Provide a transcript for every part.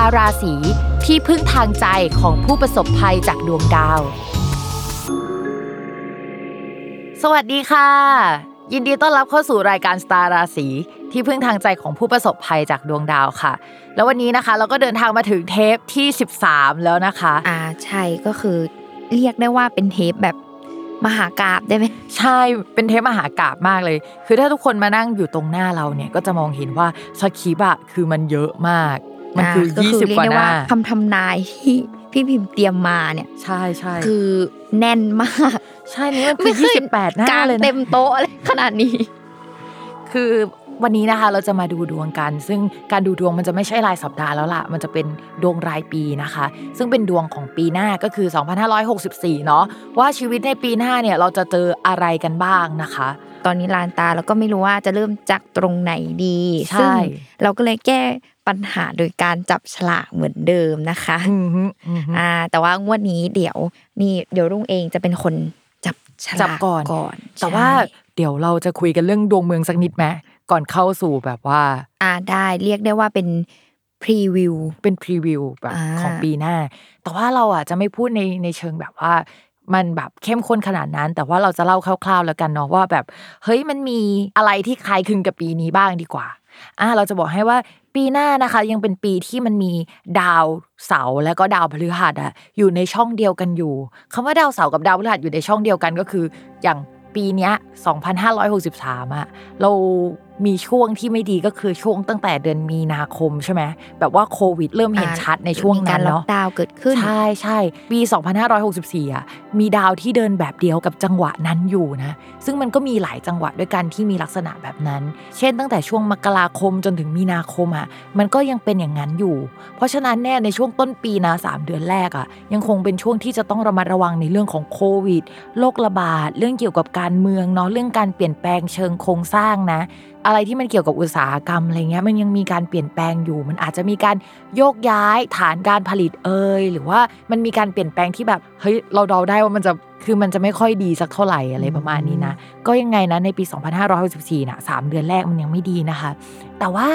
าร์ราศีที่พึ่งทางใจของผู้ประสบภัยจากดวงดาว สวัสดีค่ะ ยินดีต้อนรับเข้าสู่รายการสตาร์ราศีที่พึ่งทางใจของผู้ประสบภัยจากดวงดาวค่ะ แล้ววันนี้นะคะ เราก็เดินทางมาถึงเทปที่ 13 แล้วนะคะ อ่าใช่ก็คือเรียกได้ว่าเป็นเทปแบบมหากราบได้ไหมใช่เป็นเทปมหากราบมากเลย คือถ้าทุกคนมานั่งอยู่ตรงหน้าเราเนี่ยก็จะมองเห็นว่าสคริปต์อะคือมันเยอะมาก มันคือก็20เรียกว่าได้หน้าคำทำนายที่พี่พิมพ์เตรียมมาเนี่ย ใช่ใช่คือแน่นมาก ใช่นี่มันคือ28หน้ากลางเลยนะเต็มโต๊ะอะไรขนาดนี้ คือวันนี้นะคะเราจะมาดูดวงกัน ซึ่งการดูดวงมันจะไม่ใช่รายสัปดาห์แล้วล่ะ มันจะเป็นดวงรายปีนะคะ ซึ่งเป็นดวงของปีหน้าก็คือ 2564 เนาะว่าชีวิตในปีหน้าเนี่ยเราจะเจออะไรกันบ้างนะคะ ตอนนี้ลานตาเราก็ไม่รู้ว่าจะเริ่มจากตรงไหนดีใช่ซึ่งเราก็เลยแก้ ปัญหาโดยการจับฉลากเหมือนเดิมนะคะอือฮึอือฮึอ่าแต่ว่างวดนี้เดี๋ยวนี่เดี๋ยวรุ่งเองจะเป็นคนจับฉลากจับก่อนก่อน แต่ว่าใช่เดี๋ยวเราจะคุยกันเรื่องดวงเมืองสักนิดไหมก่อนเข้าสู่แบบว่า อ่าได้เรียกได้ว่าเป็นพรีวิวเป็นพรีวิวแบบอ่าของปีหน้า แต่ว่าเราอะจะไม่พูดในในเชิงแบบว่ามันแบบเข้มข้นขนาดนั้น แต่ว่าเราจะเล่าคร่าวๆแล้วกันเนาะว่าแบบ เฮ้ยมันมีอะไรที่คล้ายคลึงกับปีนี้บ้างดีกว่า อ่าเราจะบอกให้ว่าปีหน้านะคะ ยังเป็นปีที่มันมีดาวเสาร์และก็ดาวพฤหัสอะอยู่ในช่องเดียวกันอยู่คำว่าดาวเสาร์กับดาวพฤหัสอยู่ในช่องเดียวกันก็คือ อย่างปีเนี้ย 2563อะเรา มีช่วงที่ไม่ดีก็คือช่วงตั้งแต่เดือนมีนาคมใช่ไหมแบบว่าโควิด เริ่มเห็นชัดในช่วงมีนั้การนล็อกเนาะดาวน์เกิดขึ้น ใช่ใช่ปี 2564อะมีดาวที่เดินแบบเดียวกับจังหวะนั้นอยู่นะซึ่งมันก็มีหลายจังหวะด้วยกันที่มีลักษณะแบบนั้น เช่นตั้งแต่ช่วงมกราคมจนถึงมีนาคมอะมันก็ยังเป็นอย่างนั้นอยู่ เพราะฉะนั้นเนี่ยในช่วงต้นปีนะสามเดือนแรกอะยังคงเป็นช่วงที่จะต้องระมัดระวังในเรื่องของโควิดโรคระบาดเรื่องเกี่ยวกับการเมืองเนาะเรื่องการเปลี่ยนแปลงเชิงโครงสร้างนะอะไรที่มันเกี่ยวกับอุตสาหกรรมอะไรเงี้ยมันยังมีการเปลี่ยนแปลงอยู่ มันอาจจะมีการโยกย้ายฐานการผลิตเอยหรือว่ามันมีการเปลี่ยนแปลงที่แบบเฮ้ยเราเดาได้ว่ามันจะคือมันจะไม่ค่อยดีสักเท่าไหร่อะไรประมาณนี้นะ ก็ยังไงนะในปี 2564นะสามเดือนแรกมันยังไม่ดีนะคะ แต่ว่า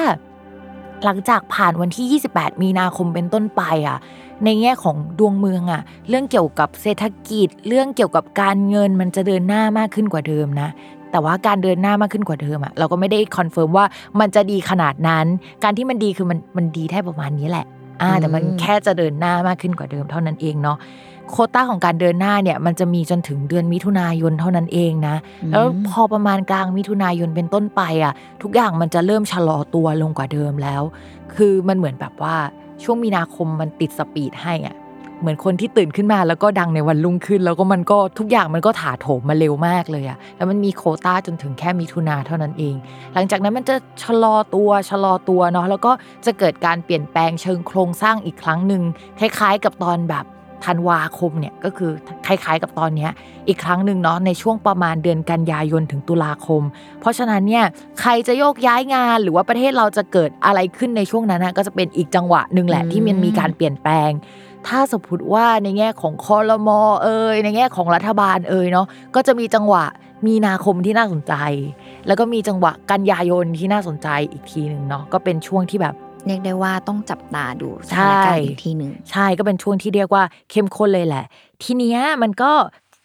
หลังจากผ่านวันที่ 28 มีนาคมเป็นต้นไปอะในแง่ของดวงเมืองอะเรื่องเกี่ยวกับเศรษฐกิจ เรื่องเกี่ยวกับการเงินมันจะเดินหน้ามากขึ้นกว่าเดิมนะ แต่ว่าการเดินหน้ามากขึ้นกว่าเดิมอะเราก็ไม่ได้ confirm ว่ามันจะดีขนาดนั้น การที่มันดีคือมันมันดีแค่ประมาณนี้แหละอ่าแต่มันอืมแค่จะเดินหน้ามากขึ้นกว่าเดิมเท่านั้นเองเนาะโควต้าของการเดินหน้าเนี่ยมันจะมีจนถึงเดือนมิถุนายนเท่านั้นเองนะ แล้วพอประมาณกลางมิถุนายนเป็นต้นไปอะ ทุกอย่างมันจะเริ่มชะลอตัวลงกว่าเดิมแล้ว คือมันเหมือนแบบว่าช่วงมีนาคมมันติดสปีดให้อะ เหมือนคนที่ตื่นขึ้นมาแล้วก็ดังในวันรุ่งขึ้น แล้วก็มันก็ทุกอย่างมันก็ถาโถมมาเร็วมากเลยอะแล้วมันมีโคต้าจนถึงแค่มิถุนาเท่านั้นเอง หลังจากนั้นมันจะชะลอตัวชะลอตัวเนาะแล้วก็จะเกิดการเปลี่ยนแปลงเชิงโครงสร้างอีกครั้งหนึ่งคล้ายๆ กับตอนแบบธันวาคมเนี่ยก็คือคล้ายๆกับตอนนี้อีกครั้งหนึ่งเนาะในช่วงประมาณเดือนกันยายนถึงตุลาคม เพราะฉะนั้นเนี่ยใครจะโยกย้ายงานหรือว่าประเทศเราจะเกิดอะไรขึ้นในช่วงนั้นนะก็จะเป็นอีกจังหวะหนึ่งแหละที่มันมีการเปลี่ยนแปลง ถ้าสมมติว่าในแง่ของคอรมอเอ่ยในแง่ของรัฐบาลเอ่ยเนาะก็จะมีจังหวะมีนาคมที่น่าสนใจ แล้วก็มีจังหวะกันยายนที่น่าสนใจอีกทีหนึ่งเนาะก็เป็นช่วงที่แบบเรียกได้ว่าต้องจับตาดูสใช่ถานการณ์อีกทีหนึ่งใช่ก็เป็นช่วงที่เรียกว่าเข้มข้นเลยแหละ ทีเนี้ยมันก็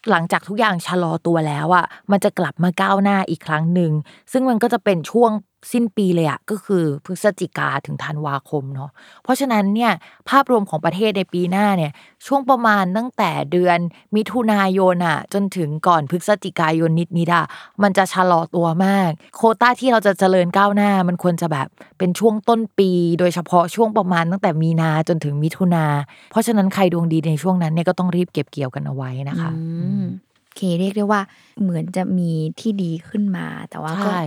หลังจากทุกอย่างชะลอตัวแล้วอะมันจะกลับมาก้าวหน้าอีกครั้งหนึ่งซึ่งมันก็จะเป็นช่วง สิ้นปีเลยอะก็คือพฤศจิกาถึงธันวาคมเนาะเพราะฉะนั้นเนี่ยภาพรวมของประเทศในปีหน้าเนี่ยช่วงประมาณตั้งแต่เดือนมิถุนายนอะจนถึงก่อนพฤศจิกายนนิดนิดอะมันจะชะลอตัวมาก โควต้าที่เราจะเจริญก้าวหน้า มันควรจะแบบเป็นช่วงต้นปี โดยเฉพาะช่วงประมาณตั้งแต่มีนาจนถึงมิถุนา เพราะฉะนั้นใครดวงดีในช่วงนั้นเนี่ยก็ต้องรีบเก็บเกี่ยวกันเอาไว้นะคะอืมโอเคเรียกได้ว่าเหมือนจะมีที่ดีขึ้นมา แต่ว่าก็ใช่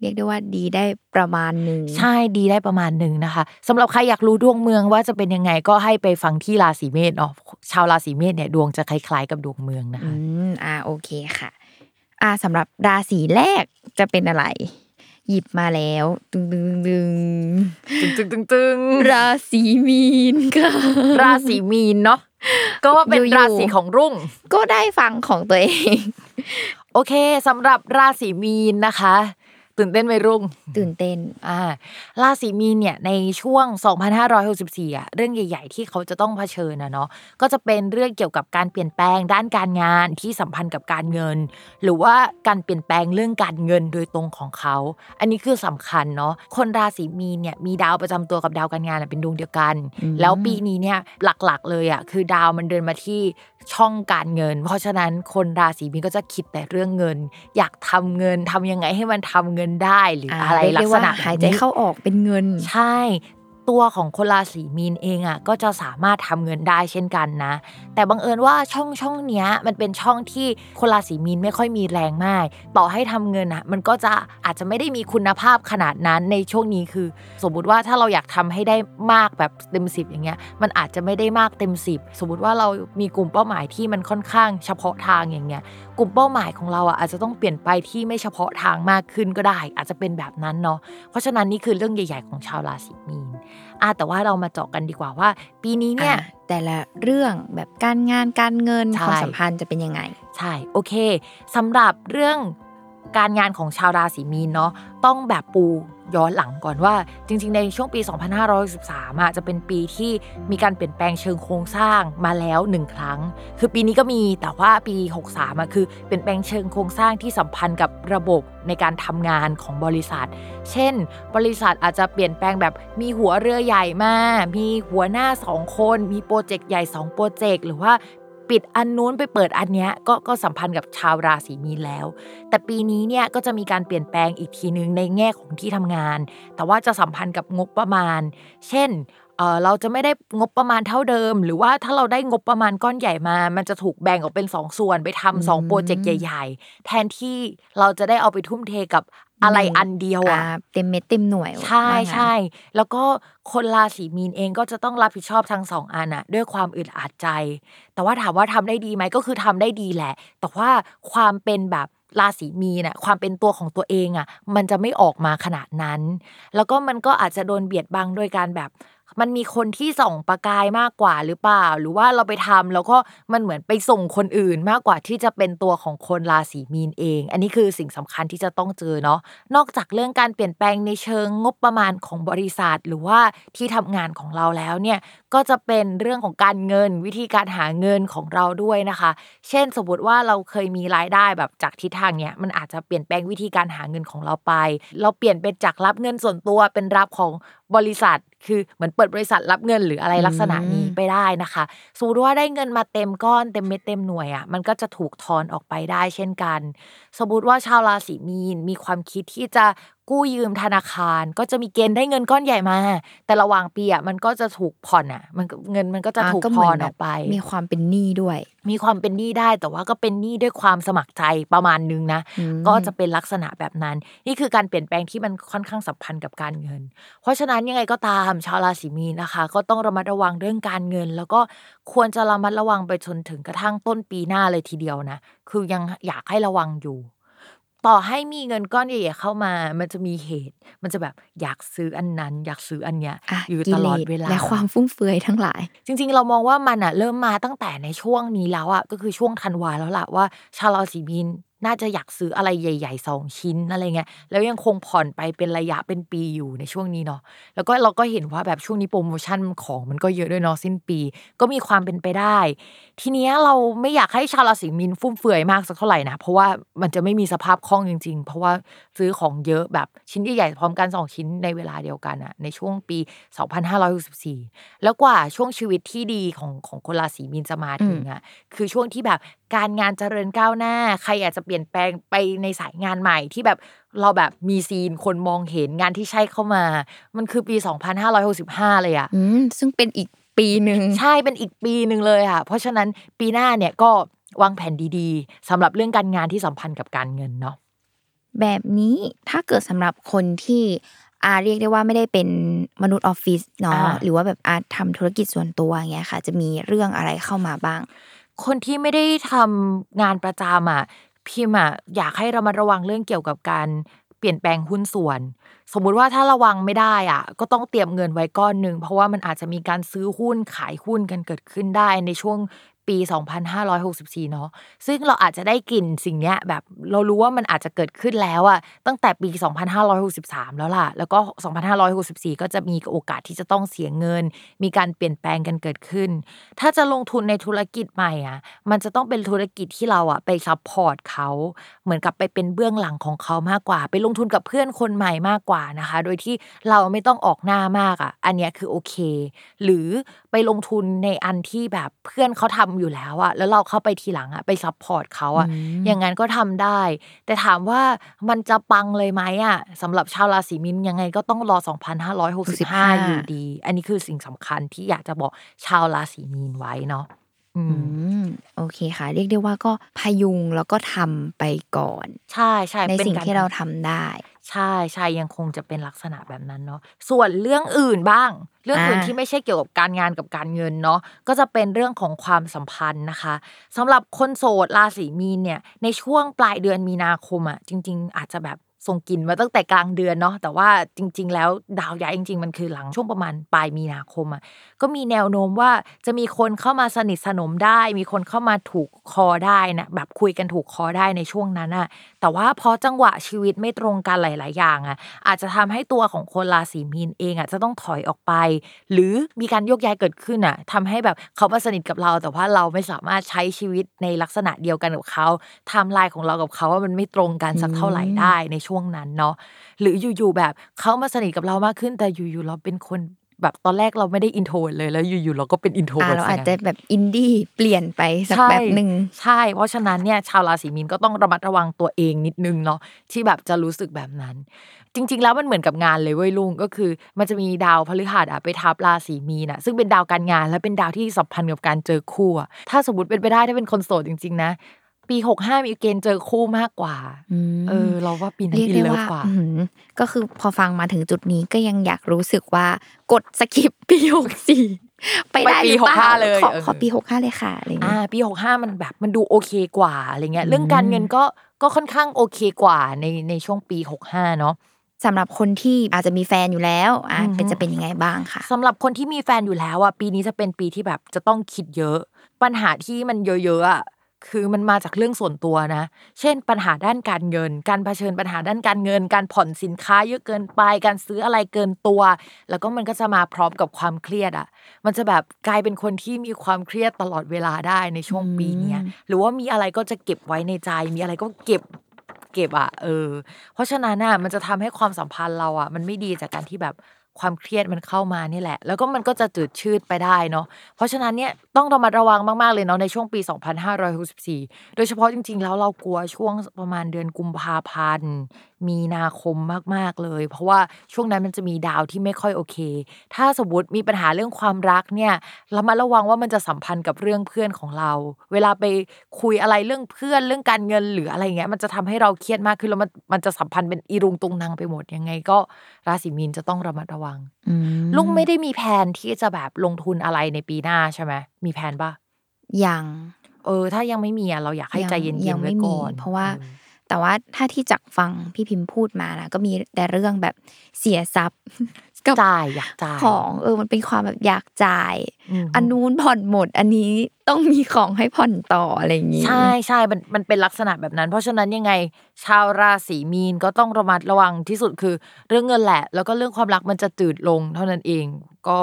เรียกได้ว่าดีได้ประมาณหนึ่งใช่ดีได้ประมาณหนึ่งนะคะสำหรับใครอยากรู้ดวงเมืองว่าจะเป็นยังไงก็ให้ไปฟังที่ราศีเมษเนาะชาวราศีเมษเนี่ยดวงจะคล้ายๆกับดวงเมืองนะอืคะมอ่าโอเคค่ะ อ่าสำหรับราศีแรกจะเป็นอะไร หยิบมาแล้วตึงตึงตึงตึงตึงตึงตึงราศีมีนค่ะราศีมีนเนาะก็ว่าเป็นอยู่ๆราศีของรุ่ง ก็ได้ฟังของตัวเอง โอเคสำหรับราศีมีนนะคะ ตื่นเต้นไหมรุ่ง ตื่นเต้น อ่าราศีมีนเนี่ยในช่วง 2564อะเรื่องใหญ่ ๆ ที่เขาจะต้องเผชิญนะเนาะก็จะเป็นเรื่องเกี่ยวกับการเปลี่ยนแปลงด้านการงานที่สัมพันธ์กับการเงิน หรือว่าการเปลี่ยนแปลงเรื่องการเงินโดยตรงของเขา อันนี้คือสำคัญเนาะคนราศีมีนเนี่ยมีดาวประจำตัวกับดาวการงานอะเป็นดวงเดียวกันอืมแล้วปีนี้เนี่ยหลักๆ เลยอะคือดาวมันเดินมาที่ ช่องการเงิน เพราะฉะนั้นคนราศีมีนก็จะคิดแต่เรื่องเงิน อยากทำเงินทำยังไงให้มันทำเงินได้หรืออะไรเรียกลัได้กษว่าณะแบบนี้หายใจเข้าออกเป็นเงิน ใช่ ตัวของคนราศีมีนเองอะก็จะสามารถทำเงินได้เช่นกันนะ แต่บังเอิญว่าช่องช่องเนี้ยมันเป็นช่องที่คนราศีมีนไม่ค่อยมีแรงมาก ต่อให้ทำเงินอะมันก็จะอาจจะไม่ได้มีคุณภาพขนาดนั้นในช่วงนี้คือ สมมุติว่าถ้าเราอยากทำให้ได้มากแบบเต็มสิบอย่างเงี้ย มันอาจจะไม่ได้มากเต็มสิบสมมติว่าเรามีกลุ่มเป้าหมายที่มันค่อนข้างเฉพาะทางอย่างเงี้ย กลุ่มเป้าหมายของเราอะอาจจะต้องเปลี่ยนไปที่ไม่เฉพาะทางมากขึ้นก็ได้ อาจจะเป็นแบบนั้นเนาะเพราะฉะนั้นนี่คือเรื่องใหญ่ ๆ ของชาวราศีมีนอะแต่ว่าเรามาเจาะกันดีกว่าว่า ปีนี้เนี่ยอะแต่ละเรื่องแบบการงานการเงินใช่ความสัมพันธ์จะเป็นยังไง ใช่โอเคสำหรับเรื่อง การงานของชาวราศีมีนเนาะต้องแบบปูย้อนหลังก่อนว่า จริง ๆ ในช่วงปี 2513อะจะเป็นปีที่มีการเปลี่ยนแปลงเชิงโครงสร้างมาแล้วหนึ่งครั้ง คือปีนี้ก็มีแต่ว่าปี 63อะคือเปลี่ยนแปลงเชิงโครงสร้างที่สัมพันธ์กับระบบในการทำงานของบริษัท เช่น บริษัทอาจจะเปลี่ยนแปลงแบบมีหัวเรือใหญ่มากมีหัวหน้าสองคน มีโปรเจกต์ใหญ่สองโปรเจกต์หรือว่า ปิดอันนู้นไปเปิดอันเนี้ยก็ก็สัมพันธ์กับชาวราศีมีนแล้ว แต่ปีนี้เนี่ยก็จะมีการเปลี่ยนแปลงอีกทีนึงในแง่ของที่ทำงาน แต่ว่าจะสัมพันธ์กับงบประมาณ เช่นเออเราจะไม่ได้งบประมาณเท่าเดิม หรือว่าถ้าเราได้งบประมาณก้อนใหญ่มา มันจะถูกแบ่งออกเป็นสองส่วนไปทำสองอืมโปรเจกต์ใหญ่ ๆ แทนที่เราจะได้เอาไปทุ่มเทกับ อะไรอันเดียวอ่าอะเต็มเม็ดเต็มหน่วย ใช่ว่างั้นใช่แล้วก็คนราศีมีนเองก็จะต้องรับผิดชอบทั้งสองอันอะด้วยความอึดอัดใจ แต่ว่าถามว่าทำได้ดีไหมก็คือทำได้ดีแหละ แต่ว่าความเป็นแบบราศีมีนอะความเป็นตัวของตัวเองอะมันจะไม่ออกมาขนาดนั้น แล้วก็มันก็อาจจะโดนเบียดบังโดยการแบบ มันมีคนที่ส่องประกายมากกว่าหรือเปล่า หรือว่าเราไปทำแล้วก็มันเหมือนไปส่งคนอื่นมากกว่าที่จะเป็นตัวของคนราศีมีนเอง อันนี้คือสิ่งสำคัญที่จะต้องเจอเนาะนอกจากเรื่องการเปลี่ยนแปลงในเชิงงบประมาณของบริษัท หรือว่าที่ทำงานของเราแล้วเนี่ยก็จะเป็นเรื่องของการเงินวิธีการหาเงินของเราด้วยนะคะ เช่นสมมติว่าเราเคยมีรายได้แบบจากทิศทางเนี้ยมันอาจจะเปลี่ยนแปลงวิธีการหาเงินของเราไป เราเปลี่ยนเป็นจากรับเงินส่วนตัวเป็นรับของ บริษัทคือเหมือนเปิดบริษัทรับเงินหรืออะไรลักษณะนี้ไปได้นะคะสมมติว่าได้เงินมาเต็มก้อนเต็มเม็ดเต็มหน่วยอะมันก็จะถูกทอนออกไปได้เช่นกัน สมมติว่าชาวราศีมีนมีความคิดที่จะ กู้ยืมธนาคารก็จะมีเกณฑ์ได้เงินก้อนใหญ่มา แต่ระหว่างปีอะมันก็จะถูกผ่อนอะ มันก็เงินมันก็จะอ่าถูกก็เหทมืออนนอแบอบกไป มีความเป็นหนี้ด้วย มีความเป็นหนี้ได้แต่ว่าก็เป็นหนี้ด้วยความสมัครใจประมาณนึงนะอืมก็จะเป็นลักษณะแบบนั้น นี่คือการเปลี่ยนแปลงที่มันค่อนข้างสัมพันธ์กับการเงิน เพราะฉะนั้นยังไงก็ตามชาวราศีมีนนะคะ ก็ต้องระมัดระวังเรื่องการเงิน แล้วก็ควรจะระมัดระวังไปจนถึงกระทั่งต้นปีหน้าเลยทีเดียวนะคือยังอยากให้ระวังอยู่ ต่อให้มีเงินก้อนใหญ่ๆเข้ามา มันจะมีเหตุ มันจะแบบอยากซื้ออันนั้น อยากซื้ออันเนี้ยอะอยู่กิตลอดสเวลาและความฟุ่มเฟือยทั้งหลาย จริง ๆ เรามองว่ามันอะเริ่มมาตั้งแต่ในช่วงนี้แล้วอะก็คือช่วงธันวาแล้วล่ะว่า ชาวราศีมีน น่าจะอยากซื้ออะไรใหญ่ๆสองชิ้นอะไรเงี้ยแล้วยังคงผ่อนไปเป็นระยะเป็นปีอยู่ในช่วงนี้เนาะแล้วก็เราก็เห็นว่าแบบช่วงนี้โปรโมชั่นของมันก็เยอะด้วยเนาะสิ้นปี ก็มีความเป็นไปได้ ทีเนี้ยเราไม่อยากให้ชาวราศีมีนฟุ่มเฟือยมากสักเท่าไหร่นะเพราะว่ามันจะไม่มีสภาพคล่องจริง ๆ เพราะว่าซื้อของเยอะแบบชิ้นใหญ่ๆพร้อมกันสองชิ้นในเวลาเดียวกันอะในช่วงปี 2564 แล้วกว่าช่วงชีวิตที่ดีของของคนราศีมีนจะมาถึงอะคือช่วงที่แบบการงานเจริญก้าวหน้า ใครอยากจะเปลี่ยนแปลงไปในสายงานใหม่ที่แบบเราแบบมีซีนคนมองเห็นงานที่ใช่เข้ามา มันคือปี 2565 เลยอะอืมซึ่งเป็นอีกปีหนึ่งใช่เป็นอีกปีหนึ่งเลยค่ะ เพราะฉะนั้นปีหน้าเนี่ยก็วางแผนดีๆสำหรับเรื่องการงานที่สัมพันธ์กับการเงินเนาะแบบนี้ถ้าเกิดสำหรับคนที่อาเรียกได้ว่าไม่ได้เป็นมนุษย์ออฟฟิศเนาะอ่าหรือว่าแบบอาทำธุรกิจส่วนตัวอย่างเงี้ยค่ะ จะมีเรื่องอะไรเข้ามาบ้าง คนที่ไม่ได้ทำงานประจำอะพิมอะอยากให้ระมัดระวังเรื่องเกี่ยวกับการเปลี่ยนแปลงหุ้นส่วน สมมุติว่าถ้าระวังไม่ได้อะก็ต้องเตรียมเงินไว้ก้อนหนึ่งเพราะว่ามันอาจจะมีการซื้อหุ้นขายหุ้นกันเกิดขึ้นได้ในช่วง ปี 2564 เนาะซึ่งเราอาจจะได้กลิ่นสิ่งเนี้ยแบบเรารู้ว่ามันอาจจะเกิดขึ้นแล้วอะตั้งแต่ปี 2563 แล้วล่ะ แล้วก็ 2564 ก็จะมีโอกาสที่จะต้องเสียเงิน มีการเปลี่ยนแปลงกันเกิดขึ้น ถ้าจะลงทุนในธุรกิจใหม่อะมันจะต้องเป็นธุรกิจที่เราอะไป support เขาเหมือนกับไปเป็นเบื้องหลังของเขามากกว่า ไปลงทุนกับเพื่อนคนใหม่มากกว่านะคะ โดยที่เราไม่ต้องออกหน้ามากอะอันเนี้ยคือโอเค หรือไปลงทุนในอันที่แบบเพื่อนเขาทำอยู่แล้วอะแล้วเราเข้าไปทีหลังอะไป support เขาอะอย่างนั้นก็ทำได้ แต่ถามว่ามันจะปังเลยไหมอะสำหรับชาวราศีมีนยังไงก็ต้องรอ 2565 อยู่ดี อันนี้คือสิ่งสำคัญที่อยากจะบอกชาวราศีมีนไว้เนาะอือืมมโอเคค่ะ เรียกได้ว่าก็พยุงแล้วก็ทำไปก่อน ใช่ใช่เป็นสิ่งที่เราทำได้ ใช่ใช่ยังคงจะเป็นลักษณะแบบนั้นเนาะส่วนเรื่องอื่นบ้าง เรื่องอื่นอ่าที่ไม่ใช่เกี่ยวกับการงานกับการเงินเนาะก็จะเป็นเรื่องของความสัมพันธ์นะคะสำหรับคนโสดราศีมีนเนี่ยในช่วงปลายเดือนมีนาคมอะจริง ๆ อาจจะแบบส่งกลิ่นมาตั้งแต่กลางเดือนเนาะแต่ว่าจริง ๆ แล้วดาวย้ายจริง ๆ มันคือหลังช่วงประมาณปลายมีนาคมอะก็มีแนวโน้มว่าจะมีคนเข้ามาสนิทสนมได้ มีคนเข้ามาถูกคอได้นะแบบคุยกันถูกคอได้ในช่วงนั้นอะ แต่ว่าพอจังหวะชีวิตไม่ตรงกันหลาย ๆ อย่างอะอาจจะทำให้ตัวของคนราศีมีนเองอะจะต้องถอยออกไป หรือมีการโยกย้ายเกิดขึ้นอะทำให้แบบเขามาสนิทกับเรา แต่ว่าเราไม่สามารถใช้ชีวิตในลักษณะเดียวกันกับเขาไทม์ไลน์ของเรากับเขาว่ามันไม่ตรงกันสักเท่าไหร่ได้ในช่วงนั้นเนาะหรืออยู่ ๆ แบบเขามาสนิทกับเรามากขึ้นแต่อยู่ ๆ เราเป็นคน แบบตอนแรกเราไม่ได้ intro เลยแล้วอยู่ๆเราก็เป็น intro อ่าเราอาจจะแบบอินดี้เปลี่ยนไปสักใช่แบบหนึ่งใช่ เพราะฉะนั้นเนี่ยชาวราศีมีนก็ต้องระมัดระวังตัวเองนิดนึงเนาะที่แบบจะรู้สึกแบบนั้น จริง ๆ แล้วมันเหมือนกับงานเลยเว้ยลุงก็คือ มันจะมีดาวพฤหัสอะไปทับราศีมีนอะซึ่งเป็นดาวการงานและเป็นดาวที่สัมพันธ์กับการเจอคู่อะถ้าสมมติเป็นไปได้ถ้าเป็นคนโสดจริง ๆ นะ ปีหกห้ามีเกณฑ์เจอคู่มากกว่าอืมเออ เราว่าปีนั้นเรียกอินได้เลิฟว่ากว่าอื้อหือก็คือพอฟังมาถึงจุดนี้ก็ยังอยากรู้สึกว่ากดสกิปปีหกสี่ไปได้ไปปีหรือเปล่า65เลยขอเออขอปีหกห้าเลยค่ะอะไรอย่างอ่าเงี้ยปีหกห้ามันแบบมันดูโอเคกว่าอะไรเงี้ย เรื่องการเงินก็ก็ค่อนข้างโอเคกว่าในในช่วงปีหกห้าเนาะสำหรับคนที่อาจจะมีแฟนอยู่แล้วอะอือฮึเป็นจะเป็นยังไงบ้างค่ะสำหรับคนที่มีแฟนอยู่แล้วอะปีนี้จะเป็นปีที่แบบจะต้องคิดเยอะ ปัญหาที่มันเยอะๆอะ คือมันมาจากเรื่องส่วนตัวนะ เช่น ปัญหาด้านการเงิน การเผชิญปัญหาด้านการเงิน การผ่อนสินค้าเยอะเกินไป การซื้ออะไรเกินตัว แล้วก็มันก็จะมาพร้อมกับความเครียดอะ มันจะแบบกลายเป็นคนที่มีความเครียดตลอดเวลาได้ในช่วงปีเนี้ยหรือว่ามีอะไรก็จะเก็บไว้ในใจ มีอะไรก็เก็บเก็บอะเออ เพราะฉะนั้นอะมันจะทำให้ความสัมพันธ์เราอะ มันไม่ดีจากการที่แบบ ความเครียดมันเข้ามานี่แหละ แล้วก็มันก็จะจืดชืดไปได้เนาะเพราะฉะนั้นเนี่ยต้องระมัดระวังมาก ๆ เลยเนาะในช่วงปี 2564 โดยเฉพาะจริง ๆ แล้วเรากลัวช่วงประมาณเดือนกุมภาพันธ์มีนาคมมาก ๆ เลย เพราะว่าช่วงนั้นมันจะมีดาวที่ไม่ค่อยโอเค ถ้าสมมติมีปัญหาเรื่องความรักเนี่ยระมัดระวังว่ามันจะสัมพันธ์กับเรื่องเพื่อนของเรา เวลาไปคุยอะไรเรื่องเพื่อนเรื่องการเงินหรืออะไรเงี้ยมันจะทำให้เราเครียดมากขึ้นแล้วมันมันจะสัมพันธ์เป็นอีรุงตุงนางไปหมดยังไงก็ราศีมีนจะต้องระมัดระวังอืมลุงไม่ได้มีแผนที่จะแบบลงทุนอะไรในปีหน้าใช่ไหมมีแผนปะยัง เออ ถ้ายังไม่มีอะเราอยากให้ใจเย็ยันงๆไม่ไว้มีก่อนเพราะว่าออแต่ว่าถ้าที่จากฟังพี่พิมพ์พูดมานะก็มีแต่เรื่องแบบเสียทรัพย์ กับจ่ายอยากจ่ายของเออมันเป็นความแบบอยากจ่ายมอันนู้นผ่อนหมด อันนี้ต้องมีของให้ผ่อนต่ออะไรอย่างงี้ใช่ใช่มันมันเป็นลักษณะแบบนั้น เพราะฉะนั้นยังไง ชาวราศีมีนก็ต้องระมัดระวังที่สุดคือ เรื่องเงินแหละ แล้วก็เรื่องความรักมันจะจืดลงเท่านั้นเองก็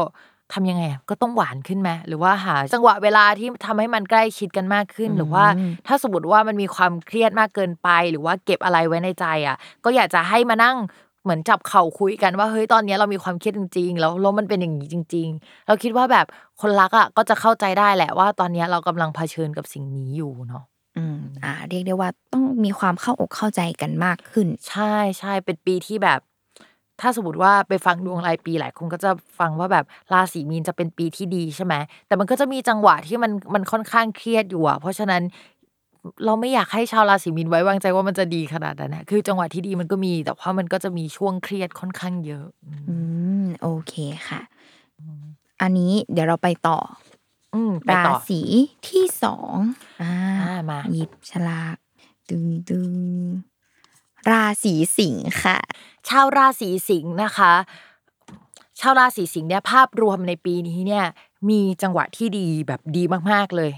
ทำยังไงอะก็ต้องหวานขึ้นไหมหรือว่าหาจังหวะเวลาที่ทำให้มันใกล้ชิดกันมากขึ้น หรือว่า ถ้าสมมติว่ามันมีความเครียดมากเกินไป หรือว่าเก็บอะไรไว้ในใจอะ ก็อยากจะให้มานั่ง เหมือนจับเข่าคุยกันว่าเฮ้ยตอนนี้เรามีความเครียดจริงๆ แล้วแล้วมันเป็นอย่างนี้จริง ๆ เราคิดว่าแบบคนรักอะก็จะเข้าใจได้แหละว่า ตอนนี้เรากำลังเผชิญกับสิ่งนี้อยู่เนาะอืมอ่า เรียกได้ว่าต้องมีความเข้าอกเข้าใจกันมากขึ้น ใช่ใช่เป็นปีที่แบบ ถ้าสมมติว่าไปฟังดวงรายปีหลายคนก็จะฟังว่าแบบราศีมีนจะเป็นปีที่ดีใช่ไหมแต่มันก็จะมีจังหวะที่มันมันค่อนข้างเครียดอยู่อะเพราะฉะนั้น เราไม่อยากให้ชาวราศีมีนไว้วางใจว่ามันจะดีขนาดนั้นนะคือจังหวะที่ดีมันก็มี แต่ว่ามันก็จะมีช่วงเครียดค่อนข้างเยอะ อืมอืมโอเคค่ะ อันนี้เดี๋ยวเราไปต่อ อืมไปราต่อศีที่สองอ่าอ่ามาหยิบฉลากตึงตึงราศีสิงค์ค่ะ ชาวราศีสิงห์นะคะ ชาวราศีสิงห์เนี่ยภาพรวมในปีนี้เนี่ยมีจังหวะที่ดีแบบดีมาก ๆ เลย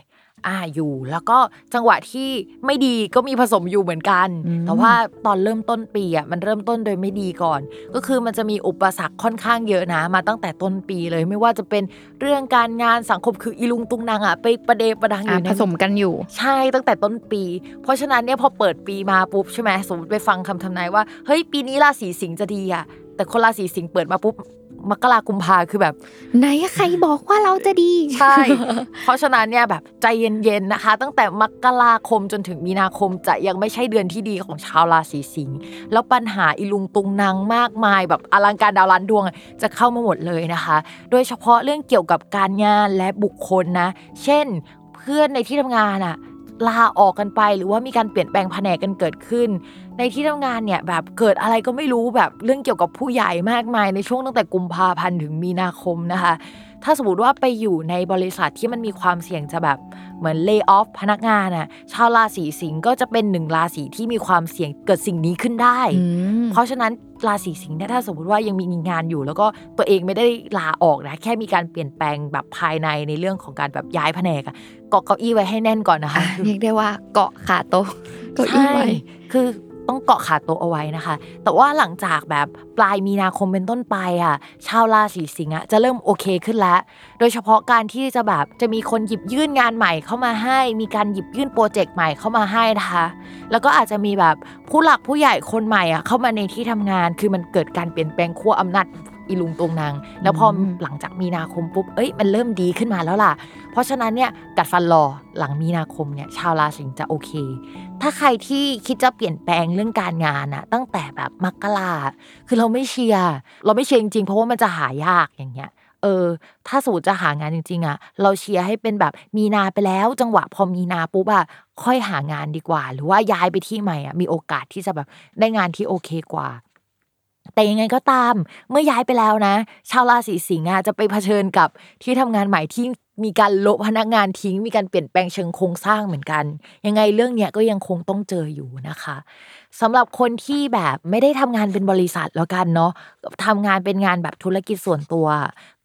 อ่าอยู่ แล้วก็จังหวะที่ไม่ดีก็มีผสมอยู่เหมือนกันอืมแต่ว่าตอนเริ่มต้นปีอะมันเริ่มต้นโดยไม่ดีก่อน ก็คือมันจะมีอุปสรรคค่อนข้างเยอะนะ มาตั้งแต่ต้นปีเลยไม่ว่าจะเป็นเรื่องการงานสังคมคืออีลุงตุงนางอะไปประเดประดังออ่ายู่ในผสมกันอยู่ ใช่ตั้งแต่ต้นปี เพราะฉะนั้นเนี่ยพอเปิดปีมาปุ๊บใช่ไหมสมมติไปฟังคำทำนายว่าเฮ้ยปีนี้ราศีสิงห์จะดีอะแต่คนราศีสิงห์เปิดมาปุ๊บ มกรากุมภาคือแบบ ไหนใครบอกว่าเราจะดีใช่เพราะฉะนั้นเนี่ยแบบใจเย็นๆนะคะ ตั้งแต่มกราคมจนถึงมีนาคมจะยังไม่ใช่เดือนที่ดีของชาวราศีสิงห์แล้วปัญหาอีลุงตุงนางมากมาย แบบอลังการดาวล้านดวงจะเข้ามาหมดเลยนะคะ โดยเฉพาะเรื่องเกี่ยวกับการงานและบุคคลนะ เช่น เพื่อนในที่ทำงานอะลาออกกันไปหรือว่ามีการเปลี่ยนแปลงแผนกกันเกิดขึ้น ในที่ทำงานเนี่ยแบบเกิดอะไรก็ไม่รู้แบบเรื่องเกี่ยวกับผู้ใหญ่มากมายในช่วงตั้งแต่กุมภาพันธ์ถึงมีนาคมนะคะ ถ้าสมมติว่าไปอยู่ในบริษัทที่มันมีความเสี่ยงจะแบบเหมือนเลิกออฟพนักงานอะชาวราศีสิงห์ก็จะเป็นหนึ่งราศีที่มีความเสี่ยงเกิดสิ่งนี้ขึ้นได้อืมเพราะฉะนั้นราศีสิงห์เนี่ยถ้าสมมติว่ายังมีงานอยู่ แล้วก็ตัวเองไม่ได้ลาออกนะแค่มีการเปลี่ยนแปลงแบบภายในในเรื่องของการแบบย้ายแผนกอะเกาะเก้าอี้ไว้ให้แน่นก่อนนะคะอะเรียกได้ว่าเกาะขาโต๊ะเก้าอี้ใช่ไว้คือ ต้องเกาะขาโต๊ะเอาไว้นะคะ แต่ว่าหลังจากแบบปลายมีนาคมเป็นต้นไปอะ ชาวราศีสิงห์อะจะเริ่มโอเคขึ้นแล้ว โดยเฉพาะการที่จะแบบจะมีคนหยิบยื่นงานใหม่เข้ามาให้ มีการหยิบยื่นโปรเจกต์ใหม่เข้ามาให้นะคะ แล้วก็อาจจะมีแบบผู้หลักผู้ใหญ่คนใหม่อะเข้ามาในที่ทำงาน คือมันเกิดการเปลี่ยนแปลงขั้วอำนาจอีลุงตรงนาง แล้วพออมหลังจากมีนาคมปุ๊บ เอ้ย มันเริ่มดีขึ้นมาแล้วล่ะ เพราะฉะนั้นเนี่ยกัดฟันรอหลังมีนาคมเนี่ยชาวราศีสิงจะโอเค ถ้าใครที่คิดจะเปลี่ยนแปลงเรื่องการงานอะตั้งแต่แบบมกราคือเราไม่เชียร์เราไม่เชียร์จริงๆเพราะว่ามันจะหายากอย่างเงี้ยเออถ้าสูตรจะหางานจริง ๆอะเราเชียร์ให้เป็นแบบมีนาไปแล้ว จังหวะพอมีนาปุ๊บอะค่อยหางานดีกว่า หรือว่าย้ายไปที่ใหม่อะมีโอกาสที่จะแบบได้งานที่โอเคกว่า แต่ยังไงก็ตาม เมื่อย้ายไปแล้วนะ ชาวราศีสิงห์อะจะไปเผชิญกับที่ทำงานใหม่ที่ มีการโละพนักงานทิ้ง มีการเปลี่ยนแปลงเชิงโครงสร้างเหมือนกัน ยังไงเรื่องเนี้ยก็ยังคงต้องเจออยู่นะคะสำหรับคนที่แบบไม่ได้ทำงานเป็นบริษัทแล้วกันเนาะทำงานเป็นงานแบบธุรกิจส่วนตัว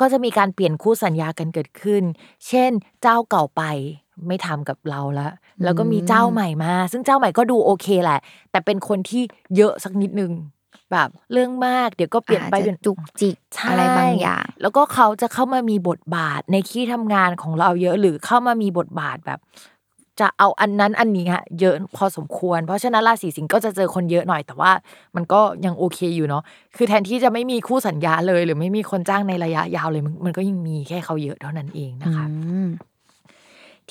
ก็จะมีการเปลี่ยนคู่สัญญากันเกิดขึ้น เช่น เจ้าเก่าไปไม่ทำกับเราแล้วแล้วก็มีเจ้าใหม่มา ซึ่งเจ้าใหม่ก็ดูโอเคแหละ แต่เป็นคนที่เยอะสักนิดนึง แบบเรื่องมาก เดี๋ยวก็เปลี่ยนไปอาจเป็จะนจุกจิกใช่อะไรบางอย่าง แล้วก็เขาจะเข้ามามีบทบาทในที่ทำงานของเราเยอะหรือเข้ามามีบทบาทแบบ จะเอาอันนั้นอันนี้ฮะเยอะพอสมควร เพราะฉะนั้นราศีสิงห์ก็จะเจอคนเยอะหน่อยแต่ว่า มันก็ยังโอเคอยู่เนาะคือแทนที่จะไม่มีคู่สัญญาเลย หรือไม่มีคนจ้างในระยะยาวเลยมันมันก็ยังมีแค่เขาเยอะเท่านั้นเองนะคะอืม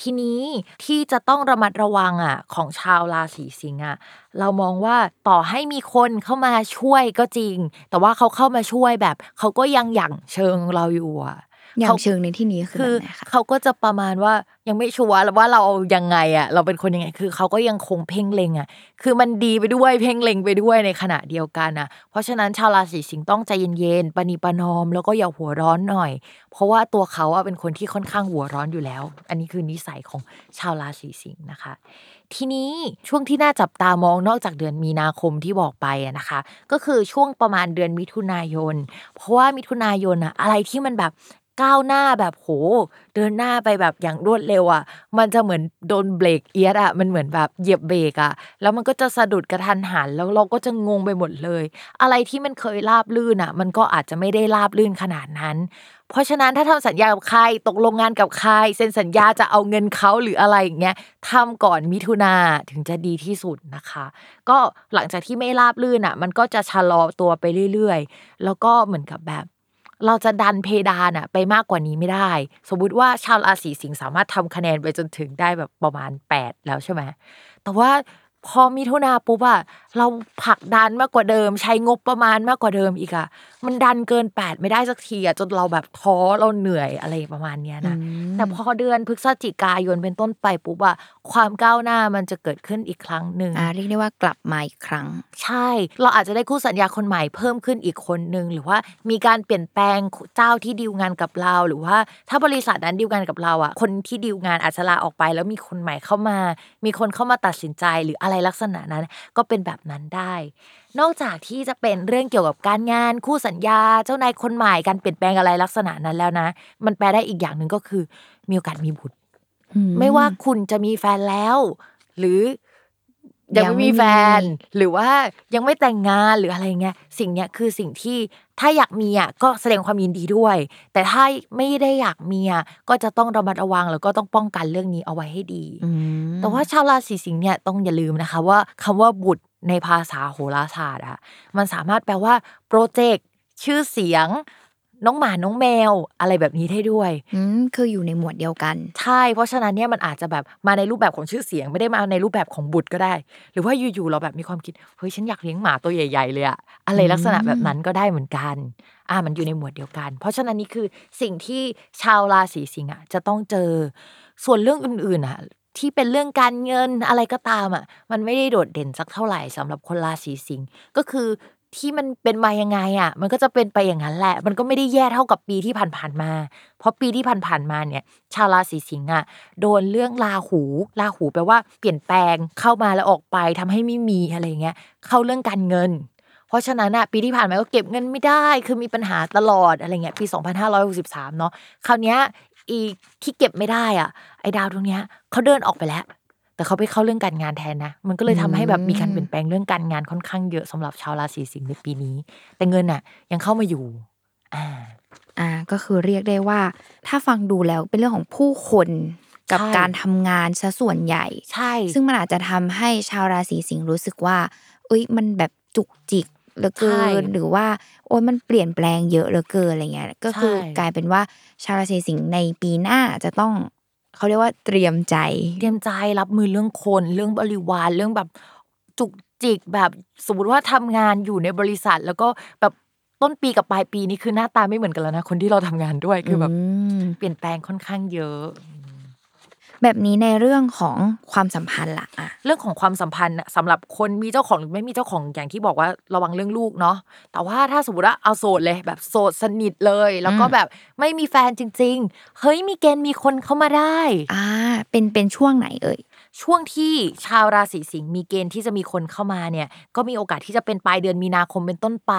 ทีนี้ที่จะต้องระมัดระวังอะของชาวราศีสิงห์อะเรามองว่าต่อให้มีคนเข้ามาช่วยก็จริง แต่ว่าเขาเข้ามาช่วยแบบ เขาก็ยังหยั่งเชิงเราอยู่อะ อย่าเขางเชิงในที่นี้คือคือแบบไหนคะเขาก็จะประมาณว่ายังไม่ชัวร์ว่าเรายังไงอะ เราเป็นคนยังไง คือเขาก็ยังคงเพ่งเล็งอะ คือมันดีไปด้วยเพ่งเล็งไปด้วยในขณะเดียวกันอะ เพราะฉะนั้นชาวราศีสิงห์ต้องใจเย็นๆปณีประนอม แล้วก็อย่าหัวร้อนหน่อย เพราะว่าตัวเขาอะเป็นคนที่ค่อนข้างหัวร้อนอยู่แล้ว อันนี้คือนิสัยของชาวราศีสิงห์นะคะ ทีนี้ช่วงที่น่าจับตามองนอกจากเดือนมีนาคมที่บอกไปอะนะคะ ก็คือช่วงประมาณเดือนมิถุนายน เพราะว่ามิถุนายนอะอะไรที่มันแบบ ก้าวหน้าแบบโห เดินหน้าไปแบบอย่างรวดเร็วอะมันจะเหมือนโดนเบรกเอียดอะมันเหมือนแบบเหยียบเบรกอะแล้วมันก็จะสะดุดกระทันหัน แล้วเราก็จะงงไปหมดเลย อะไรที่มันเคยราบลื่นอะมันก็อาจจะไม่ได้ราบลื่นขนาดนั้น เพราะฉะนั้นถ้าทำสัญญากับใครตกลงงานกับใครเซ็นสัญญาจะเอาเงินเขาหรืออะไรอย่างเงี้ยทำก่อนมิถุนาถึงจะดีที่สุดนะคะ ก็หลังจากที่ไม่ราบลื่นอะ มันก็จะชะลอตัวไปเรื่อย ๆ แล้วก็เหมือนกับแบบ เราจะดันเพดานอะไปมากกว่านี้ไม่ได้ สมมุติว่าชาวราศีสิงห์สามารถทำคะแนนไปจนถึงได้แบบประมาณ 8 แล้วใช่ไหมแต่ว่าพอมิถุนาปุ๊บอะเราผลักดันมากกว่าเดิม ใช้งบประมาณมากกว่าเดิมอีกอะมันดันเกิน8ไม่ได้สักทีอะจนเราแบบท้อเราเหนื่อยอะไรประมาณเนี้ยนะแต่พอเดือนพฤศจิกายนเป็นต้นไปปุ๊บอะความก้าวหน้ามันจะเกิดขึ้นอีกครั้งหนึ่งอ่าเรียกได้ว่ากลับมาอีกครั้ง ใช่ เราอาจจะได้คู่สัญญาคนใหม่เพิ่มขึ้นอีกคนนึงหรือว่ามีการเปลี่ยนแปลงเจ้าที่ดีลงานกับเราหรือว่า ถ้าบริษัทนั้นดีลงานกับเราอะคนที่ดีลงานอาจจะลาออกไป แล้วมีคนใหม่เข้ามา มีคนเข้ามาตัดสินใจหรืออะไรลักษณะนั้น ก็เป็นแบบนั้นได้ นอกจากที่จะเป็นเรื่องเกี่ยวกับการงานคู่สัญญา เจ้านายคนใหม่การเปลี่ยนแปลงอะไรลักษณะนั้นแล้วนะ มันแปลได้อีกอย่างหนึ่งก็คือมีโอกาสมีบุตรไม่ว่าคุณจะมีแฟนแล้ว หรือยังไม่มีแฟน หรือว่ายังไม่แต่งงานหรืออะไรเงี้ยสิ่งเนี้ยคือสิ่งที่ถ้าอยากมีอะก็แสดงความยินดีด้วย แต่ถ้าไม่ได้อยากมีอะก็จะต้องระมัดระวังแล้วก็ต้องป้องกันเรื่องนี้เอาไว้ให้ดีอืมแต่ว่าชาวราศีสิงห์เนี่ยต้องอย่าลืมนะคะ ว่าคำว่าบุตร ในภาษาโหราศาสตร์อะมันสามารถแปลว่าโปรเจกต์ชื่อเสียง น้องหมาน้องแมวอะไรแบบนี้ได้ด้วยอืมคืออยู่ในหมวดเดียวกัน ใช่ เพราะฉะนั้นเนี่ยมันอาจจะแบบมาในรูปแบบของชื่อเสียงไม่ได้มาในรูปแบบของบุตรก็ได้ หรือว่าอยู่ๆเราแบบมีความคิดเฮ้ยฉันอยากเลี้ยงหมาตัวใหญ่ ๆ เลยอะอะไรลักษณะแบบนั้นก็ได้เหมือนกันอ่ามันอยู่ในหมวดเดียวกัน เพราะฉะนั้นนี่คือสิ่งที่ชาวราศีสิงห์อะจะต้องเจอ ส่วนเรื่องอื่นๆอะ ที่เป็นเรื่องการเงินอะไรก็ตามอะ มันไม่ได้โดดเด่นสักเท่าไหร่สำหรับคนราศีสิงห์ก็คือที่มันเป็นมายังไงอะ มันก็จะเป็นไปอย่างนั้นแหละ มันก็ไม่ได้แย่เท่ากับปีที่ผ่านๆมา เพราะปีที่ผ่านๆมาเนี่ย ชาวราศีสิงห์อะโดนเรื่องลาหูลาหูแปลว่าเปลี่ยนแปลงเข้ามาแล้วออกไปทำให้ไม่มีอะไรเงี้ย เข้าเรื่องการเงิน เพราะฉะนั้นอะปีที่ผ่านมาก็เก็บเงินไม่ได้ คือมีปัญหาตลอดอะไรเงี้ยปี 2563 เนาะคราวเนี้ยอีที่เก็บไม่ได้อะ ไอ้ดาวดวงเนี้ยเขาเดินออกไปแล้ว แต่เขาไปเข้าเรื่องการงานแทนนะ มันก็เลยทำให้แบบมีการเปลี่ยนแปลงเรื่องการงานค่อนข้างเยอะสำหรับชาวราศีสิงห์ในปีนี้ แต่เงินน่ะ ยังเข้ามาอยู่ อ่า อ่า ก็คือเรียกได้ว่า ถ้าฟังดูแล้วเป็นเรื่องของผู้คนกับใช่การทำงานซะส่วนใหญ่ ใช่ ซึ่งมันอาจจะทำให้ชาวราศีสิงห์รู้สึกว่า เอ้ย มันแบบจุกจิกเหลือเกินหรือว่า โอ้ยมันเปลี่ยนแปลงเยอะเหลือเกินอะไรเงี้ย ก็คือกลายเป็นว่าชาวราศีสิงห์ในปีหน้าจะต้อง เขาเรียกว่าเตรียมใจ เตรียมใจรับมือเรื่องคนเรื่องบริวารเรื่องแบบจุกจิกแบบสมมติว่าทำงานอยู่ในบริษัท แล้วก็แบบต้นปีกับปลายปีนี่คือหน้าตาไม่เหมือนกันแล้วนะคนที่เราทำงานด้วยคือแบบอืมเปลี่ยนแปลงค่อนข้างเยอะ แบบนี้ในเรื่องของความสัมพันธ์ล่ะอะเรื่องของความสัมพันธ์น่ะสำหรับคนมีเจ้าของหรือไม่มีเจ้าของอย่างที่บอกว่าระวังเรื่องลูกเนาะแต่ว่าถ้าสมมติว่าเอาโสดเลยแบบโสดสนิทเลย แล้วก็อืมแบบไม่มีแฟนจริง ๆ เฮ้ยมีเกณฑ์มีคนเข้ามาได้อ่าเป็นเป็นช่วงไหนเอ่ยช่วงที่ชาวราศีสิงห์มีเกณฑ์ที่จะมีคนเข้ามาเนี่ย ก็มีโอกาสที่จะเป็นปลายเดือนมีนาคมเป็นต้นไป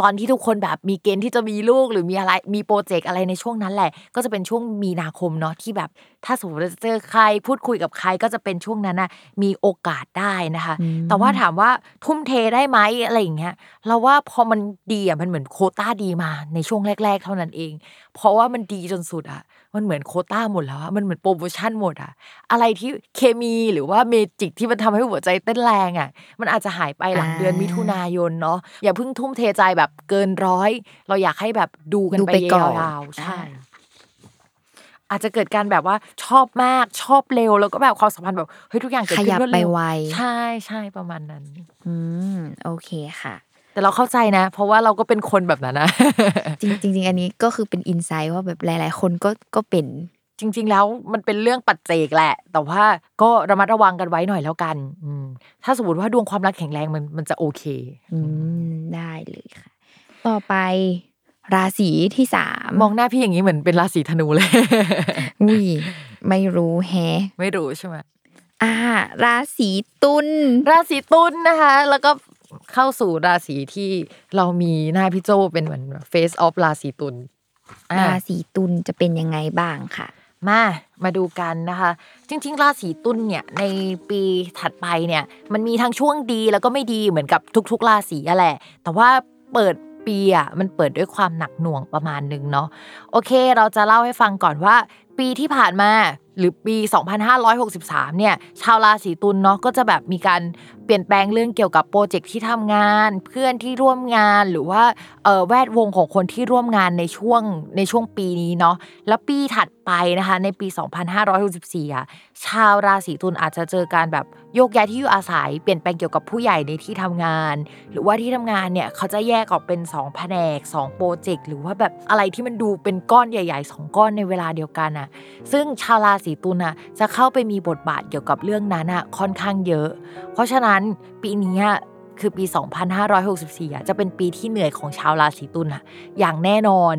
ตอนที่ทุกคนแบบมีเกณฑ์ที่จะมีลูกหรือมีอะไรมีโปรเจกต์อะไรในช่วงนั้นแหละ ก็จะเป็นช่วงมีนาคมเนาะที่แบบ ถ้าสมมติว่าจะเจอใครพูดคุยกับใครก็จะเป็นช่วงนั้นน่ะมีโอกาสได้นะคะอืมแต่ว่าถามว่าทุ่มเทได้ไหมอะไรอย่างเงี้ยเราว่าพอมันดีอะมันเหมือนโควต้าดีมาในช่วงแรก ๆ เท่านั้นเอง เพราะว่ามันดีจนสุดอะมันเหมือนโควต้าหมดแล้วอะมันเหมือนโปรโมชั่นหมดอะอะไรที่เคมีหรือว่า magic ที่มันทำให้หัวใจเต้นแรงอะมันอาจจะหายไปหลังอ่าเดือนมิถุนายนเนาะอย่าเพิ่งทุ่มเทใจแบบเกินร้อย เราอยากให้แบบดูกันดูไปไปก่ยอนาวๆใช่อ่าอาจจะเกิดการแบบว่าชอบมากชอบเร็วแล้วก็แบบความสัมพันธ์แบบเฮ้ยทุกอย่างเกิดขขึ้นยับรวดไปเร็วไวใช่ใช่ประมาณนั้น อืมโอเคค่ะ แต่เราเข้าใจนะ เพราะว่าเราก็เป็นคนแบบนั้นนะจริงจริงๆอันนี้ก็คือเป็นอินไซต์ว่าแบบหลาย ๆ คนก็ก็เป็นจริง ๆ แล้วมันเป็นเรื่องปัจเจกแหละ แต่ว่าก็ระมัดระวังกันไว้หน่อยแล้วกัน อืมถ้าสมมติว่าดวงความรักแข็งแรงมันมันจะโอเค อืมได้เลยค่ะ ต่อไป ราศีที่สามมองหน้าพี่อย่างนี้เหมือนเป็นราศีธนูเลยอุ้ยไม่รู้แฮะไม่รู้ใช่ไหมอ่า ราศีตุลราศีตุลนะคะ แล้วก็เข้าสู่ราศีที่เรามีหน้าพี่โจเป็นเหมือน face of ราศีตุลอะราศีตุลจะเป็นยังไงบ้างค่ะ มามาดูกันนะคะ จริง ๆ ราศีตุลเนี่ยในปีถัดไปเนี่ย มันมีทั้งช่วงดีแล้วก็ไม่ดีเหมือนกับทุก ๆ ราศีอะแหละ แต่ว่าเปิด ปีอะมันเปิดด้วยความหนักหน่วงประมาณหนึ่งเนาะโอเค เราจะเล่าให้ฟังก่อนว่า ปีที่ผ่านมา หรือปี 2563 เนี่ยชาวราศีตุลเนาะก็จะแบบมีการเปลี่ยนแปลงเรื่องเกี่ยวกับโปรเจกต์ที่ทำงาน เพื่อนที่ร่วมงานหรือว่าเออแวดวงของคนที่ร่วมงานในช่วงในช่วงปีนี้เนาะแล้วปีถัดไปนะคะในปี 2564อะชาวราศีตุลอาจจะเจอการแบบโยกย้ายที่อยู่อาศัยเปลี่ยนแปลงเกี่ยวกับผู้ใหญ่ในที่ทำงาน หรือว่าที่ทำงานเนี่ยเขาจะแยกออกเป็น 2 แผนก 2 โปรเจกต์หรือว่าแบบอะไรที่มันดูเป็นก้อนใหญ่ ๆ 2 ก้อนในเวลาเดียวกันอะซึ่งชาวราศีตุลอะจะเข้าไปมีบทบาทเกี่ยวกับเรื่องนั้นอะค่อนข้างเยอะ เพราะฉะนั้นปีนี้คือปี 2564อะจะเป็นปีที่เหนื่อยของชาวราศีตุลอะอย่างแน่นอน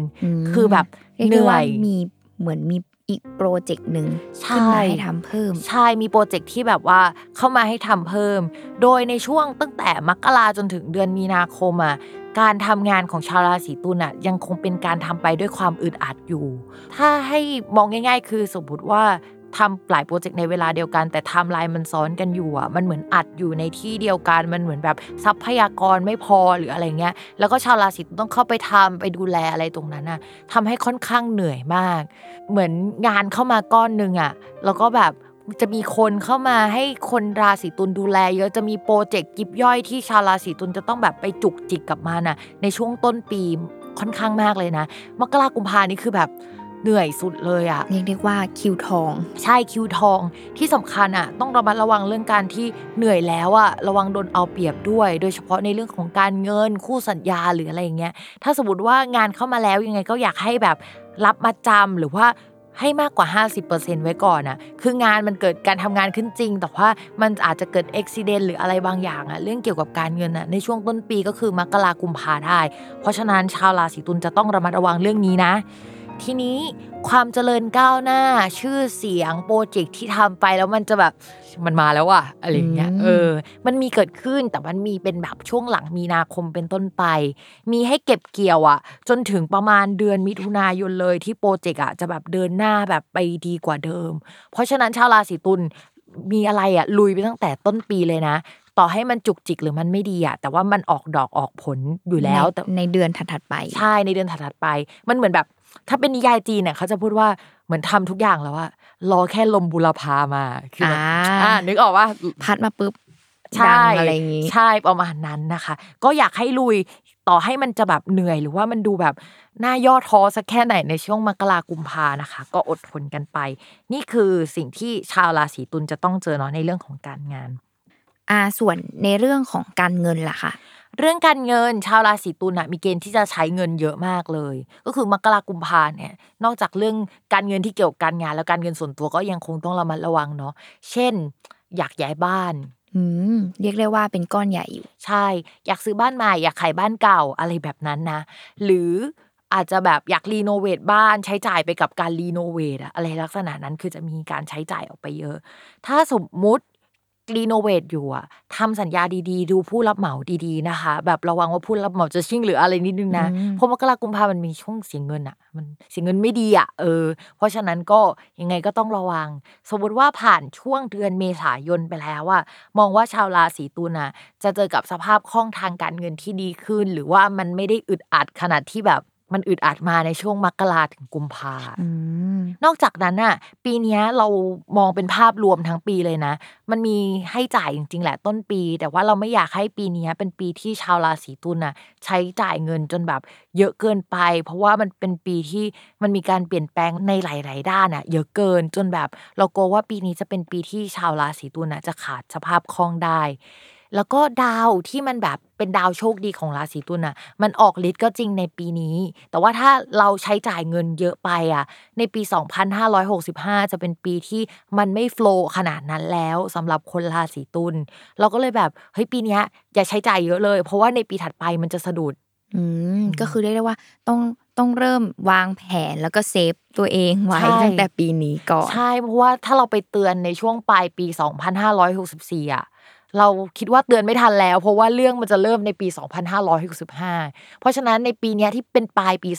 คือแบบเหนื่อยมเหมือนมีอีกโปรเจกต์หนึ่งใช่ขึ้นมาให้ทำเพิ่ม ใช่มีโปรเจกต์ที่แบบว่าเข้ามาให้ทำเพิ่ม โดยในช่วงตั้งแต่มกราจนถึงเดือนมีนาคมอะ การทำงานของชาวราศีตุลอะยังคงเป็นการทำไปด้วยความอึดอัดอยู่ ถ้าให้มองง่าย ๆ คือสมมติว่าทำหลายโปรเจกต์ในเวลาเดียวกัน แต่ไทม์ไลน์มันซ้อนกันอยู่อะมันเหมือนอัดอยู่ในที่เดียวกันมันเหมือนแบบทรัพยากรไม่พอหรืออะไรเงี้ย แล้วก็ชาวราศีตุลต้องเข้าไปทำไปดูแลอะไรตรงนั้นน่ะทำให้ค่อนข้างเหนื่อยมาก เหมือนงานเข้ามาก้อนหนึ่งอะแล้วก็แบบ จะมีคนเข้ามาให้คนราศีตุลดูแล เยอะจะมีโปรเจกต์ยิบย่อยที่ชาวราศีตุลจะต้องแบบไปจุกจิกกับมันน่ะในช่วงต้นปีค่อนข้างมากเลยนะมกรากุมภานี่คือแบบเหนื่อยสุดเลยอะเรียกได้ว่าคิวทอง ใช่คิวทองที่สำคัญอะต้องระมัดระวังเรื่องการที่เหนื่อยแล้วอะระวังโดนเอาเปรียบด้วย โดยเฉพาะในเรื่องของการเงินคู่สัญญาหรืออะไรอย่างเงี้ยถ้าสมมติว่างานเข้ามาแล้วยังไงก็อยากให้แบบรับมาจำหรือว่า ให้มากกว่า 50%ไว้ก่อนอะคืองานมันเกิดการทำงานขึ้นจริง แต่ว่ามันอาจจะเกิดอุบิเหตุหรืออะไรบางอย่างอะเรื่องเกี่ยวกับการเงินอะในช่วงต้นปีก็คือมกรากุมภาได้ เพราะฉะนั้นชาวราศีตุลจะต้องระมัดระวังเรื่องนี้นะ ทีนี้ความเจริญก้าวหน้าชื่อเสียงโปรเจกต์ที่ทำไปแล้วมันจะแบบมันมาแล้วอะอะไรอย่างเงี้ยอืมเออ มันมีเกิดขึ้นแต่มันมีเป็นแบบช่วงหลังมีนาคมเป็นต้นไป มีให้เก็บเกี่ยวอะจนถึงประมาณเดือนมิถุนายนเลยที่โปรเจกต์อะจะแบบเดินหน้าแบบไปดีกว่าเดิม เพราะฉะนั้นชาวราศีตุลมีอะไรอะลุยไปตั้งแต่ต้นปีเลยนะต่อให้มันจุกจิกหรือมันไม่ดีอะแต่ว่ามันออกดอกออกผลอยู่แล้วแต่ในในเดือนถัดๆไป ใช่ในเดือนถัดๆไป มันเหมือนแบบ ถ้าเป็นนิยายจีนเนี่ยเขาจะพูดว่าเหมือนทำทุกอย่างแล้วอะรอแค่ลมบุรพามาคือแบบอ่าอ่านึกออกว่าพัดมาปุ๊บใช่ดังอะไรอย่างงี้ใช่ประมาณนั้นนะคะ ก็อยากให้ลุยต่อให้มันจะแบบเหนื่อยหรือว่ามันดูแบบน่าย่อท้อสักแค่ไหนในช่วงมกรากุมภานะคะ ก็อดทนกันไป นี่คือสิ่งที่ชาวราศีตุลจะต้องเจอเนาะในเรื่องของการงานอ่าส่วนในเรื่องของการเงินล่ะค่ะ เรื่องการเงินชาวราศีตุลน่ะมีเกณฑ์ที่จะใช้เงินเยอะมากเลย ก็คือมกรากุมภาเนี่ยนอกจากเรื่องการเงินที่เกี่ยวกับการงาน แล้วการเงินส่วนตัวก็ยังคงต้องระมัดระวังเนาะเช่น อยากย้ายบ้านอืมเรียกได้ว่าเป็นก้อนใหญ่อยู่ ใช่ อยากซื้อบ้านใหม่อยากขายบ้านเก่าอะไรแบบนั้นนะ หรืออาจจะแบบอยากรีโนเวทบ้านใช้จ่ายไปกับการรีโนเวทอะอะไรลักษณะนั้นคือจะมีการใช้จ่ายออกไปเยอะ ถ้าสมมุติ รีโนเวทอยู่อะทำสัญญาดีๆ ดูผู้รับเหมาดีๆนะคะ แบบระวังว่าผู้รับเหมาจะชิ่งหรืออะไรนิดนึงนะอืมเพราะมกรากุมภามันมีช่วงเสียเงินอะมันเสียเงินไม่ดีอะเออ เพราะฉะนั้นก็ยังไงก็ต้องระวัง สมมติว่าผ่านช่วงเดือนเมษายนไปแล้วอะมองว่าชาวราศีตุลอะจะเจอกับสภาพคล่องทางการเงินที่ดีขึ้น หรือว่ามันไม่ได้อึดอัดขนาดที่แบบ มันอึดอัดมาในช่วงมกราถึงกุมภาอืมนอกจากนั้นน่ะปีเนี้ยเรามองเป็นภาพรวมทั้งปีเลยนะ มันมีให้จ่ายจริง ๆ แหละต้นปี แต่ว่าเราไม่อยากให้ปีเนี้ยเป็นปีที่ชาวราศีตุลน่ะใช้จ่ายเงินจนแบบเยอะเกินไป เพราะว่ามันเป็นปีที่มันมีการเปลี่ยนแปลงในหลาย ๆ ด้านอะเยอะเกินจนแบบ เรากลัวว่าปีนี้จะเป็นปีที่ชาวราศีตุลน่ะจะขาดสภาพคล่องได้ แล้วก็ดาวที่มันแบบเป็นดาวโชคดีของราศีตุลน่ะ มันออกฤทธิ์ก็จริงในปีนี้ แต่ว่าถ้าเราใช้จ่ายเงินเยอะไปอะ ในปี 2565 จะเป็นปีที่มันไม่โฟลว์ขนาดนั้นแล้วสำหรับคนราศีตุล เราก็เลยแบบเฮ้ยปีเนี้ยอย่าใช้จ่ายเยอะเลย เพราะว่าในปีถัดไปมันจะสะดุด อืมก็คือเรียกได้ว่าต้องต้องเริ่มวางแผนแล้วก็เซฟตัวเองไว้ใช่ตั้งแต่ปีนี้ก่อน ใช่เพราะว่าถ้าเราไปเตือนในช่วงปลายปี 2564อะ เราคิดว่าเตือนไม่ทันแล้ว เพราะว่าเรื่องมันจะเริ่มในปี 2565 เพราะฉะนั้นในปีนี้ที่เป็นปลายปี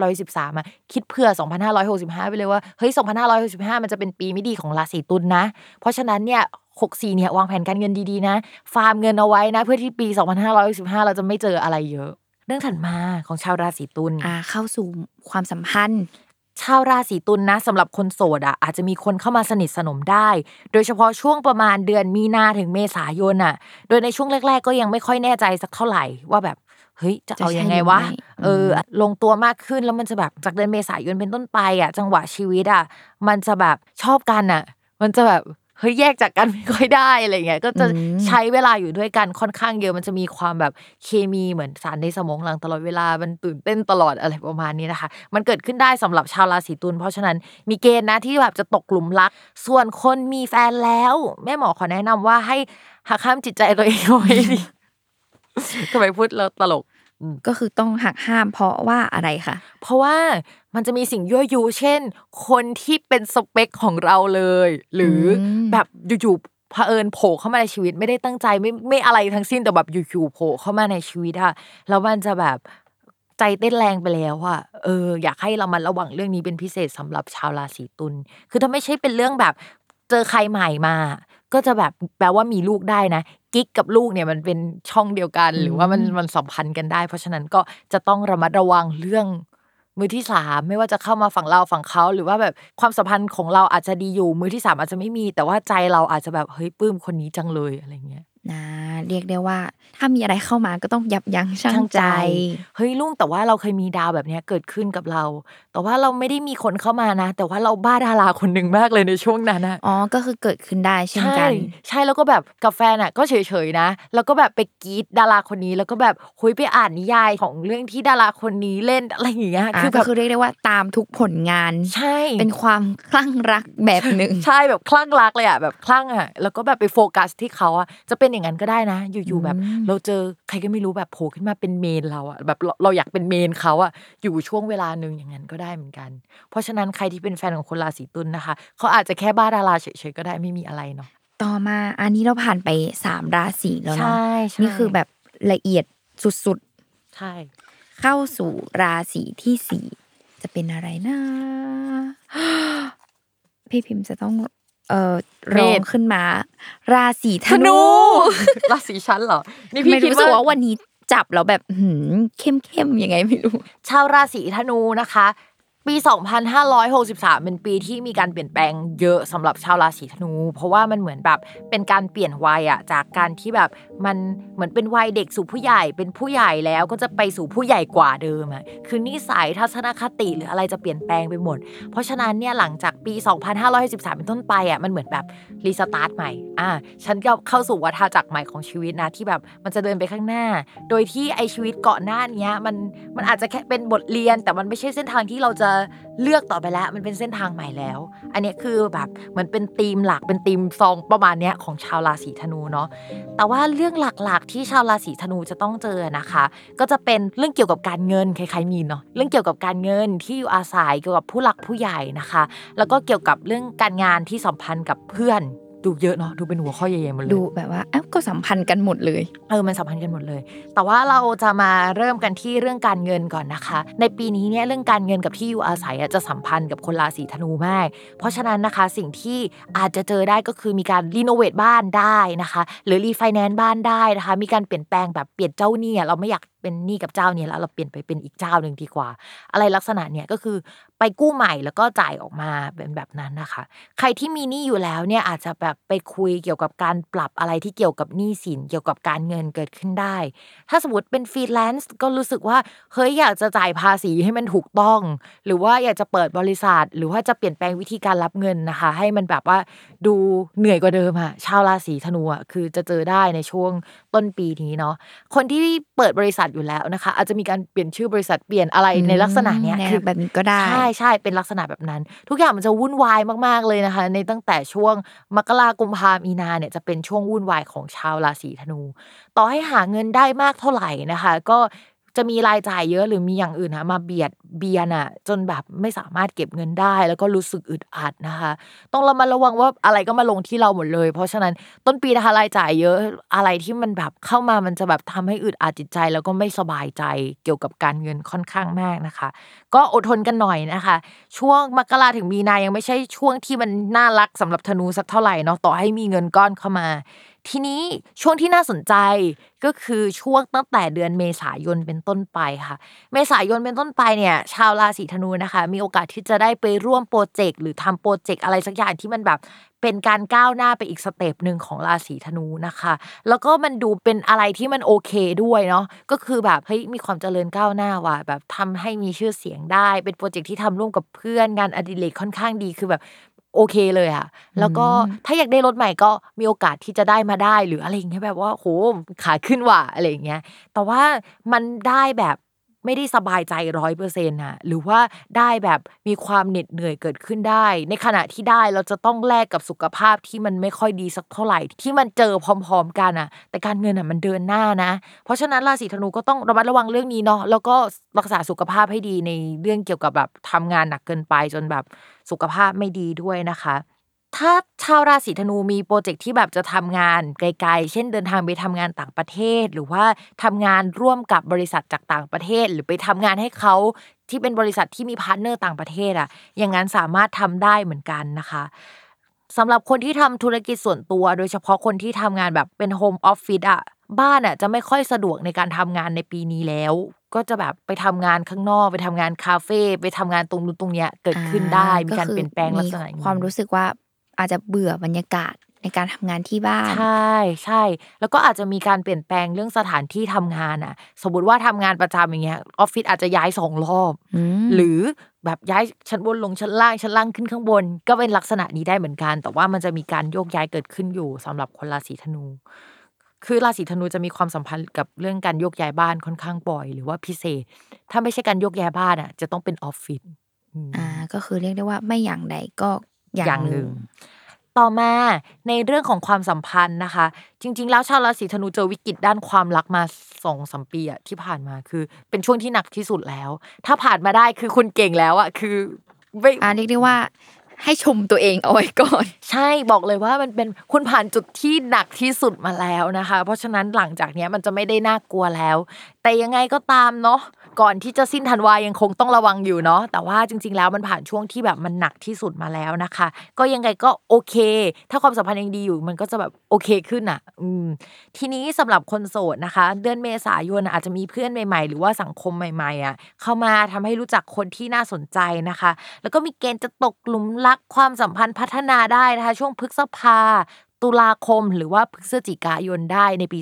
2513อะคิดเผื่อ 2565 ไปเลยว่าเฮ้ย 2565 มันจะเป็นปีไม่ดีของราศีตุลนะเพราะฉะนั้นเนี่ย64เนี่ยวางแผนการเงินดีๆนะ ฟาร์มเงินเอาไว้นะ เพื่อที่ปี 2565 เราจะไม่เจออะไรเยอะ เรื่องถัดมาของชาวราศีตุลอ่าเข้าสู่ความสัมพันธ์ ชาวราศีตุลนนะสำหรับคนโสดอะอาจจะมีคนเข้ามาสนิทสนมได้ โดยเฉพาะช่วงประมาณเดือนมีนาถึงเมษายนอะ โดยในช่วงแรก ๆ ก็ยังไม่ค่อยแน่ใจสักเท่าไหร่ว่าแบบเฮ้ยจะเอายังไงวะเออลงตัวมากขึ้นแล้วมันจะแบบจากเดือนเมษายนเป็นต้นไปอะ จังหวะชีวิตอะ มันจะแบบชอบกันอะ มันจะแบบ เฮ้ยแยกจากกันไม่ค่อยได้อะไรเงี้ยก็จะใช้เวลาอยู่ด้วยกันค่อนข้างเยอะมันจะมีความแบบเคมีเหมือนสารในสมองหลังตลอดเวลามันตื่นเต้นตลอดอะไรประมาณนี้นะคะ มันเกิดขึ้นได้สำหรับชาวราศีตุลเพราะฉะนั้นมีเกณฑ์นะที่แบบจะตกหลุมรัก ส่วนคนมีแฟนแล้วแม่หมอขอแนะนำว่าให้หักห้ามจิตใจตัวเองไว้ดีทำไมพูดแล้วตลก ก็คือต้องหักห้ามเพราะว่าอะไรคะเพราะว่ามันจะมีสิ่งยั่วยุเช่น คนที่เป็นสเปคของเราเลย หรือแบบอยู่ๆเผอิญโผล่เข้ามาในชีวิตไม่ได้ตั้งใจไม่ไม่อะไรทั้งสิ้นแต่แบบอยู่ๆโผล่เข้ามาในชีวิตอะแล้วมันจะแบบใจเต้นแรงไปแล้วอะเออ อยากให้เรามันระวังเรื่องนี้เป็นพิเศษสำหรับชาวราศีตุลคือถ้าไม่ใช่เป็นเรื่องแบบเจอใครใหม่มา ก็จะแบบแปลว่ามีลูกได้นะ กิ๊กกับลูกเนี่ยมันเป็นช่องเดียวกัน หรือว่ามันมันสัมพันธ์กันได้ เพราะฉะนั้นก็จะต้องระมัดระวังเรื่องมือที่สามไม่ว่าจะเข้ามาฝั่งเราฝั่งเขาหรือว่าแบบความสัมพันธ์ของเราอาจจะดีอยู่มือที่สามอาจจะไม่มี แต่ว่าใจเราอาจจะแบบเฮ้ยปลื้มคนนี้จังเลยอะไรเงี้ย นะเรียกได้ว่า ถ้ามีอะไรเข้ามาก็ต้องยับยั้งชั่งใจ เฮ้ยลุงแต่ว่าเราเคยมีดาวแบบนี้เกิดขึ้นกับเรา แต่ว่าเราไม่ได้มีคนเข้ามานะ แต่ว่าเราบ้าดาราคนหนึ่งมากเลยในช่วงนั้นนะอ๋อก็คือเกิดขึ้นได้เช่นกัน ใช่แล้วก็แบบกับแฟนอะ ก็เฉยๆนะ แล้วก็แบบไปกีดดาราคนนี้ แล้วก็แบบคุยไปอ่านนิยายของเรื่องที่ดาราคนนี้เล่นอะไรอย่างเงี้ยคือก็คือเรียกได้ว่าตามทุกผลงาน ใช่ เป็นความคลั่งรักแบบหนึ่งใช่แบบคลั่งรักเลยอะแบบคลั่งอะแล้วก็แบบไปโฟกัสที่เขาอะจะเป็นอย่างนั้นก็ได้นะ อยู่ๆแบบ เราเจอใครก็ไม่รู้แบบโผล่ขึ้นมาเป็นเมนเราอะแบบเราอยากเป็นเมนเขาอะอยู่ช่วงเวลาหนึ่งอย่างนั้นก็ได้เหมือนกัน เพราะฉะนั้นใครที่เป็นแฟนของคนราศีตุลนะคะเขาอาจจะแค่บ้าดาราเฉยๆก็ได้ไม่มีอะไรเนาะต่อมาอันนี้เราผ่านไปสามราศีแล้วเนาะนี่คือแบบละเอียดสุดๆใช่ เข้าสู่ราศีที่สี่จะเป็นอะไรนะพี่พิมพ์จะต้อง เอ่อร้องขึ้นมา ราศีธนู ราศีชั้นเหรอ นี่พี่รู้สึกว่าวันนี้จับแล้วแบบหืมเข้มเข้มยังไงไม่รู้ ชาวราศีธนูนะคะ ปี 2563 เป็นปีที่มีการเปลี่ยนแปลงเยอะสำหรับชาวราศีธนู เพราะว่ามันเหมือนแบบเป็นการเปลี่ยนวัยอะจากการที่แบบมันเหมือนเป็นวัยเด็กสู่ผู้ใหญ่ เป็นผู้ใหญ่แล้วก็จะไปสู่ผู้ใหญ่กว่าเดิมอะคือนิสัยทัศนคติหรืออะไรจะเปลี่ยนแปลงไปหมด เพราะฉะนั้นเนี่ยหลังจากปี 2563เป็นต้นไปอะมันเหมือนแบบรีสตาร์ทใหม่อ่าฉันก็เข้าสู่วัฏจักรใหม่ของชีวิตนะที่แบบมันจะเดินไปข้างหน้า โดยที่ไอชีวิตเกาะหน้านี้มันมันอาจจะแค่เป็นบทเรียนแต่มันไม่ใช่เส้นทางที่เราจะเลือกต่อไปแล้วมันเป็นเส้นทางใหม่แล้ว อันนี้คือแบบเหมือนเป็นธีมหลักเป็นธีมซองประมาณนี้ของชาวราศีธนูเนาะแต่ว่าเรื่องหลักๆที่ชาวราศีธนูจะต้องเจอนะคะ ก็จะเป็นเรื่องเกี่ยวกับการเงินคล้ายๆมีเนาะเรื่องเกี่ยวกับการเงินที่อยู่อาศัยเกี่ยวกับผู้หลักผู้ใหญ่นะคะ แล้วก็เกี่ยวกับเรื่องการงานที่สัมพันธ์กับเพื่อน ดูเยอะเนาะดูเป็นหัวข้อใหญ่ๆหมดเลยดูแบบว่าอ้าวก็สัมพันธ์กันหมดเลย เออมันสัมพันธ์กันหมดเลย แต่ว่าเราจะมาเริ่มกันที่เรื่องการเงินก่อนนะคะ ในปีนี้เนี่ยเรื่องการเงินกับที่อยู่อาศัยจะสัมพันธ์กับคนราศีธนูมาก เพราะฉะนั้นนะคะสิ่งที่อาจจะเจอได้ก็คือมีการรีโนเวทบ้านได้นะคะ หรือรีไฟแนนซ์บ้านได้นะคะ มีการเปลี่ยนแปลงแบบเปลี่ยนเจ้าหนี้เราไม่อยากเป็นหนี้กับเจ้าเนี่ยแล้วเราเปลี่ยนไปเป็นอีกเจ้าหนึ่งดีกว่า อะไรลักษณะเนี่ยก็คือ ไปกู้ใหม่แล้วก็จ่ายออกมาเป็นแบบนั้นนะคะ ใครที่มีหนี้อยู่แล้วเนี่ยอาจจะแบบไปคุยเกี่ยวกับการปรับอะไรที่เกี่ยวกับหนี้สินเกี่ยวกับการเงินเกิดขึ้นได้ ถ้าสมมติเป็นฟรีแลนซ์ก็รู้สึกว่าเฮ้ยอยากจะจ่ายภาษีให้มันถูกต้อง หรือว่าอยากจะเปิดบริษัท หรือว่าจะเปลี่ยนแปลงวิธีการรับเงินนะคะ ให้มันแบบว่าดูเหนื่อยกว่าเดิมอะชาวราศีธนูอะคือจะเจอได้ในช่วงต้นปีนี้เนาะคนที่เปิดบริษัทอยู่แล้วนะคะ อาจจะมีการเปลี่ยนชื่อบริษัทเปลี่ยนอะไรในลักษณะเนี้ยคือแบบนี้ก็ได้ใช่ใช่เป็นลักษณะแบบนั้น ทุกอย่างมันจะวุ่นวายมากๆเลยนะคะ ในตั้งแต่ช่วงมกรากุมภามีนาเนี่ยจะเป็นช่วงวุ่นวายของชาวราศีธนู ต่อให้หาเงินได้มากเท่าไหร่นะคะ ก็ จะมีรายจ่ายเยอะหรือมีอย่างอื่นนะมาเบียดเบียนอะจนแบบไม่สามารถเก็บเงินได้ แล้วก็รู้สึกอึดอัดนะคะ ต้องระมัดระวังว่าอะไรก็มาลงที่เราหมดเลย เพราะฉะนั้นต้นปีนะคะรายจ่ายเยอะอะไรที่มันแบบเข้ามามันจะแบบทำให้อึดอัดจิตใจ แล้วก็ไม่สบายใจเกี่ยวกับการเงินค่อนข้างมากนะคะ ก็อดทนกันหน่อยนะคะ ช่วงมกราถึงมีนายังไม่ใช่ช่วงที่มันน่ารักสำหรับธนูสักเท่าไหร่เนาะต่อให้มีเงินก้อนเข้ามา ทีนี้ช่วงที่น่าสนใจก็คือช่วงตั้งแต่เดือนเมษายนเป็นต้นไปค่ะ เมษายนเป็นต้นไปเนี่ย ชาวราศีธนูนะคะ มีโอกาสที่จะได้ไปร่วมโปรเจกต์หรือทำโปรเจกต์อะไรสักอย่างที่มันแบบเป็นการก้าวหน้าไปอีก step หนึ่งของราศีธนูนะคะ แล้วก็มันดูเป็นอะไรที่มันโอเคด้วยเนาะก็คือแบบเฮ้ยมีความเจริญก้าวหน้าว่ะแบบทำให้มีชื่อเสียงได้ เป็นโปรเจกต์ที่ทำร่วมกับเพื่อนงานอดิเรกค่อนข้างดีคือแบบ โอเคเลยอะแล้วก็ถ้าอยากได้รถใหม่ก็มีโอกาสที่จะได้มาได้หรืออะไรอย่างเงี้ยแบบว่าโหขาขึ้นว่ะอะไรอย่างเงี้ยแต่ว่ามันได้แบบ ไม่ได้สบายใจร้อยเปอร์เซ็นต์อะหรือว่าได้แบบมีความเหน็ดเหนื่อยเกิดขึ้นได้ ในขณะที่ได้เราจะต้องแลกกับสุขภาพที่มันไม่ค่อยดีสักเท่าไหร่ ที่มันเจอพร้อม ๆ กันอะแต่การเงินอะมันเดินหน้านะ เพราะฉะนั้นราศีธนูก็ต้องระมัดระวังเรื่องนี้เนาะแล้วก็รักษาสุขภาพให้ดีในเรื่องเกี่ยวกับแบบทำงานหนักเกินไปจนแบบสุขภาพไม่ดีด้วยนะคะ ถ้าชาวราศีธนูมีโปรเจกต์ที่แบบจะทำงานไกลๆ เช่นเดินทางไปทำงานต่างประเทศ หรือว่าทำงานร่วมกับบริษัทจากต่างประเทศ หรือไปทำงานให้เขาที่เป็นบริษัทที่มี partner ต่างประเทศอะอย่างนั้นสามารถทำได้เหมือนกันนะคะสำหรับคนที่ทำธุรกิจส่วนตัว โดยเฉพาะคนที่ทำงานแบบเป็นโฮมออฟฟิศอะบ้านอะจะไม่ค่อยสะดวกในการทำงานในปีนี้แล้ว ก็จะแบบไปทำงานข้างนอก ไปทำงานคาเฟ่ไปทำงานตรงนู้นตรงเนี้ยเกิดขึ้นได้มีการเปลี่ยนแปลงลักษณะความรู้สึกว่า อาจจะเบื่อบรรยากาศในการทำงานที่บ้าน ใช่ใช่ แล้วก็อาจจะมีการเปลี่ยนแปลงเรื่องสถานที่ทำงานอะ สมมติว่าทำงานประจำอย่างเงี้ยออฟฟิศอาจจะย้ายสองรอบหรือแบบย้ายชั้นบนลงชั้นล่างชั้นล่างขึ้นข้างบน ก็เป็นลักษณะนี้ได้เหมือนกัน แต่ว่ามันจะมีการโยกย้ายเกิดขึ้นอยู่สำหรับคนราศีธนู คือราศีธนูจะมีความสัมพันธ์กับเรื่องการโยกย้ายบ้านค่อนข้างบ่อย หรือว่าพิเศษ ถ้าไม่ใช่การโยกย้ายบ้านอะ จะต้องเป็นออฟฟิศอ่าก็คือเรียกได้ว่าไม่อย่างใดก็ อย่างหนึ่ง ต่อมาในเรื่องของความสัมพันธ์นะคะ จริง ๆ แล้วชาวราศีธนูเจอวิกฤตด้านความรักมาสองสมปีอะที่ผ่านมาคือ เป็นช่วงที่หนักที่สุดแล้ว ถ้าผ่านมาได้คือคุณเก่งแล้วอะคือไม่อ่าเรียกได้ว่า ให้ชมตัวเองเอาไว้ก่อน ใช่บอกเลยว่ามันเป็นคุณผ่านจุดที่หนักที่สุดมาแล้วนะคะ เพราะฉะนั้นหลังจากนี้มันจะไม่ได้น่ากลัวแล้ว แต่ยังไงก็ตามเนาะก่อนที่จะสิ้นธันวายังคงต้องระวังอยู่เนาะแต่ว่าจริง ๆ แล้วมันผ่านช่วงที่แบบมันหนักที่สุดมาแล้วนะคะ ก็ยังไงก็โอเค ถ้าความสัมพันธ์ยังดีอยู่ มันก็จะแบบ โอเคขึ้นอะ อืม ทีนี้สำหรับคนโสดนะคะ เดือนเมษายนอาจจะมีเพื่อนใหม่ๆ หรือว่าสังคมใหม่ๆอะเข้ามาทำให้รู้จักคนที่น่าสนใจนะคะ แล้วก็มีเกณฑ์จะตกหลุมรักความสัมพันธ์พัฒนาได้นะคะ ช่วงพฤษภา ตุลาคมหรือว่าพฤศจิกายนได้ในปี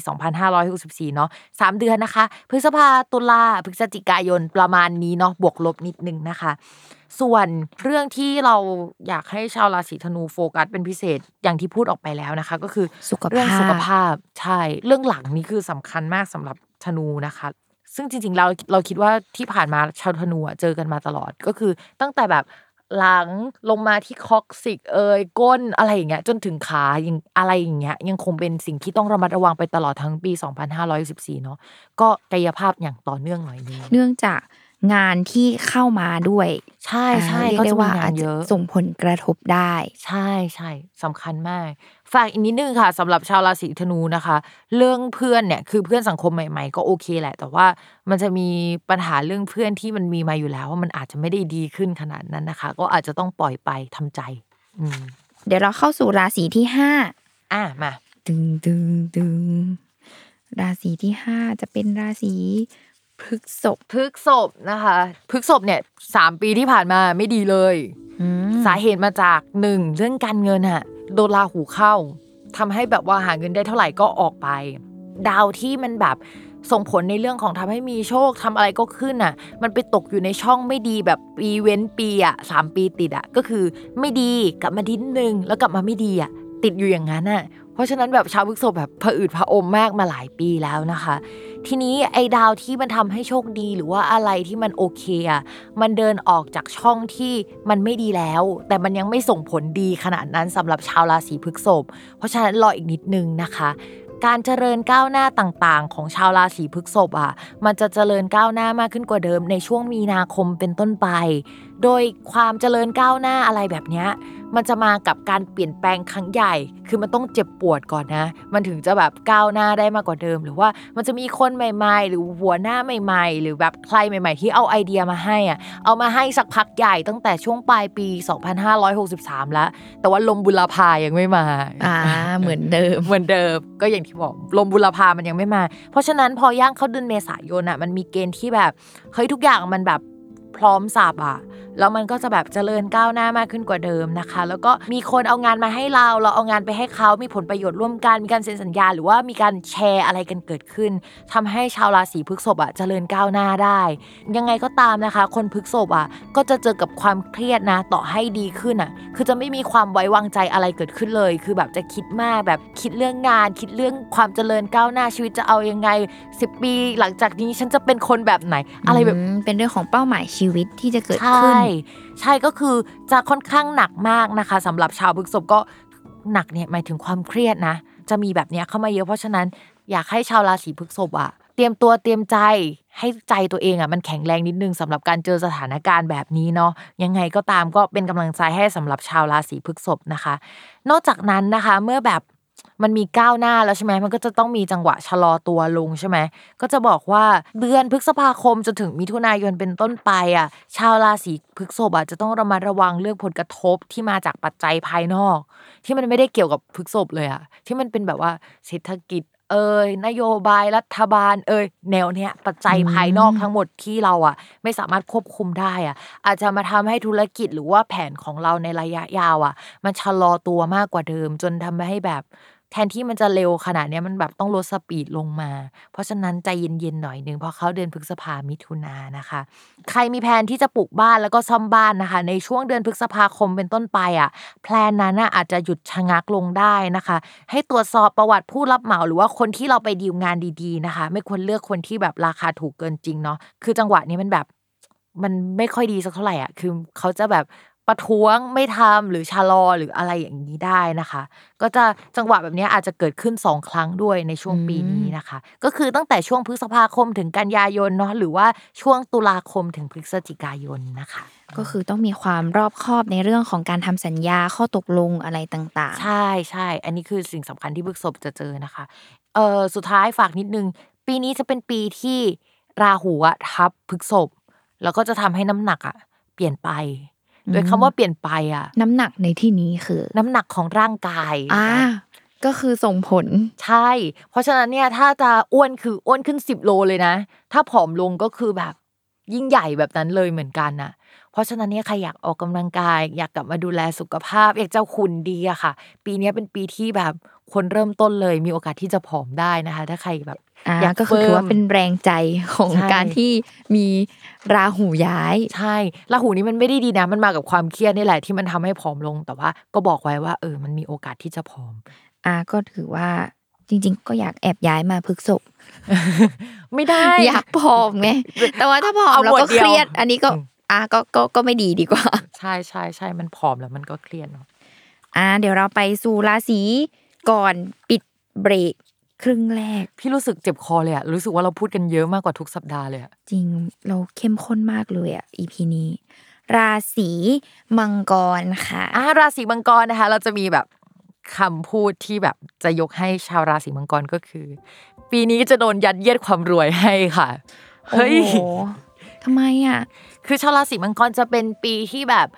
2564 เนาะ3เดือนนะคะ พฤษภาตุลาพฤศจิกายนประมาณนี้เนาะบวกลบนิดนึงนะคะ ส่วนเรื่องที่เราอยากให้ชาวราศีธนูโฟกัสเป็นพิเศษอย่างที่พูดออกไปแล้วนะคะ ก็คือเรื่องสุขภาพใช่เรื่องหลังนี้คือสำคัญมากสำหรับธนูนะคะซึ่งจริงๆเราเราคิดว่าที่ผ่านมาชาวธนูเจอกันมาตลอดก็คือตั้งแต่แบบ หลังลงมาที่ coccyx เอยก้นอะไรอย่างเงี้ยจนถึงขายังอะไรอย่างเงี้ยยังคงเป็นสิ่งที่ต้องระมัดระวังไปตลอดทั้งปี 2514 เนาะก็กายภาพอย่างต่อเนื่องหน่อยนึงเนื่องจากงานที่เข้ามาด้วย ใช่ใช่ก็จะมีงานเยอะส่งผลกระทบได้ ใช่ใช่สำคัญมาก ฝากอีกนิดนึงค่ะสำหรับชาวราศีธนูนะคะ เรื่องเพื่อนเนี่ยคือเพื่อนสังคมใหม่ ๆ ก็โอเคแหละ แต่ว่ามันจะมีปัญหาเรื่องเพื่อนที่มันมีมาอยู่แล้ว ว่ามันอาจจะไม่ได้ดีขึ้นขนาดนั้นนะคะ ก็อาจจะต้องปล่อยไปทำใจ อืเดี๋ยวเราเข้าสู่ราศีที่ห้าอะมาดึงดึงดึงราศีที่ห้าจะเป็นราศีพฤกษบพฤกษบนะคะพฤกษบเนี่ยสามปีที่ผ่านมาไม่ดีเลย สาเหตุมาจากหนึ่งเรื่องการเงินอะ โดนลาหูเข้าทำให้แบบว่าหาเงินได้เท่าไหร่ก็ออกไป ดาวที่มันแบบส่งผลในเรื่องของทำให้มีโชคทำอะไรก็ขึ้นอะ มันไปตกอยู่ในช่องไม่ดีแบบปีเว้นปีอะสามปีติดอะก็คือไม่ดีกลับมาดิ้นหนึ่งแล้วกลับมาไม่ดีอะติดอยู่อย่างนั้นอะ เพราะฉะนั้นแบบชาวพฤกษบแบบผะอืดผะอมมากมาหลายปีแล้วนะคะ ทีนี้ไอ้ดาวที่มันทำให้โชคดีหรือว่าอะไรที่มันโอเคอะมันเดินออกจากช่องที่มันไม่ดีแล้ว แต่มันยังไม่ส่งผลดีขนาดนั้นสำหรับชาวราศีพฤษภเพราะฉะนั้นรออีกนิดนึงนะคะการเจริญก้าวหน้าต่างๆ ของชาวราศีพฤษภอะ มันจะเจริญก้าวหน้ามากขึ้นกว่าเดิมในช่วงมีนาคมเป็นต้นไป โดยความเจริญก้าวหน้าอะไรแบบนี้มันจะมากับการเปลี่ยนแปลงครั้งใหญ่ คือมันต้องเจ็บปวดก่อนนะ มันถึงจะแบบก้าวหน้าได้มากกว่าเดิม หรือว่ามันจะมีคนใหม่ ๆ หรือหัวหน้าใหม่ ๆ หรือแบบใครใหม่ ๆ ที่เอาไอเดียมาให้อะ เอามาให้สักพักใหญ่ตั้งแต่ช่วงปลายปี 2563 แล้ว แต่ว่าลมบุรพายังไม่มา อ่า เหมือนเดิม เหมือนเดิม ก็อย่างที่บอกลมบุรพามันยังไม่มา เพราะฉะนั้นพอย่างเข้าเดือนเมษายนอะ มันมีเกณฑ์ที่แบบ เฮ้ยทุกอย่างมันแบบพร้อมสับอะ แล้วมันก็จะแบบเจริญก้าวหน้ามากขึ้นกว่าเดิมนะคะ แล้วก็มีคนเอางานมาให้เรา เราเอางานไปให้เขามีผลประโยชน์ร่วมกัน มีการเซ็นสัญญา หรือว่ามีการแชร์อะไรกันเกิดขึ้นทำให้ชาวราศีพฤษภอะเจริญก้าวหน้าได้ ยังไงก็ตามนะคะ คนพฤษภอะก็จะเจอกับความเครียดนะต่อให้ดีขึ้นอะ คือจะไม่มีความไว้วางใจอะไรเกิดขึ้นเลย คือแบบจะคิดมากแบบคิดเรื่องงาน คิดเรื่องความเจริญก้าวหน้าชีวิตจะเอายังไง 10 ปี หลังจากนี้ฉันจะเป็นคนแบบไหน อะไรแบบเป็นเรื่องของเป้าหมายชีวิตที่จะเกิดขึ้นใช่ก็คือจะค่อนข้างหนักมากนะคะสำหรับชาวพฤกษภก็หนักเนี่ยหมายถึงความเครียดนะ จะมีแบบเนี้ยเข้ามาเยอะเพราะฉะนั้นอยากให้ชาวราศีพฤษภอะเตรียมตัวเตรียมใจให้ใจตัวเองอะมันแข็งแรงนิดนึงสำหรับการเจอสถานการณ์แบบนี้เนาะยังไงก็ตามก็เป็นกำลังใจให้สำหรับชาวราศีพฤษภนะคะ นอกจากนั้นนะคะ เมื่อแบบ มันมีก้าวหน้าแล้วใช่ไหมมันก็จะต้องมีจังหวะชะลอตัวลงใช่ไหมก็จะบอกว่าเดือนพฤษภาคมจนถึงมิถุนายนเป็นต้นไปอะ ชาวราศีพฤษภอะจะต้องระมัดระวังเรื่องผลกระทบที่มาจากปัจจัยภายนอก ที่มันไม่ได้เกี่ยวกับพฤษภเลยอะที่มันเป็นแบบว่าเศรษฐกิจเอ่ยนโยบายรัฐบาล เอ่ยแนวเนี้ยปัจจัยภายนอกทั้งหมดที่เราอะ ไม่สามารถควบคุมได้อะ อาจจะมาทำให้ธุรกิจหรือว่าแผนของเราในระยะยาวอะ มันชะลอตัวมากกว่าเดิม จนทำให้แบบ แทนที่มันจะเร็วขนาดนี้มันแบบต้องลดสปีดลงมา เพราะฉะนั้นใจเย็นๆหน่อยหนึงเพราะเขาเดือนพฤษภามิถุนายนะคะ ใครมีแผนที่จะปลูกบ้านแล้วก็ซ่อมบ้านนะคะ ในช่วงเดือนพฤษภาคมเป็นต้นไปอะแพลนนั้นอาจจะหยุดชะงักลงได้นะคะ ให้ตรวจสอบประวัติผู้รับเหมาหรือว่าคนที่เราไปดีลงานดีๆนะคะ ไม่ควรเลือกคนที่แบบราคาถูกเกินจริงเนาะคือจังหวะนี้มันแบบมันไม่ค่อยดีสักเท่าไหร่อะ คือเขาจะแบบ ประท้วงไม่ทำหรือชะลอหรืออะไรอย่างนี้ได้นะคะ ก็จะจังหวะแบบนี้อาจจะเกิดขึ้น 2 ครั้งด้วยในช่วงปีนี้นะคะ ก็คือตั้งแต่ช่วงพฤษภาคมถึงกันยายนเนาะหรือว่าช่วงตุลาคมถึงพฤศจิกายนนะคะ ก็คือต้องมีความรอบคอบในเรื่องของการทำสัญญาข้อตกลงอะไรต่างใช่ใช่อันนี้คือสิ่งสำคัญที่พฤษภจะเจอนะคะเออสุดท้ายฝากนิดนึง ปีนี้จะเป็นปีที่ราหูอะทับพฤษภแล้วก็จะทำให้น้ำหนักอะเปลี่ยนไป โดยคำว่าเปลี่ยนไปอะๆน้ำหนักในที่นี้คือ น้ำหนักของร่างกายอ่าก็คือส่งผลใช่ เพราะฉะนั้นเนี่ยถ้าจะอ้วนคืออ้วนขึ้นสิบโลเลยนะ ถ้าผอมลงก็คือแบบ ยิ่งใหญ่แบบนั้นเลยเหมือนกันน่ะ เพราะฉะนั้นเนี่ยใครอยากออกกำลังกาย อยากกลับมาดูแลสุขภาพ อยากจะหุ่นดีอะค่ะ ปีนี้เป็นปีที่แบบคนเริ่มต้นเลยมีโอกาสที่จะผอมได้นะคะ ถ้าใครแบบอ่าอ ยากก็คือถือว่าฟิร์มเป็นแรงใจของใช่การที่มีราหูย้าย ใช่ราหูนี้มันไม่ได้ดีนะ มันมากับความเครียดนี่แหละที่มันทำให้ผอมลง แต่ว่าก็บอกไว้ว่า เออ มันมีโอกาสที่จะผอม อ่าก็ถือว่าจริง ๆ ก็อยากแอบย้ายมาพฤกษบไม่ได้อยากผอมไงแต่ว่าถ้าผอมเอาแล้วหมวดก็เดียวเครียด อันนี้ก็อืมอ่าก็ก็ก็ไม่ดีดีกว่า ใช่ใช่ใช่มันผอมแล้วมันก็เครียดเนาะอ่า เดี๋ยวเราไปสู่ราศีก่อนปิดเบรก ครึ่งแรก พี่รู้สึกเจ็บคอเลยอะรู้สึกว่าเราพูดกันเยอะมากกว่าทุกสัปดาห์เลยอะจริงเราเข้มข้นมากเลยอะ EP นี้ ราศีมังกรค่ะอ่าราศีมังกรนะคะ เราจะมีแบบคำพูดที่แบบจะยกให้ชาวราศีมังกรก็คือ ปีนี้จะโดนยัดเยียดความรวยให้ค่ะเฮ้ยโอ้โหทำไมอะ คือชาวราศีมังกรจะเป็นปีที่แบบ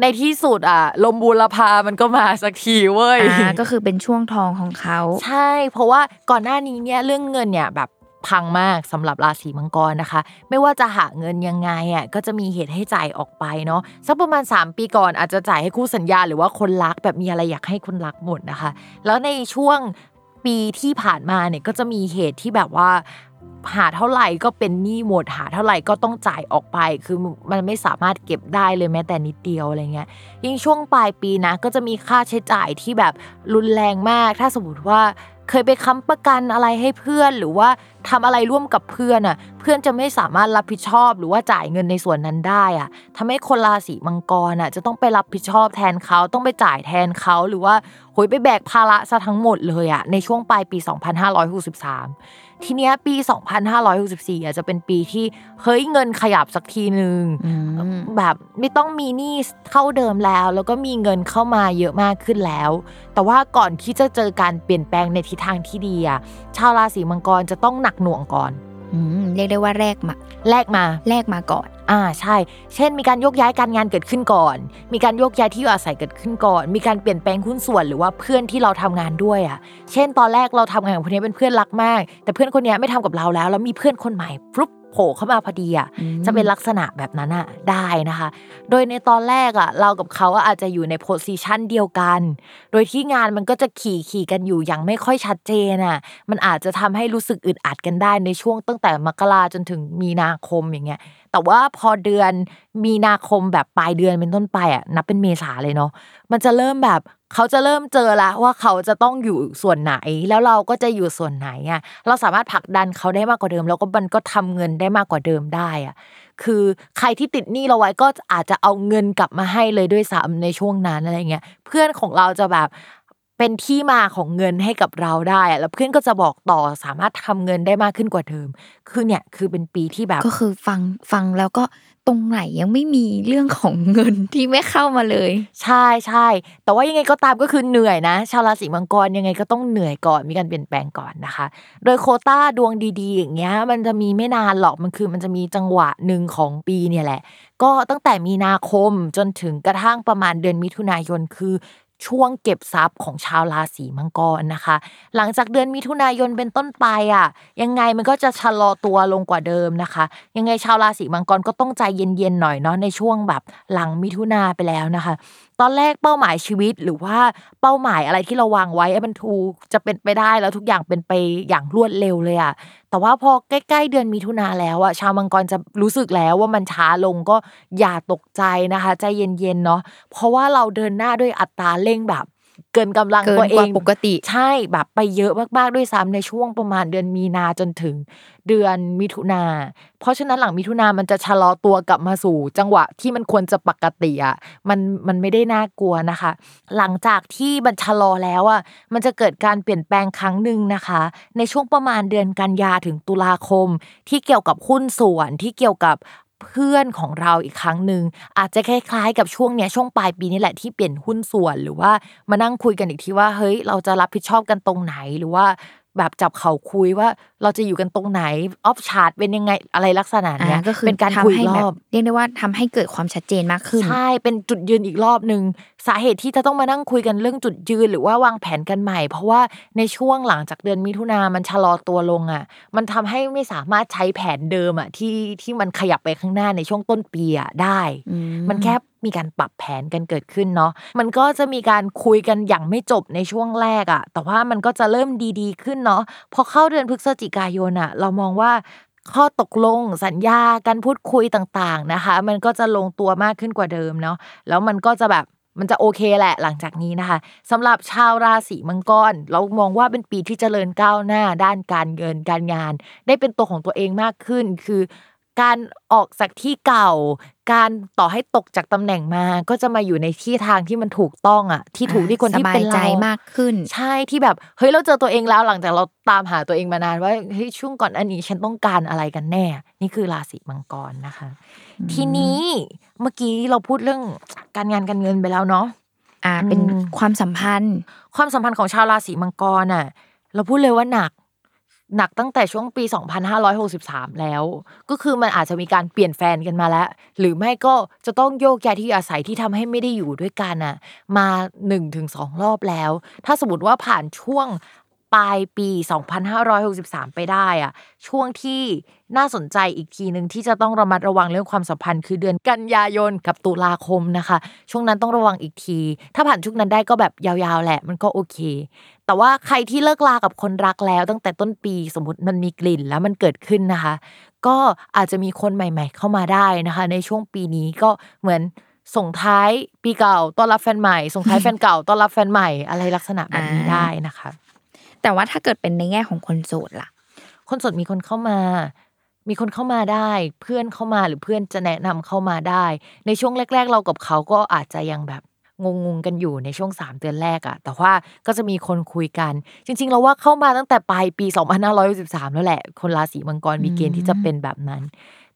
ในที่สุดอะ ลมบูรพามันก็มาสักทีเว้ยอ่าก็คือเป็นช่วงทองของเขา ใช่ เพราะว่าก่อนหน้านี้เนี่ยเรื่องเงินเนี่ยแบบพังมากสำหรับราศีมังกรนะคะ ไม่ว่าจะหาเงินยังไงอะก็จะมีเหตุให้จ่ายออกไปเนาะสักประมาณ 3 ปีก่อนอาจจะจ่ายให้คู่สัญญาหรือว่าคนรักแบบมีอะไรอยากให้คนรักหมดนะคะ แล้วในช่วงปีที่ผ่านมาเนี่ยก็จะมีเหตุที่แบบว่า หาเท่าไหร่ก็เป็นหนี้หมดหาเท่าไหร่ก็ต้องจ่ายออกไป คือมันไม่สามารถเก็บได้เลยแม้แต่นิดเดียวอะไรเงี้ยยิ่งช่วงปลายปีนะ ก็จะมีค่าใช้จ่ายที่แบบรุนแรงมาก ถ้าสมมติว่าเคยไปค้ำประกันอะไรให้เพื่อนหรือว่าทำอะไรร่วมกับเพื่อนอะ เพื่อนจะไม่สามารถรับผิดชอบหรือว่าจ่ายเงินในส่วนนั้นได้อะทำให้คนราศีมังกรอะ จะต้องไปรับผิดชอบแทนเขาต้องไปจ่ายแทนเขาหรือว่าโหยไปแบกภาระซะทั้งหมดเลยอะในช่วงปลายปี 2563 ทีเนี้ยปี 2564อาจจะเป็นปีที่เฮ้ยเงินขยับสักทีหนึ่งแบบไม่ต้องมีหนี้เท่าเดิมแล้ว แล้วก็มีเงินเข้ามาเยอะมากขึ้นแล้ว แต่ว่าก่อนที่จะเจอการเปลี่ยนแปลงในทิศทางที่ดีอะชาวราศีมังกรจะต้องหนักหน่วงก่อนเรียกได้ว่าแรกมาแรกมาแรกมาก่อน อ่าใช่ เช่น มีการยกย้ายการงานเกิดขึ้นก่อน มีการยกย้ายที่อยู่อาศัยเกิดขึ้นก่อน มีการเปลี่ยนแปลงหุ้นส่วนหรือว่าเพื่อนที่เราทำงานด้วยอะ เช่น ตอนแรกเราทำงานกับคนนี้เป็นเพื่อนรักมาก แต่เพื่อนคนนี้ไม่ทำกับเราแล้วแล้วมีเพื่อนคนใหม่ปุ๊บ โผล่เข้ามาพอดีอะจะเป็นลักษณะแบบนั้นอะได้นะคะ โดยในตอนแรกอะเรากับเขาอาจจะอยู่ในโพสิชันเดียวกัน โดยที่งานมันก็จะขี่ขี่กันอยู่อย่างไม่ค่อยชัดเจนอะมันอาจจะทำให้รู้สึกอึดอัดกันได้ในช่วงตั้งแต่มกราจนถึงมีนาคมอย่างเงี้ยแต่ว่าพอเดือนมีนาคมแบบปลายเดือนเป็นต้นไปอะนับเป็นเมษาเลยเนาะมันจะเริ่มแบบ เขาจะเริ่มเจอแล้วว่าเขาจะต้องอยู่ส่วนไหน แล้วเราก็จะอยู่ส่วนไหนอะเราสามารถผลักดันเขาได้มากกว่าเดิม แล้วก็มันก็ทำเงินได้มากกว่าเดิมได้อะคือใครที่ติดหนี้เราไว้ก็อาจจะเอาเงินกลับมาให้เลยด้วยซ้ำในช่วงนั้นอะไรเงี้ยเพื่อนของเราจะแบบเป็นที่มาของเงินให้กับเราได้อะแล้วเพื่อนก็จะบอกต่อสามารถทำเงินได้มากขึ้นกว่าเดิม คือเนี่ยคือเป็นปีที่แบบ ก็คือฟังฟังแล้วก็ ตรงไหนยังไม่มีเรื่องของเงินที่ไม่เข้ามาเลย ใช่ใช่แต่ว่ายังไงก็ตามก็คือเหนื่อยนะ ชาวราศีมังกรยังไงก็ต้องเหนื่อยก่อนมีการเปลี่ยนแปลงก่อนนะคะ โดยโคต้าดวงดีๆ อย่างเงี้ย มันจะมีไม่นานหรอกมันคือมันจะมีจังหวะหนึ่งของปีเนี่ยแหละ ก็ตั้งแต่มีนาคมจนถึงกระทั่งประมาณเดือนมิถุนายนคือ ช่วงเก็บทรัพย์ของชาวราศีมังกรนะคะ หลังจากเดือนมิถุนายนเป็นต้นไปอะ ยังไงมันก็จะชะลอตัวลงกว่าเดิมนะคะ ยังไงชาวราศีมังกรก็ต้องใจเย็นๆหน่อยเนาะในช่วงแบบหลังมิถุนาไปแล้วนะคะ ตอนแรกเป้าหมายชีวิตหรือว่าเป้าหมายอะไรที่เราวางไว้มันทูจะเป็นไปได้แล้วทุกอย่างเป็นไปอย่างรวดเร็วเลยอะแต่ว่าพอใกล้ๆเดือนมิถุนาแล้วอะชาวมังกรจะรู้สึกแล้วว่ามันช้าลงก็อย่าตกใจนะคะ ใจเย็นๆเนาะเพราะว่าเราเดินหน้าด้วยอัตราเร่งแบบ เกินกำลังตัวเองปกติ ใช่แบบไปเยอะมากๆด้วยซ้ำในช่วงประมาณเดือนมีนาจนถึงเดือนมิถุนาเพราะฉะนั้นหลังมิถุนามันจะชะลอตัวกลับมาสู่ จังหวะที่มันควรจะปกติอะมันมันไม่ได้น่ากลัวนะคะ หลังจากที่มันชะลอแล้วอะมันจะเกิดการเปลี่ยนแปลงครั้งหนึ่งนะคะ ในช่วงประมาณเดือนกันยาถึงตุลาคม ที่เกี่ยวกับหุ้นส่วนที่เกี่ยวกับ เพื่อนของเราอีกครั้งหนึ่งอาจจะคล้าย ๆ กับช่วงเนี้ยช่วงปลายปีนี่แหละที่เปลี่ยนหุ้นส่วน หรือว่ามานั่งคุยกันอีกทีว่าเฮ้ยเราจะรับผิดชอบกันตรงไหนหรือว่า แบบจับเขาคุยว่าเราจะอยู่กันตรงไหนออฟชาร์ตเป็นยังไงอะไรลักษณะเนี้ยก็คือเป็นการคุยรอบเรียกได้ว่าทำให้เกิดความชัดเจนมากขึ้นใช่เป็นจุดยืนอีกรอบหนึ่งสาเหตุที่จะต้องมานั่งคุยกันเรื่องจุดยืนหรือว่าวางแผนกันใหม่ เพราะว่าในช่วงหลังจากเดือนมิถุนามันชะลอตัวลงอะ มันทำให้ไม่สามารถใช้แผนเดิมอะที่ที่มันขยับไปข้างหน้าในช่วงต้นปีอะได้ มันแค่ มีการปรับแผนกันเกิดขึ้นเนาะมันก็จะมีการคุยกันอย่างไม่จบในช่วงแรกอะแต่ว่ามันก็จะเริ่มดีๆ ขึ้นเนาะพอเข้าเดือนพฤศจิกายนอะเรามองว่าข้อตกลงสัญญาการพูดคุยต่างๆนะคะ มันก็จะลงตัวมากขึ้นกว่าเดิมเนาะแล้วมันก็จะแบบมันจะโอเคแหละหลังจากนี้นะคะสำหรับชาวราศีมังกรเรามองว่าเป็นปีที่เจริญก้าวหน้า ด้านการเงินการงาน ได้เป็นตัวของตัวเองมากขึ้น คือการออกจากที่เก่า การต่อให้ตกจากตำแหน่งมา ก็จะมาอยู่ในที่ทางที่มันถูกต้องอะ ที่ถูกที่คนที่เป็นเรามากขึ้น ใช่ที่แบบเฮ้ยเราเจอตัวเองแล้วหลังจากเราตามหาตัวเองมานานว่าเฮ้ยช่วงก่อนอันนี้ฉันต้องการอะไรกันแน่ นี่คือราศีมังกรนะคะ ทีนี้เมื่อกี้เราพูดเรื่องการงานการเงินไปแล้วเนาะอ่าเป็นความสัมพันธ์ ความสัมพันธ์ของชาวราศีมังกรอะ เราพูดเลยว่าหนัก หนักตั้งแต่ช่วงปี 2563 แล้ว ก็คือมันอาจจะมีการเปลี่ยนแฟนกันมาแล้ว หรือไม่ก็จะต้องโยกย้ายที่อาศัยที่ทำให้ไม่ได้อยู่ด้วยกันอะมา 1-2 รอบแล้ว ถ้าสมมติว่าผ่านช่วงปลายปี 2563 ไปได้อะช่วงที่น่าสนใจอีกทีหนึ่งที่จะต้องระมัดระวังเรื่องความสัมพันธ์ คือเดือนกันยายนกับตุลาคมนะคะ ช่วงนั้นต้องระวังอีกที ถ้าผ่านช่วงนั้นได้ก็แบบยาวๆแหละมันก็โอเค แต่ว่าใครที่เลิกลากับคนรักแล้ว ตั้งแต่ต้นปีสมมติมันมีกลิ่นแล้วมันเกิดขึ้นนะคะ ก็อาจจะมีคนใหม่ ๆ เข้ามาได้นะคะ ในช่วงปีนี้ก็เหมือนส่งท้ายปีเก่าต้อนรับแฟนใหม่ ส่งท้ายแฟนเก่าต้อนรับแฟนใหม่อะไรลักษณะแบบนี้ได้นะคะ แต่ว่าถ้าเกิดเป็นในแง่ของคนโสดล่ะ คนโสดมีคนเข้ามา มีคนเข้ามาได้ เพื่อนเข้ามาหรือเพื่อนจะแนะนำเข้ามาได้ ในช่วงแรก ๆ เรากับเขาก็อาจจะยังแบบ งงๆกันอยู่ในช่วง 3 เดือนแรกอะแต่ว่าก็จะมีคนคุยกัน จริง ๆ เราว่าเข้ามาตั้งแต่ปลายปี 2563แล้วแหละ คนราศีมังกรมีเกณฑ์ที่จะเป็นแบบนั้น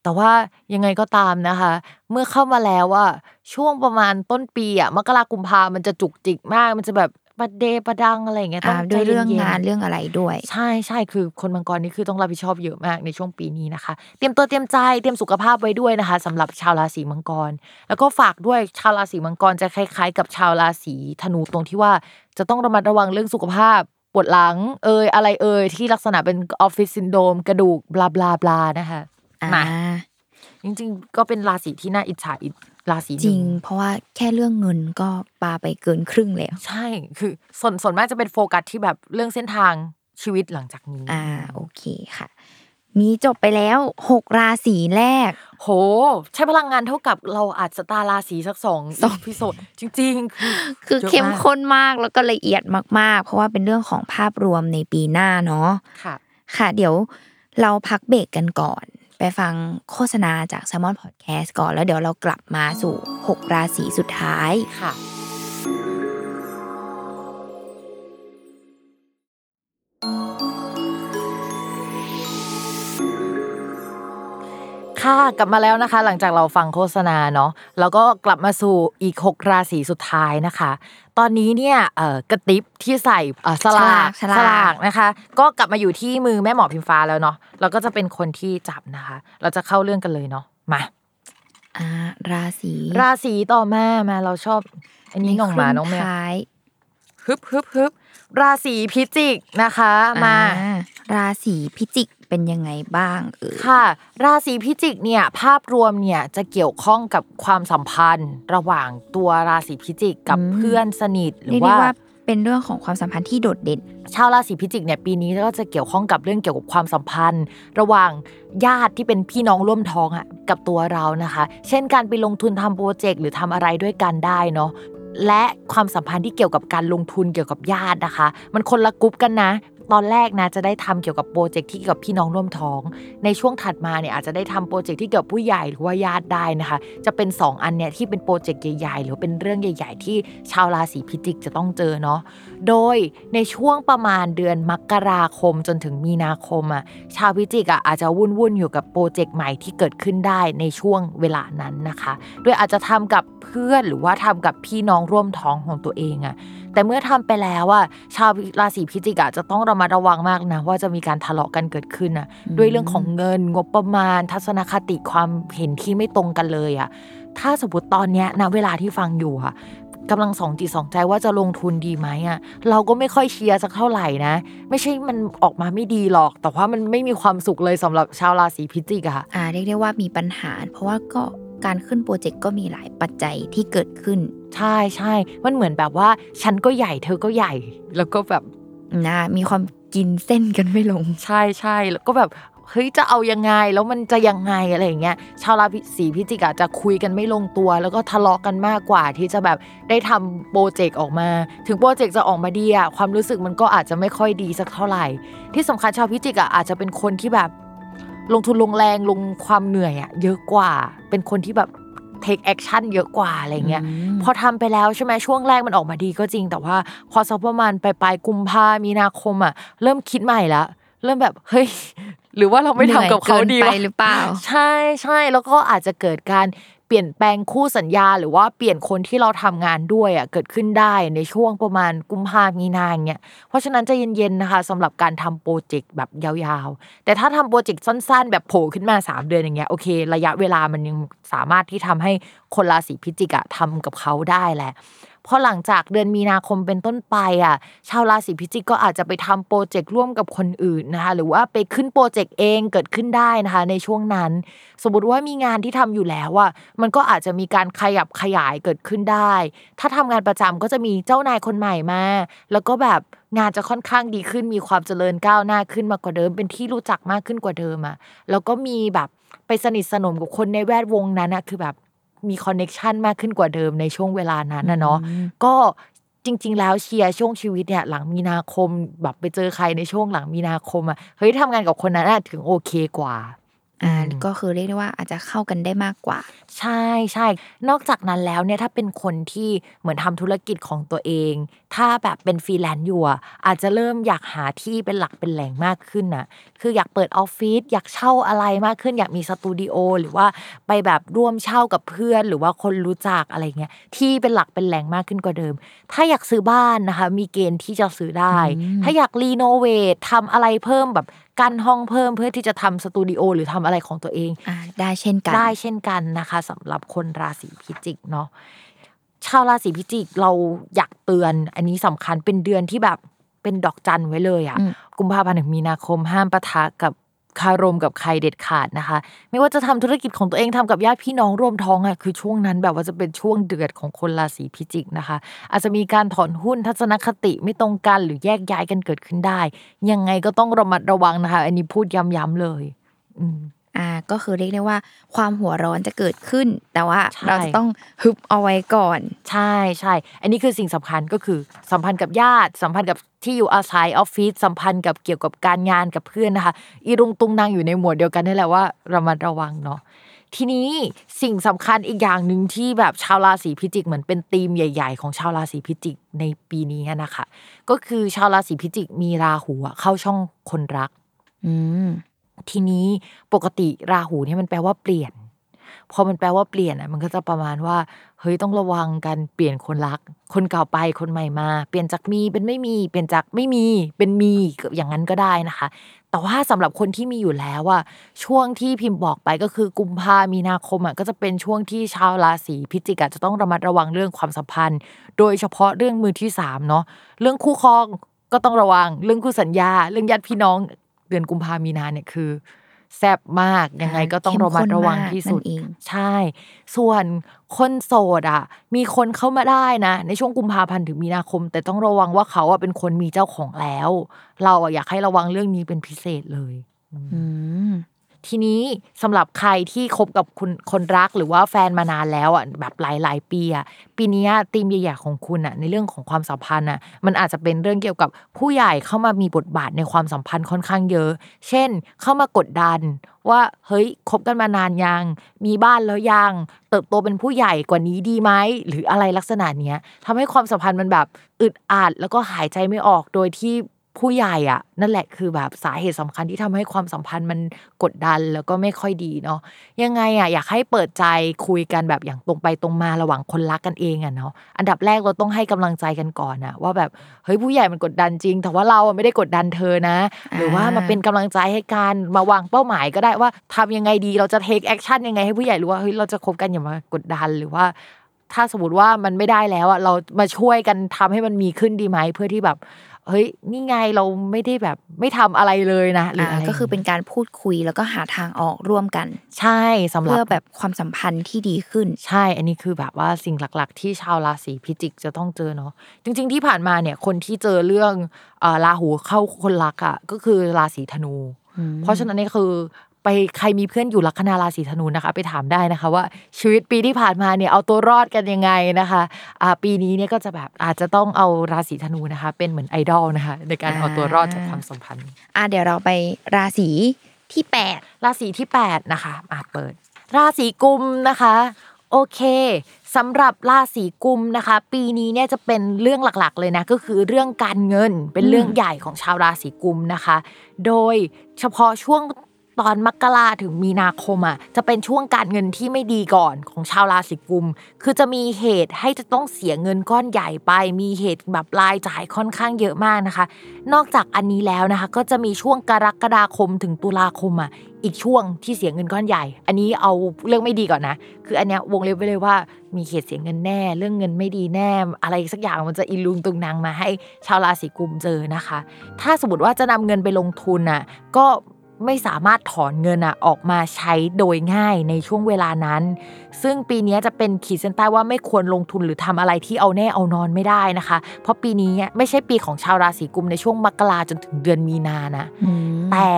แต่ว่ายังไงก็ตามนะคะ เมื่อเข้ามาแล้วว่าช่วงประมาณต้นปีอะมกรากุมภามันจะจุกจิกมากมันจะแบบ ประเดประดังอะไรอย่างเงี้ยต้องด้วยเรื่องใจย็ๆงานเรื่องอะไรด้วยใช่ใช่คือคนมังกรนี่คือต้องรับผิดชอบเยอะมากในช่วงปีนี้นะคะ เตรียมตัวเตรียมใจเตรียมสุขภาพไว้ด้วยนะคะสำหรับชาวราศีมังกร แล้วก็ฝากด้วยชาวราศีมังกรจะคล้าย ๆ กับชาวราศีธนูตรงที่ว่าจะต้องระมัดระวังเรื่องสุขภาพปวดหลัง เอยอะไรเอยที่ลักษณะเป็นออฟฟิศซินโดรมกระดูกบลาบลาบลานะคะ อ่า มา จริงๆ ก็เป็นราศีที่น่าอิจฉาอีก ราศีหจรินึ่งงเพราะว่าแค่เรื่องเงินก็ปาไปเกินครึ่งแล้ว ใช่คือส่วนส่วนมากจะเป็นโฟกัสที่แบบเรื่องเส้นทางชีวิตหลังจากนี้ อ่าโอเคค่ะ มีจบไปแล้วหกราศีแรก โห ใช้พลังงานเท่ากับเราอาจจะตาราศีสักสองสองพิโซดจริง ๆ คือคือเยะเข้มมากข้นมากแล้วก็ละเอียดมาก ๆ เพราะว่าเป็นเรื่องของภาพรวมในปีหน้าเนาะค่ะ ค่ะ เดี๋ยวเราพักเบรกกันก่อน ไปฟังโฆษณาจาก s ซ m o n Podcast ก่อนแล้วเดี๋ยวเรากลับมาสู่ 6 ราศีสุดท้ายค่ะ ค่ะกลับมาแล้วนะคะ หลังจากเราฟังโฆษณาเนาะแล้วก็กลับมาสู่อีก 6 ราศีสุดท้ายนะคะ ตอนนี้เนี่ยเอ่อกระติบที่ใส่เอ่อสลากฉลากฉลากนะคะ ก็กลับมาอยู่ที่มือแม่หมอพิมฟ้าแล้วเนาะเราก็จะเป็นคนที่จับนะคะ เราจะเข้าเรื่องกันเลยเนาะมาอ่าราศีราศีต่อมามาเราชอบ อันนี้น้องหมาน้องแมวท้ายฮึบฮึบฮึบราศีพิจิกนะคะมาอ่ราศีพิจิก เป็นยังไงบ้างเออค่ะ ราศีพิจิกเนี่ยภาพรวมเนี่ยจะเกี่ยวข้องกับความสัมพันธ์ ระหว่างตัวราศีพิจิกกับเพื่อนสนิทหรือเรียอกได้ว่าว่าเป็นเรื่องของความสัมพันธ์ที่โดดเด่น ชาวราศีพิจิกเนี่ยปีนี้ก็จะเกี่ยวข้องกับเรื่องเกี่ยวกับความสัมพันธ์ ระหว่างญาติที่เป็นพี่น้องร่วมท้องอะกับตัวเรานะคะ เช่นการไปลงทุนทำโปรเจกต์หรือทำอะไรด้วยกันได้เนาะและความสัมพันธ์ที่เกี่ยวกับการลงทุนเกี่ยวกับญาตินะคะ มันคนละกรุ๊ปกันนะ ตอนแรกนะจะได้ทำเกี่ยวกับโปรเจกต์ที่เกี่ยวกับพี่น้องร่วมท้อง ในช่วงถัดมาเนี่ยอาจจะได้ทำโปรเจกต์ที่เกี่ยวกับผู้ใหญ่หรือว่าญาติได้นะคะ จะเป็น 2 อันเนี่ยที่เป็นโปรเจกต์ใหญ่ๆ หรือเป็นเรื่องใหญ่ ๆ ที่ชาวราศีพิจิกจะต้องเจอเนาะ โดยในช่วงประมาณเดือนมกราคมจนถึงมีนาคมอะชาวพิจิกอะอาจจะวุ่นๆอยู่กับโปรเจกต์ใหม่ที่เกิดขึ้นได้ในช่วงเวลานั้นนะคะ โดยอาจจะทำกับเพื่อนหรือว่าทำกับพี่น้องร่วมท้องของตัวเองอะ แต่เมื่อทำไปแล้วอะชาวราศีพิจิกอะจะต้องระมัดระวังมากนะ ว่าจะมีการทะเลาะกันเกิดขึ้นอะด้วยเรื่องของเงินงบประมาณ ทัศนคติความเห็นที่ไม่ตรงกันเลยอะถ้าสมมติตอนเนี้ยณเวลาที่ฟังอยู่อะกำลังสองจิตสองใจว่าจะลงทุนดีไหมอะเราก็ไม่ค่อยเชียร์สักเท่าไหร่นะ ไม่ใช่มันออกมาไม่ดีหรอก แต่ว่ามันไม่มีความสุขเลยสำหรับชาวราศีพิจิกอะอ่าเรียกได้ว่ามีปัญหา เพราะว่าก็ การขึ้นโปรเจกต์ก็มีหลายปัจจัยที่เกิดขึ้น ใช่ใช่มันเหมือนแบบว่า ฉันก็ใหญ่เธอก็ใหญ่ แล้วก็แบบนะมีความกินเส้นกันไม่ลง ใช่ใช่แล้วก็แบบเฮ้ยจะเอายังไงแล้วมันจะยังไงอะไรอย่างเงี้ยชาวราศีพิจิกอะจะคุยกันไม่ลงตัว แล้วก็ทะเลาะกันมากกว่าที่จะแบบได้ทำโปรเจกต์ออกมา ถึงโปรเจกต์จะออกมาดีอะความรู้สึกมันก็อาจจะไม่ค่อยดีสักเท่าไหร่ ที่สำคัญชาวพิจิกอะอาจจะเป็นคนที่แบบ ลงทุนลงแรงลงความเหนื่อยอะเยอะกว่า เป็นคนที่แบบ take action เยอะกว่าอะไรเงี้ยพอทำไปแล้วใช่ไหมช่วงแรกมันออกมาดีก็จริง แต่ว่าพอสักประมาณปลายปลายๆกุมภามีนาคมอะ เริ่มคิดใหม่ละเริ่มแบบเฮ้ยหรือว่าเราไม่ทำกับเขาดีหนื่อยวะเกินไปหรือเปล่า ใช่ใช่แล้วก็อาจจะเกิดการ เปลี่ยนแปลงคู่สัญญา หรือว่าเปลี่ยนคนที่เราทำงานด้วยอะเกิดขึ้นได้ในช่วงประมาณกุมภาพันาอย่างเงี้ยเพราะฉะนั้นจะเย็นๆนะคะสำหรับการทำโปรเจกต์แบบยาวๆ แต่ถ้าทำโปรเจกต์สั้น ๆ แบบโผล่ขึ้นมา 3 เดือนอย่างเงี้ยโอเค ระยะเวลามันยังสามารถที่ทำให้คนราศีพิจิกอะทำกับเขาได้แหละ พอหลังจากเดือนมีนาคมเป็นต้นไปอะชาวราศีพิจิกก็อาจจะไปทำโปรเจกต์ร่วมกับคนอื่นนะคะหรือว่าไปขึ้นโปรเจกต์เองเกิดขึ้นได้นะคะ ในช่วงนั้น สมมติว่ามีงานที่ทำอยู่แล้วอะมันก็อาจจะมีการขยับขยายเกิดขึ้นได้ ถ้าทำงานประจำก็จะมีเจ้านายคนใหม่มาแล้วก็แบบงานจะค่อนข้างดีขึ้นมีความเจริญก้าวหน้าขึ้นมากกว่าเดิม เป็นที่รู้จักมากขึ้นกว่าเดิมอะแล้วก็มีแบบไปสนิทสนมกับคนในแวดวงนั้นอะคือแบบ มีคอนเน็ชันมากขึ้นกว่าเดิมในช่วงเวลานั้นนะเนาะก็จริง ๆ แล้วเชียร์ช่วงชีวิตเนี่ยหลังมีนาคมแบบไปเจอใครในช่วงหลังมีนาคมอะเฮ้ยทำงานกับคนนั้นถึงโอเคกว่า อ่าก็คือเรียกได้ว่าอาจจะเข้ากันได้มากกว่า ใช่ใช่นอกจากนั้นแล้วเนี่ยถ้าเป็นคนที่เหมือนทำธุรกิจของตัวเอง ถ้าแบบเป็นฟรีแลนซ์อยู่อะอาจจะเริ่มอยากหาที่เป็นหลักเป็นแหล่งมากขึ้นน่ะคืออยากเปิดออฟฟิศอยากเช่าอะไรมากขึ้น อยากมีสตูดิโอหรือว่าไปแบบร่วมเช่ากับเพื่อน หรือว่าคนรู้จักอะไรเงี้ยที่เป็นหลักเป็นแหล่งมากขึ้นกว่าเดิม ถ้าอยากซื้อบ้านนะคะ มีเกณฑ์ที่จะซื้อได้ ถ้าอยาก renovate ทำอะไรเพิ่มแบบ กั้นห้องเพิ่มเพื่อที่จะทำสตูดิโอหรือทำอะไรของตัวเองอะได้เช่นกันได้เช่นกันนะคะสำหรับคนราศีพิจิกเนาะชาวราศีพิจิกเราอยากเตือน อันนี้สำคัญเป็นเดือนที่แบบเป็นดอกจันไว้เลยอะ กุมภาพันธ์ถึงมีนาคมห้ามปะทะกับ คารมกับใครเด็ดขาดนะคะ ไม่ว่าจะทำธุรกิจของตัวเองทำกับญาติพี่น้องร่วมท้องอะคือช่วงนั้นแบบว่าจะเป็นช่วงเดือดของคนราศีพิจิกนะคะ อาจจะมีการถอนหุ้นทัศนคติไม่ตรงกันหรือแยกย้ายกันเกิดขึ้นได้ ยังไงก็ต้องระมัดระวังนะคะ อันนี้พูดย้ำๆเลย อืม อ่าก็คือเรียกได้ว่าความหัวร้อนจะเกิดขึ้น แต่ว่าเราจะต้องฮึบเอาไว้ก่อน ใช่ใช่ อันนี้คือสิ่งสำคัญก็คือสัมพันธ์กับญาติ สัมพันธ์กับที่อยู่อาศัยออฟฟิศสัมพันธ์กับเกี่ยวกับการงานกับเพื่อนนะคะ อีรุงตุงนางอยู่ในหมวดเดียวกันนี่แหละว่าระมัดระวังเนาะทีนี้สิ่งสำคัญอีกอย่างหนึ่งที่แบบชาวราศีพิจิกเหมือนเป็นธีมใหญ่ ๆ ของชาวราศีพิจิกในปีนี้นะคะ ก็คือชาวราศีพิจิกมีราหูเข้าช่องคนรัก อืม ทีนี้ปกติราหูเนี่ยมันแปลว่าเปลี่ยน พอมันแปลว่าเปลี่ยนอะมันก็จะประมาณว่าเฮ้ยต้องระวังกันเปลี่ยนคนรัก คนเก่าไปคนใหม่มา เปลี่ยนจากมีเป็นไม่มีเปลี่ยนจากไม่มีเป็นมีอย่างนั้นก็ได้นะคะ แต่ว่าสำหรับคนที่มีอยู่แล้วว่าช่วงที่พิมพ์บอกไปก็คือกุมภามีนาคมอะก็จะเป็นช่วงที่ชาวราศีพิจิกจะต้องระมัดระวังเรื่องความสัมพันธ์ โดยเฉพาะเรื่องมือที่สามเนาะเรื่องคู่ครองก็ต้องระวังเรื่องคู่สัญญา เรื่องญาติพี่น้อง เดือนกุมภามีนาเนี่ยคือ แซ่บมากยังไงก็ต้องระมัดระวังที่สุดใช่ ส่วนคนโสดอะ มีคนเข้ามาได้นะ ในช่วงกุมภาพันธ์ถึงมีนาคม แต่ต้องระวังว่าเขาอะเป็นคนมีเจ้าของแล้ว เราอะอยากให้ระวังเรื่องนี้เป็นพิเศษเลย อืม ทีนี้สำหรับใครที่คบกับคุณคนรักหรือว่าแฟนมานานแล้วอะแบบหลายหลายปีอะปีนี้ธีมใหญ่ๆของคุณอะในเรื่องของความสัมพันธ์อะมันอาจจะเป็นเรื่องเกี่ยวกับผู้ใหญ่เข้ามามีบทบาทในความสัมพันธ์ค่อนข้างเยอะ เช่น เข้ามากดดันว่าเฮ้ยคบกันมานานยัง มีบ้านแล้วยัง เติบโตเป็นผู้ใหญ่กว่านี้ดีไหมหรืออะไรลักษณะเนี้ยทำให้ความสัมพันธ์มันแบบอึดอัดแล้วก็หายใจไม่ออกโดยที่ ผู้ใหญ่อะนั่นแหละคือแบบสาเหตุสำคัญที่ทำให้ความสัมพันธ์มันกดดันแล้วก็ไม่ค่อยดีเนาะยังไงอะอยากให้เปิดใจคุยกันแบบอย่างตรงไปตรงมาระหว่างคนรักกันเองอะเนาะอันดับแรกเราต้องให้กำลังใจกันก่อนอะว่าแบบเฮ้ยผู้ใหญ่มันกดดันจริง แต่ว่าเราไม่ได้กดดันเธอนะ หรือว่ามาเป็นกำลังใจให้การมาวางเป้าหมายก็ได้ว่าทำยังไงดีเราจะ take action ยังไงให้ผู้ใหญ่รู้ว่าเฮ้ยเราจะคบกันอย่ามากดดันหรือว่าถ้าสมมติว่ามันไม่ได้แล้วอะเรามาช่วยกันทำให้มันมีขึ้นดีไหมเพื่อที่แบบ เฮ้ยนี่ไงเราไม่ได้แบบไม่ทำอะไรเลยนะหรืออะไรก็คือเป็นการพูดคุยแล้วก็หาทางออกร่วมกัน ใช่สำหรับเพื่อแบบความสัมพันธ์ที่ดีขึ้น ใช่ อันนี้คือแบบว่าสิ่งหลักๆ ที่ชาวราศีพิจิกจะต้องเจอเนาะจริง ๆ ที่ผ่านมาเนี่ยคนที่เจอเรื่องราหูเข้าคนรักอะก็คือราศีธนู เพราะฉะนั้นนี่คือ ไปใครมีเพื่อนอยู่ลัคนาราศีธนูนะคะ ไปถามได้นะคะว่าชีวิตปีที่ผ่านมาเนี่ยเอาตัวรอดกันยังไงนะคะอ่าปีนี้เนี่ยก็จะแบบอาจจะต้องเอาราศีธนูนะคะ เป็นเหมือนไอดอลนะคะ ในการเอาตัวรอดจากความสัมพันธ์อ่าเดี๋ยวเราไปราศีที่แปดราศีที่แปดนะคะอ่าเปิด ราศีกุมนะคะโอเคสำหรับราศีกุมนะคะ ปีนี้เนี่ยจะเป็นเรื่องหลักๆเลยนะก็คือเรื่องการเงินเป็นเรื่องใหญ่ของชาวราศีกุมนะคะ โดยเฉพาะช่วง ตอนมกราถึงมีนาคมอะจะเป็นช่วงการเงินที่ไม่ดีก่อนของชาวราศีกุม คือจะมีเหตุให้จะต้องเสียเงินก้อนใหญ่ไป มีเหตุแบบรายจ่ายค่อนข้างเยอะมากนะคะ นอกจากอันนี้แล้วนะคะ ก็จะมีช่วงกรกฎาคมถึงตุลาคมอะอีกช่วงที่เสียเงินก้อนใหญ่ อันนี้เอาเรื่องไม่ดีก่อนนะ คืออันเนี้ยวงเล็บไว้เลยว่ามีเหตุเสียเงินแน่ เรื่องเงินไม่ดีแน่ อะไรสักอย่างมันจะอิลุงตุงนางมาให้ชาวราศีกุมเจอนะคะ ถ้าสมมติว่าจะนำเงินไปลงทุนอะก็ ไม่สามารถถอนเงินอะออกมาใช้โดยง่ายในช่วงเวลานั้น ซึ่งปีนี้จะเป็นขีดเส้นใต้ว่าไม่ควรลงทุนหรือทำอะไรที่เอาแน่เอานอนไม่ได้นะคะ เพราะปีนี้ไม่ใช่ปีของชาวราศีกุมในช่วงมกราจนถึงเดือนมีนานะแต่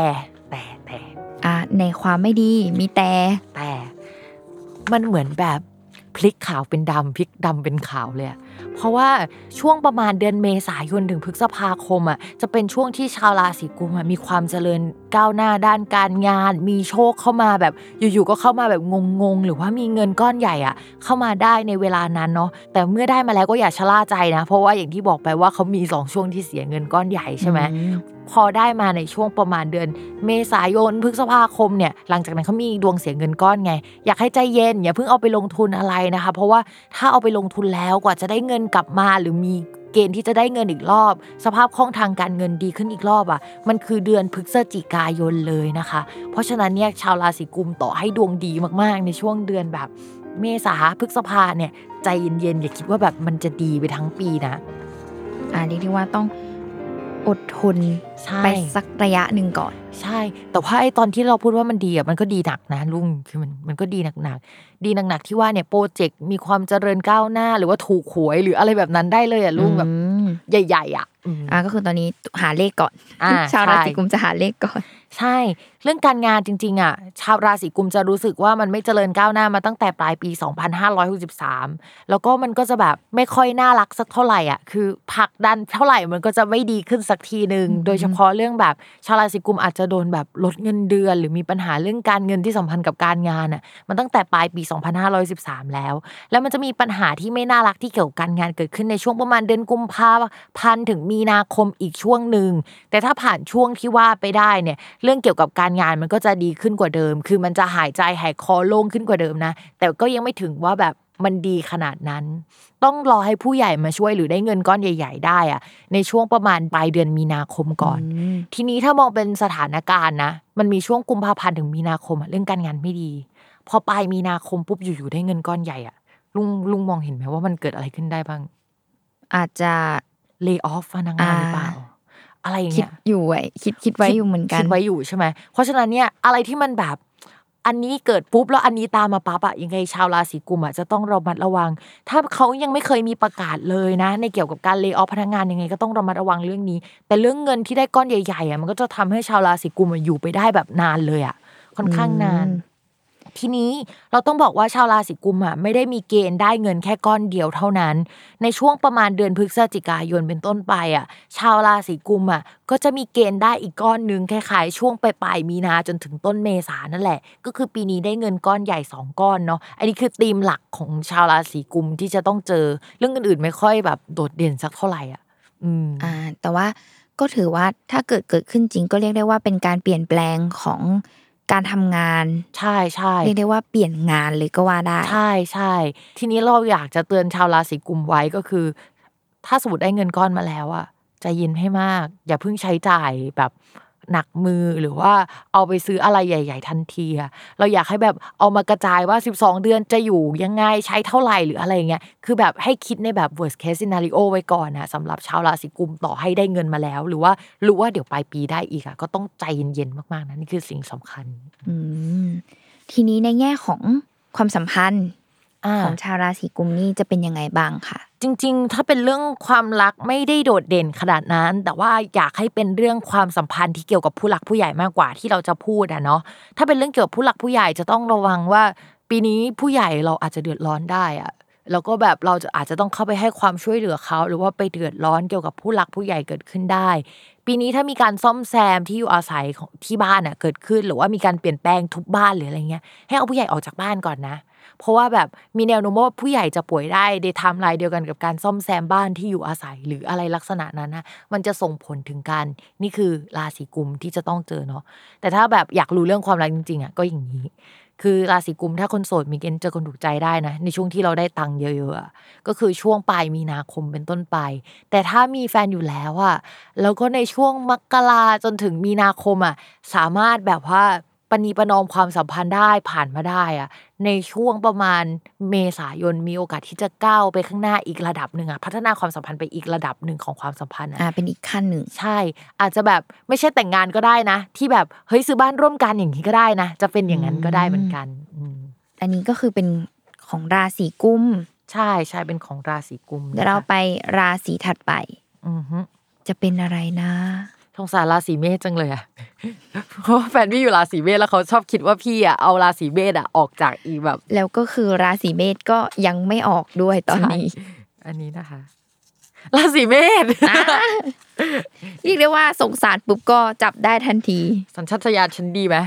แต่แต่อะในความไม่ดีมีแต่แต่ มันเหมือนแบบพลิกขาวเป็นดำพลิกดำเป็นขาวเลย เพราะว่าช่วงประมาณเดือนเมษายนถึงพฤษภาคมอะจะเป็นช่วงที่ชาวราศีกุมมีความเจริญก้าวหน้าด้านการงาน มีโชคเข้ามาแบบอยู่ๆก็เข้ามาแบบงงๆ หรือว่ามีเงินก้อนใหญ่อะเข้ามาได้ในเวลานั้นเนาะแต่เมื่อได้มาแล้วก็อย่าชะล่าใจนะ เพราะว่าอย่างที่บอกไปว่าเขามี 2 ช่วงที่เสียเงินก้อนใหญ่ใช่ไหมพอได้มาในช่วงประมาณเดือน เมษายนพฤษภาคมเนี่ยหลังจากนั้นเขามีดวงเสียเงินก้อนไง อยากให้ใจเย็นอย่าเพิ่งเอาไปลงทุนอะไรนะคะ เพราะว่าถ้าเอาไปลงทุนแล้วกว่าจะได้เงินกลับมาหรือมีเกณฑ์ที่จะได้เงินอีกรอบ สภาพคล่องทางการเงินดีขึ้นอีกรอบอะ มันคือเดือนพฤศจิกายนเลยนะคะ เพราะฉะนั้นเนี่ยชาวราศีกุมต่อให้ดวงดีมากๆ ในช่วงเดือนแบบเมษาพฤษภาเนี่ยใจเย็นๆอย่าคิดว่าแบบมันจะดีไปทั้งปีนะอ่าเรียกได้ว่าต้อง อดทนไปสักระยะหนึ่งก่อน ใช่ แต่ว่าไอ้ตอนที่เราพูดว่ามันดีอะมันก็ดีหนักนะลุงคือมันมันก็ดีหนักๆดีหนักๆที่ว่าเนี่ยโปรเจกต์มีความเจริญก้าวหน้า หรือว่าถูกหวยหรืออะไรแบบนั้นได้เลยอะลุงแบบใหญ่ ๆ อะอ่าก็คือตอนนี้หาเลขก่อนชาวราศีกุมจะหาเลขก่อน ใช่เรื่องการงานจริงๆอะชาวราศีกุมจะรู้สึกว่ามันไม่เจริญก้าวหน้ามาตั้งแต่ปลายปี 2563 แล้วก็มันก็จะแบบไม่ค่อยน่ารักสักเท่าไหร่อะคือผลักดันเท่าไหร่มันก็จะไม่ดีขึ้นสักทีหนึ่งโดยเฉพาะเรื่องแบบชาวราศีกุมอาจจะโดนแบบลดเงินเดือน หรือมีปัญหาเรื่องการเงินที่สัมพันธ์กับการงานอะมันตั้งแต่ปลายปี 2513 แล้ว แล้วมันจะมีปัญหาที่ไม่น่ารักที่เกี่ยวกับการงานเกิดขึ้นในช่วงประมาณเดือนกุมภาพันธ์ถึงมีนาคมอีกช่วงหนึ่งแต่ถ้าผ่านช่วงที่ว่าไปได้เนี่ยเรื่องเกี่ยวกับการงานมันก็จะดีขึ้นกว่าเดิม คือมันจะหายใจหายคอโล่งขึ้นกว่าเดิมนะ แต่ก็ยังไม่ถึงว่าแบบมันดีขนาดนั้น ต้องรอให้ผู้ใหญ่มาช่วยหรือได้เงินก้อนใหญ่ ๆ ได้อะในช่วงประมาณปลายเดือนมีนาคมก่อน ทีนี้ถ้ามองเป็นสถานการณ์นะ มันมีช่วงกุมภาพันธ์ถึงมีนาคมเรื่องการงานไม่ดี พอปลายมีนาคมปุ๊บอยู่ๆได้เงินก้อนใหญ่อะลุงลุงมองเห็นไหมว่ามันเกิดอะไรขึ้นได้บ้าง อาจจะเลิกออฟพนักงานหรือเปล่า อะไรอย่างเงี้ยอยู่ไว้คิดคิดไว้อยู่เหมือนกันคิดไว้อยู่ใช่ไหมเพราะฉะนั้นเนี่ยอะไรที่มันแบบอันนี้เกิดปุ๊บแล้วอันนี้ตามมาปั๊บอะยังไงชาวราศีกุมอะจะต้องระมัดระวัง ถ้าเขายังไม่เคยมีประกาศเลยนะ ในเกี่ยวกับการเลิกออฟพนักงานยังไงก็ต้องระมัดระวังเรื่องนี้ แต่เรื่องเงินที่ได้ก้อนใหญ่ๆอะมันก็จะทำให้ชาวราศีกุมอยู่ไปได้แบบนานเลยอะค่อนข้างนาน ทีนี้เราต้องบอกว่าชาวราศีกุมอะไม่ได้มีเกณฑ์ได้เงินแค่ก้อนเดียวเท่านั้น ในช่วงประมาณเดือนพฤศจิกายนเป็นต้นไปอะชาวราศีกุมอะก็จะมีเกณฑ์ได้อีกก้อนหนึ่งคล้ายๆช่วงปลายมีนาจนถึงต้นเมษานั่นแหละ ก็คือปีนี้ได้เงินก้อนใหญ่ 2 ก้อนเนาะอันนี้คือธีมหลักของชาวราศีกุมที่จะต้องเจอ เรื่องอื่นๆไม่ค่อยแบบโดดเด่นสักเท่าไหร่อะอืมอ่าแต่ว่าก็ถือว่าถ้าเกิดเกิดขึ้นจริงก็เรียกได้ว่าเป็นการเปลี่ยนแปลงของ การทำงาน ใช่ใช่เรียกได้ว่าเปลี่ยนงานเลยก็ว่าได้ ใช่ใช่ทีนี้เราอยากจะเตือนชาวราศีกุมไว้ก็คือ ถ้าสมมติได้เงินก้อนมาแล้วอะใจเย็นให้มาก อย่าเพิ่งใช้จ่ายแบบ หนักมือหรือว่าเอาไปซื้ออะไรใหญ่ ๆ ทันทีอะเราอยากให้แบบเอามากระจายว่า 12 เดือนจะอยู่ยังไงใช้เท่าไหร่หรืออะไรเงี้ยคือแบบให้คิดในแบบ worst case scenario ไว้ก่อนนะสำหรับชาวราศีกุมต่อให้ได้เงินมาแล้ว หรือว่ารู้ว่าเดี๋ยวปลายปีได้อีกอะก็ต้องใจเย็นๆมากๆนะนี่คือสิ่งสำคัญ อืทีนี้ในแง่ของความสัมพันธ์ ของชาวราศีกุมนี่จะเป็นยังไงบ้างค่ะ จริง ๆ ถ้าเป็นเรื่องความรักไม่ได้โดดเด่นขนาดนั้น แต่ว่าอยากให้เป็นเรื่องความสัมพันธ์ที่เกี่ยวกับผู้หลักผู้ใหญ่มากกว่าที่เราจะพูดอะเนาะถ้าเป็นเรื่องเกี่ยวกับผู้หลักผู้ใหญ่จะต้องระวังว่า ปีนี้ผู้ใหญ่เราอาจจะเดือดร้อนได้อะแล้วก็แบบเราจะอาจจะต้องเข้าไปให้ความช่วยเหลือเขา หรือว่าไปเดือดร้อนเกี่ยวกับผู้หลักผู้ใหญ่เกิดขึ้นได้ ปีนี้ถ้ามีการซ่อมแซมที่อยู่อาศัยของที่บ้านอะเกิดขึ้น หรือว่ามีการเปลี่ยนแปลงทุบบ้านหรืออะไรเงี้ยให้เอาผู้ใหญ่ออกจากบ้านก่อนนะ เพราะว่าแบบมีแนวโน้มว่าผู้ใหญ่จะป่วยได้ในไทม์ไลน์เดียวกันกับการซ่อมแซมบ้านที่อยู่อาศัยหรืออะไรลักษณะนั้นนะมันจะส่งผลถึงการนี่คือราศีกุมภ์ที่จะต้องเจอเนาะแต่ถ้าแบบอยากรู้เรื่องความรักจริงๆอะก็อย่างนี้ คือราศีกุมภ์ถ้าคนโสดมีเกณฑ์เจอคนถูกใจได้นะ ในช่วงที่เราได้ตังค์เยอะๆก็คือช่วงปลายมีนาคมเป็นต้นไป แต่ถ้ามีแฟนอยู่แล้วอะแล้วก็ในช่วงมกราจนถึงมีนาคมอะสามารถแบบว่า ปณีประนอมความสัมพันธ์ได้ผ่านมาได้อะในช่วงประมาณเมษายนมีโอกาสที่จะก้าวไปข้างหน้าอีกระดับหนึ่งอะพัฒนาความสัมพันธ์ไปอีกระดับหนึ่งของความสัมพันธ์อะเป็นอีกขั้นหนึ่งใช่ อาจจะแบบไม่ใช่แต่งงานก็ได้นะ ที่แบบเฮ้ยซื้อบ้านร่วมกันอย่างนี้ก็ได้นะ จะเป็นอย่างนั้นก็ได้เหมือนกันอันนี้ก็คือเป็นของราศีกุมใช่ใช่เป็นของราศีกุมเดี๋ยวเราไปราศีถัดไปอืจะเป็นอะไรนะ สงสารราศีเมษจังเลยอะเพราะแฟนพี่อยู่ราศีเมษแล้วเขาชอบคิดว่าพี่อะเอาราศีเมษอะออกจากอีแบบ แล้วก็คือราศีเมษก็ยังไม่ออกด้วยตอนนี้ อันนี้นะคะ ราศีเมษ เรียกได้ว่าสงสารปุ๊บก็จับได้ทันที สัญชาตญาณฉันดีไหม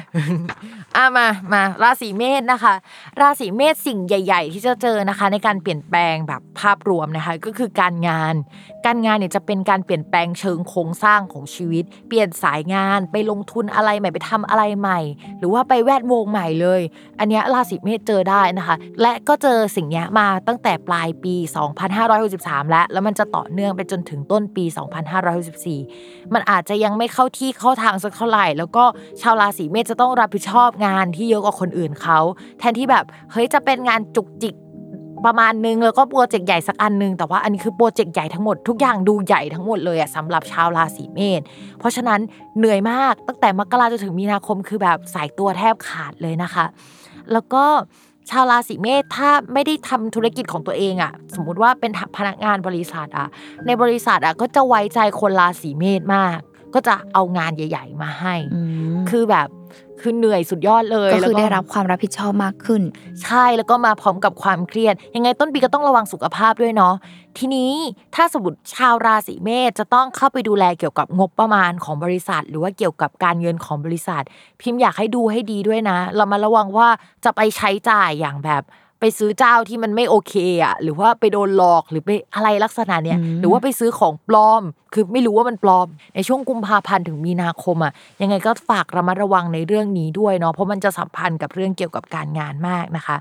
อะมามาราศีเมษนะคะ ราศีเมษสิ่งใหญ่ ๆ ที่จะเจอนะคะ ในการเปลี่ยนแปลงแบบภาพรวมนะคะ ก็คือการงาน การงานเนี่ยจะเป็นการเปลี่ยนแปลงเชิงโครงสร้างของชีวิต เปลี่ยนสายงานไปลงทุนอะไรใหม่ไปทำอะไรใหม่ หรือว่าไปแวดวงใหม่เลย อันเนี้ยราศีเมษเจอได้นะคะ และก็เจอสิ่งเนี้ยมาตั้งแต่ปลายปี 2563 แล้วแล้วมันจะต่อเนื่องไปจนถึงต้นปี 2564มันอาจจะยังไม่เข้าที่เข้าทางสักเท่าไหร่ แล้วก็ชาวราศีเมษจะต้องรับผิดชอบงานที่เยอะกว่าคนอื่นเขาแทนที่แบบเฮ้ยจะเป็นงานจุกจิกประมาณนึงแล้วก็โปรเจกต์ใหญ่สักอันนึง แต่ว่าอันนี้คือโปรเจกต์ใหญ่ทั้งหมดทุกอย่างดูใหญ่ทั้งหมดเลยอะสำหรับชาวราศีเมษเพราะฉะนั้นเหนื่อยมากตั้งแต่มกราจนถึงมีนาคมคือแบบสายตัวแทบขาดเลยนะคะ แล้วก็ ชาวราศีเมษถ้าไม่ได้ทำธุรกิจของตัวเองอะสมมุติว่าเป็นพนักงานบริษัทอะในบริษัทอะก็จะไว้ใจคนราศีเมษมาก ก็จะเอางานใหญ่ ๆ มาให้ คือแบบ คือเหนื่อยสุดยอดเลยก็คือแล้วได้รับความรับผิดชอบมากขึ้น ใช่แล้วก็มาพร้อมกับความเครียด ยังไงต้นปีก็ต้องระวังสุขภาพด้วยเนาะทีนี้ถ้าสมมติชาวราศีเมษจะต้องเข้าไปดูแลเกี่ยวกับงบประมาณของบริษัท หรือว่าเกี่ยวกับการเงินของบริษัท พิมพ์อยากให้ดูให้ดีด้วยนะ เรามาระวังว่าจะไปใช้จ่ายอย่างแบบ ไปซื้อเจ้าที่มันไม่โอเคอะหรือว่าไปโดนหลอกหรือไปอะไรลักษณะเนี้ยหรือว่าไปซื้อของปลอม คือไม่รู้ว่ามันปลอม ในช่วงกุมภาพันธ์ถึงมีนาคมอะยังไงก็ฝากระมัดระวังในเรื่องนี้ด้วยเนาะเพราะมันจะสัมพันธ์กับเรื่องเกี่ยวกับการงานมากนะคะ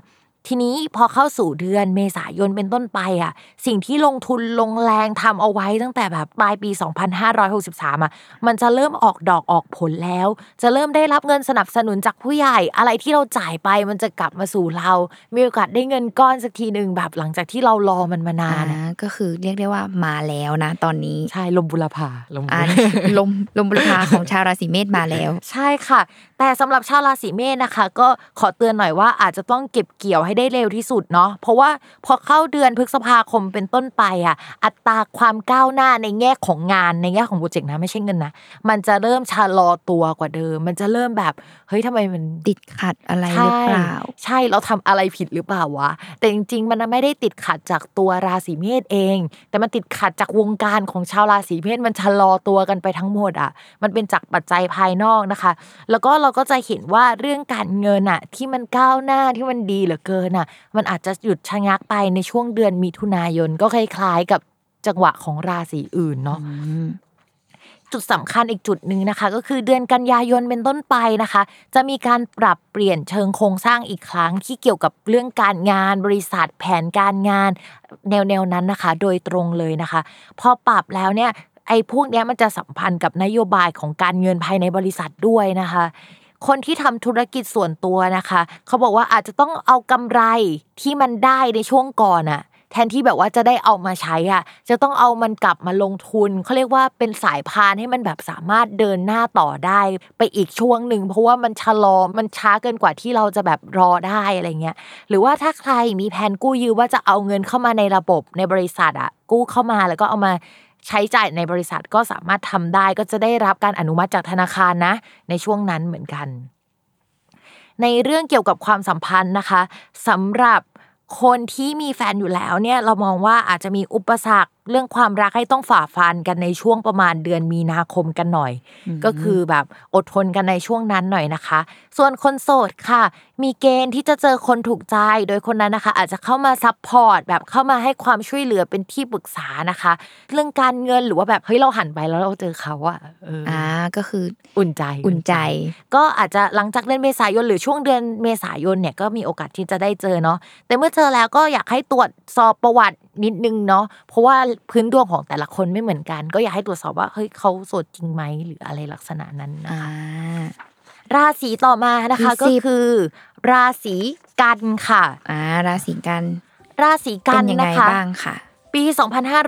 ทีนี้พอเข้าสู่เดือนเมษายนเป็นต้นไปอะสิ่งที่ลงทุนลงแรงทำเอาไว้ตั้งแต่แบบปลายปี 2563อะมันจะเริ่มออกดอกออกผลแล้ว จะเริ่มได้รับเงินสนับสนุนจากผู้ใหญ่อะไรที่เราจ่ายไปมันจะกลับมาสู่เรา มีโอกาสได้เงินก้อนสักทีหนึ่งแบบหลังจากที่เรารอมันมานานอะอ่าก็คือเรียกได้ว่ามาแล้วนะ ตอนนี้ใช่ลมบุรพาลมบุรอ่าพาลมลมบุรพาของชาวราศีเมษมาแล้ว ใช่ค่ะ แต่สำหรับชาวราศีเมษนะคะ ก็ขอเตือนหน่อยว่าอาจจะต้องเก็บเกี่ยวใให้ได้เร็วที่สุดเนาะเพราะว่าพอเข้าเดือนพฤษภาคมเป็นต้นไปอะ อัตราความก้าวหน้าในแง่ของงานในแง่ของโปรเจกต์นะไม่ใช่เงินนะมันจะเริ่มชะลอตัวกว่าเดิม มันจะเริ่มแบบเฮ้ยทำไมมันติดขัดอะไรหรือเปล่า ใช่เราทำอะไรผิดหรือเปล่าวะแต่จริง ๆ มันไม่ได้ติดขัดจากตัวราศีเมษเอง แต่มันติดขัดจากวงการของชาวราศีเมษมันชะลอตัวกันไปทั้งหมดอะ มันเป็นจากปัจจัยภายนอกนะคะ แล้วก็เราก็จะเห็นว่าเรื่องการเงินอะ ที่มันก้าวหน้าที่มันดีเหลือเกินอะ มันอาจจะหยุดชะงักไปในช่วงเดือนมิถุนายนก็คล้ายๆกับจังหวะของราศีอื่นเนาะจุดสำคัญอีกจุดหนึ่งนะคะ ก็คือเดือนกันยายนเป็นต้นไปนะคะ จะมีการปรับเปลี่ยนเชิงโครงสร้างอีกครั้งที่เกี่ยวกับเรื่องการงาน บริษัทแผนการงาน แนวแนวๆนั้นนะคะ โดยตรงเลยนะคะ พอปรับแล้วเนี่ยไอ้พวกเนี้ยมันจะสัมพันธ์กับนโยบายของการเงินภายในบริษัทด้วยนะคะ คนที่ทำธุรกิจส่วนตัวนะคะ เขาบอกว่าอาจจะต้องเอากำไรที่มันได้ในช่วงก่อนอะแทนที่แบบว่าจะได้เอามาใช้อะ จะต้องเอามันกลับมาลงทุนเขาเรียกว่าเป็นสายพานให้มันแบบสามารถเดินหน้าต่อได้ไปอีกช่วงหนึ่งเพราะว่ามันชะลอมันช้าเกินกว่าที่เราจะแบบรอได้อะไรเงี้ย หรือว่าถ้าใครมีแผนกู้ยืมว่าจะเอาเงินเข้ามาในระบบในบริษัทอะกู้เข้ามาแล้วก็เอามา ใช้จ่ายในบริษัทก็สามารถทำได้ก็จะได้รับการอนุมัติจากธนาคารนะ ในช่วงนั้นเหมือนกัน ในเรื่องเกี่ยวกับความสัมพันธ์นะคะสำหรับคนที่มีแฟนอยู่แล้วเนี่ยเรามองว่าอาจจะมีอุปสรรคเรื่องความรักให้ต้องฝ่าฟันกันในช่วงประมาณเดือนมีนาคมกันหน่อย ก็คือแบบอดทนกันในช่วงนั้นหน่อยนะคะ ส่วนคนโสดค่ะ มีเกณฑ์ที่จะเจอคนถูกใจ โดยคนนั้นนะคะ อาจจะเข้ามา support แบบเข้ามาให้ความช่วยเหลือเป็นที่ปรึกษานะคะ เรื่องการเงินหรือว่าแบบเฮ้ยเราหันไปแล้วเราเจอเขาอะเออออ่าก็คืออุ่นใจอุ่นใจ ก็อาจจะหลังจากเดือนเมษายนหรือช่วงเดือนเมษายนเนี่ยก็มีโอกาสที่จะได้เจอเนาะแต่เมื่อเจอแล้วก็อยากให้ตรวจสอบประวัตินิดนึงเนาะเพราะว่าพื้นดวงของแต่ละคนไม่เหมือนกัน ก็อยากให้ตรวจสอบว่าเฮ้ยเขาโสดจริงไหมหรืออะไรลักษณะนั้นนะอ่าราศีต่อมานะคะมีก็สิบคือ ราศีกันค่ะอ่าราศีกัน ราศีกัเป็นนยังไงนะคะบ้างค่ะ ปี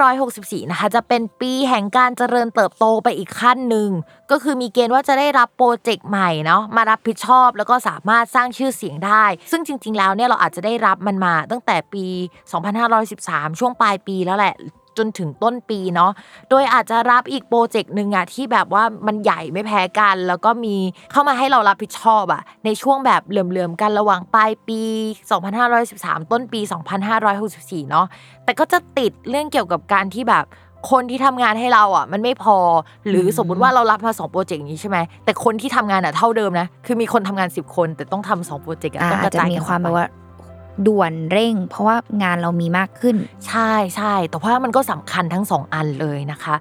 2564 นะคะ จะเป็นปีแห่งการเจริญเติบโตไปอีกขั้นหนึ่ง ก็คือมีเกณฑ์ว่าจะได้รับโปรเจกต์ใหม่เนาะ มารับผิดชอบแล้วก็สามารถสร้างชื่อเสียงได้ ซึ่งจริง ๆ แล้วเนี่ยเราอาจจะได้รับมันมาตั้งแต่ปี 2513 ช่วงปลายปีแล้วแหละ จนถึงต้นปีเนาะ โดยอาจจะรับอีกโปรเจกต์หนึ่งอะที่แบบว่ามันใหญ่ไม่แพ้กัน แล้วก็มีเข้ามาให้เรารับผิดชอบอะในช่วงแบบเหลื่อมๆกันระหว่างปลายปี 2513 ต้นปี 2564 เนาะ แต่ก็จะติดเรื่องเกี่ยวกับการที่แบบคนที่ทำงานให้เราอะมันไม่พอ หรือสมมุติว่าเรารับมาสองโปรเจกต์นี้ใช่ไหมแต่คนที่ทำงานอะเท่าเดิมนะคือมีคนทำงาน 10 คน แต่ต้องทำสองโปรเจกต์ต้องกระจายมีความแบบว่า ด่วนเร่ง เพราะว่างานเรามีมากขึ้น ใช่ใช่แต่ว่ามันก็สำคัญทั้งสองอันเลยนะคะ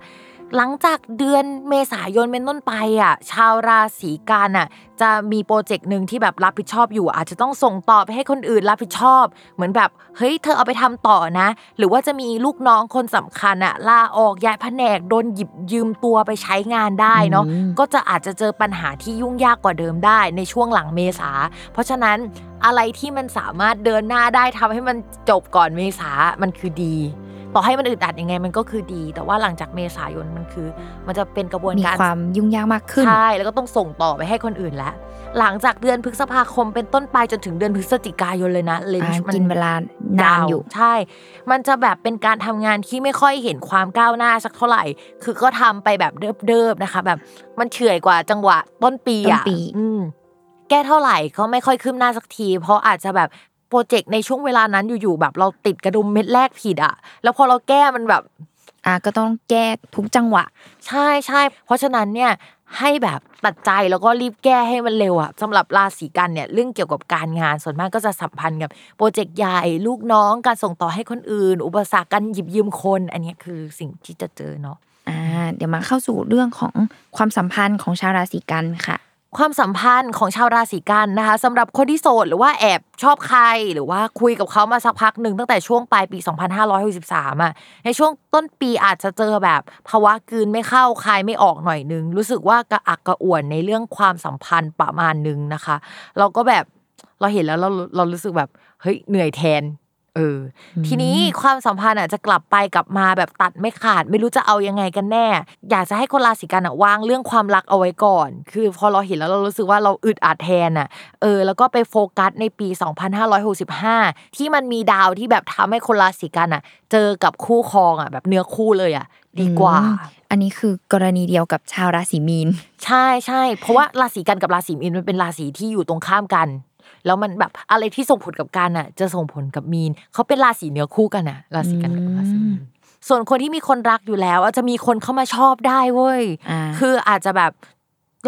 หลังจากเดือนเมษายนเป็นต้นไปอะชาวราศีกันย์อะจะมีโปรเจกต์หนึ่งที่แบบรับผิดชอบอยู่ อาจจะต้องส่งต่อไปให้คนอื่นรับผิดชอบ เหมือนแบบเฮ้ยเธอเอาไปทำต่อนะ หรือว่าจะมีลูกน้องคนสำคัญอะลาออกย้ายแผนกโดนหยิบยืมตัวไปใช้งานได้เนาะก็จะอาจจะเจอปัญหาที่ยุ่งยากกว่าเดิมได้ในช่วงหลังเมษา เพราะฉะนั้นอะไรที่มันสามารถเดินหน้าได้ทำให้มันจบก่อนเมษามันคือดี ต่อให้มันอึดอัดยังไงมันก็คือดี แต่ว่าหลังจากเมษายนมันคือ มันจะเป็นกระบวนการมีความยุ่งยากมากขึ้นใช่แล้วก็ต้องส่งต่อไปให้คนอื่นแล้วหลังจากเดือนพฤษภาคมเป็นต้นไปจนถึงเดือนพฤศจิกายนเลยนะเลนช์มันกินเวลานานอยู่ใช่ มันจะแบบเป็นการทำงานที่ไม่ค่อยเห็นความก้าวหน้าสักเท่าไหร่ คือก็ทำไปแบบเดิบๆนะคะ แบบมันเฉื่อยกว่าจังหวะต้นปีอะแก้เท่าไหร่ก็ไม่ค่อยคืบหน้าสักที เพราะอาจจะแบบ โปรเจกต์ในช่วงเวลานั้นอยู่ๆแบบเราติดกระดุมเม็ดแรกผิดอะ แล้วพอเราแก้มันแบบอะก็ต้องแก้ทุกจังหวะ ใช่ใช่เพราะฉะนั้นเนี่ยให้แบบตัดใจแล้วก็รีบแก้ให้มันเร็วอะสำหรับราศีกันเนี่ยเรื่องเกี่ยวกับการงานส่วนมากก็จะสัมพันธ์กับโปรเจกต์ใหญ่ลูกน้องการส่งต่อให้คนอื่น อุปสรรคการหยิบยืมคน อันนี้คือสิ่งที่จะเจอเนาะอ่าเดี๋ยวมาเข้าสู่เรื่องของความสัมพันธ์ของชาวราศีกันค่ะ ความสัมพันธ์ของชาวราศีกันนะคะสำหรับคนที่โสดหรือว่าแอบชอบใครหรือว่าคุยกับเขามาสักพักหนึ่งตั้งแต่ช่วงปลายปี 2563อะในช่วงต้นปีอาจจะเจอแบบภาวะกืนไม่เข้าคายไม่ออกหน่อยนึง รู้สึกว่ากระอักกระอ่วนในเรื่องความสัมพันธ์ประมาณนึงนะคะ เราก็แบบเราเห็นแล้วเราเรารู้สึกแบบเฮ้ยเหนื่อยแทน เออ ทีนี้ความสัมพันธ์อะจะกลับไปกลับมาแบบตัดไม่ขาด ไม่รู้จะเอายังไงกันแน่ อยากจะให้คนราศีกันอะวางเรื่องความรักเอาไว้ก่อน คือพอเราเห็นแล้วเรารู้สึกว่าเราอึดอัดแทนอะเออ แล้วก็ไปโฟกัสในปี 2565 ที่มันมีดาวที่แบบทำให้คนราศีกันอะ เจอกับคู่ครองอะแบบเนื้อคู่เลยอะดีกว่า อันนี้คือกรณีเดียวกับชาวราศีมีน ใช่ใช่เพราะว่าราศีกันกับราศีมีนมันเป็นราศีที่อยู่ตรงข้ามกัน แล้วมันแบบอะไรที่ส่งผลกับกันอะ จะส่งผลกับมีนเขาเป็นราศีเนื้อคู่กันอะ ราศีกันกับราศีมีนส่วนคนที่มีคนรักอยู่แล้ว อาจจะมีคนเข้ามาชอบได้เว้ยคืออาจจะแบบ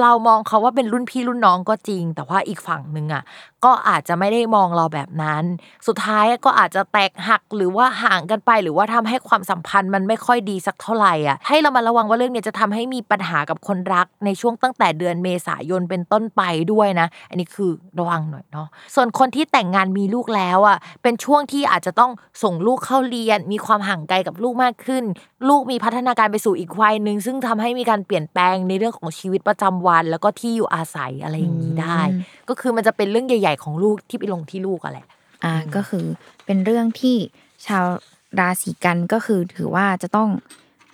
เรามองเขาว่าเป็นรุ่นพี่รุ่นน้องก็จริง แต่ว่าอีกฝั่งหนึ่งอะ ก็อาจจะไม่ได้มองเราแบบนั้น สุดท้ายก็อาจจะแตกหักหรือว่าห่างกันไป หรือว่าทำให้ความสัมพันธ์มันไม่ค่อยดีสักเท่าไหร่อะให้เรามาระวังว่าเรื่องนี้จะทำให้มีปัญหากับคนรักในช่วงตั้งแต่เดือนเมษายนเป็นต้นไปด้วยนะ อันนี้คือระวังหน่อยเนาะส่วนคนที่แต่งงานมีลูกแล้วอะเป็นช่วงที่อาจจะต้องส่งลูกเข้าเรียน มีความห่างไกลกับลูกมากขึ้น ลูกมีพัฒนาการไปสู่อีกวัยหนึ่งซึ่งทำให้มีการเปลี่ยนแปลงในเรื่องของชีวิตประจำวัน แล้วก็ที่อยู่อาศัยอะไรอย่างนี้ได้ ก็คือมันจะเป็นเรื่องใหญ่ๆของลูกที่ไปลงที่ลูกอะแหละอ่าก็คือเป็นเรื่องที่ชาวราศีกันก็คือถือว่าจะต้อง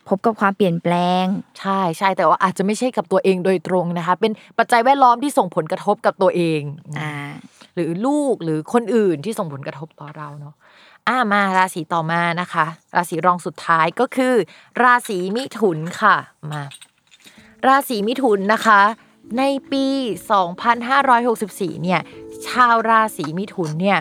พบกับความเปลี่ยนแปลง ใช่ใช่แต่ว่าอาจจะไม่ใช่กับตัวเองโดยตรงนะคะ เป็นปัจจัยแวดล้อมที่ส่งผลกระทบกับตัวเองอ่าหรือลูกหรือคนอื่นที่ส่งผลกระทบต่อเราเนาะอ่ามาราศีต่อมานะคะ ราศีรองสุดท้ายก็คือ ราศีมิถุนค่ะมา ราศีมิถุนนะคะ ในปี 2564 เนี่ย ชาวราศีมิถุนเนี่ย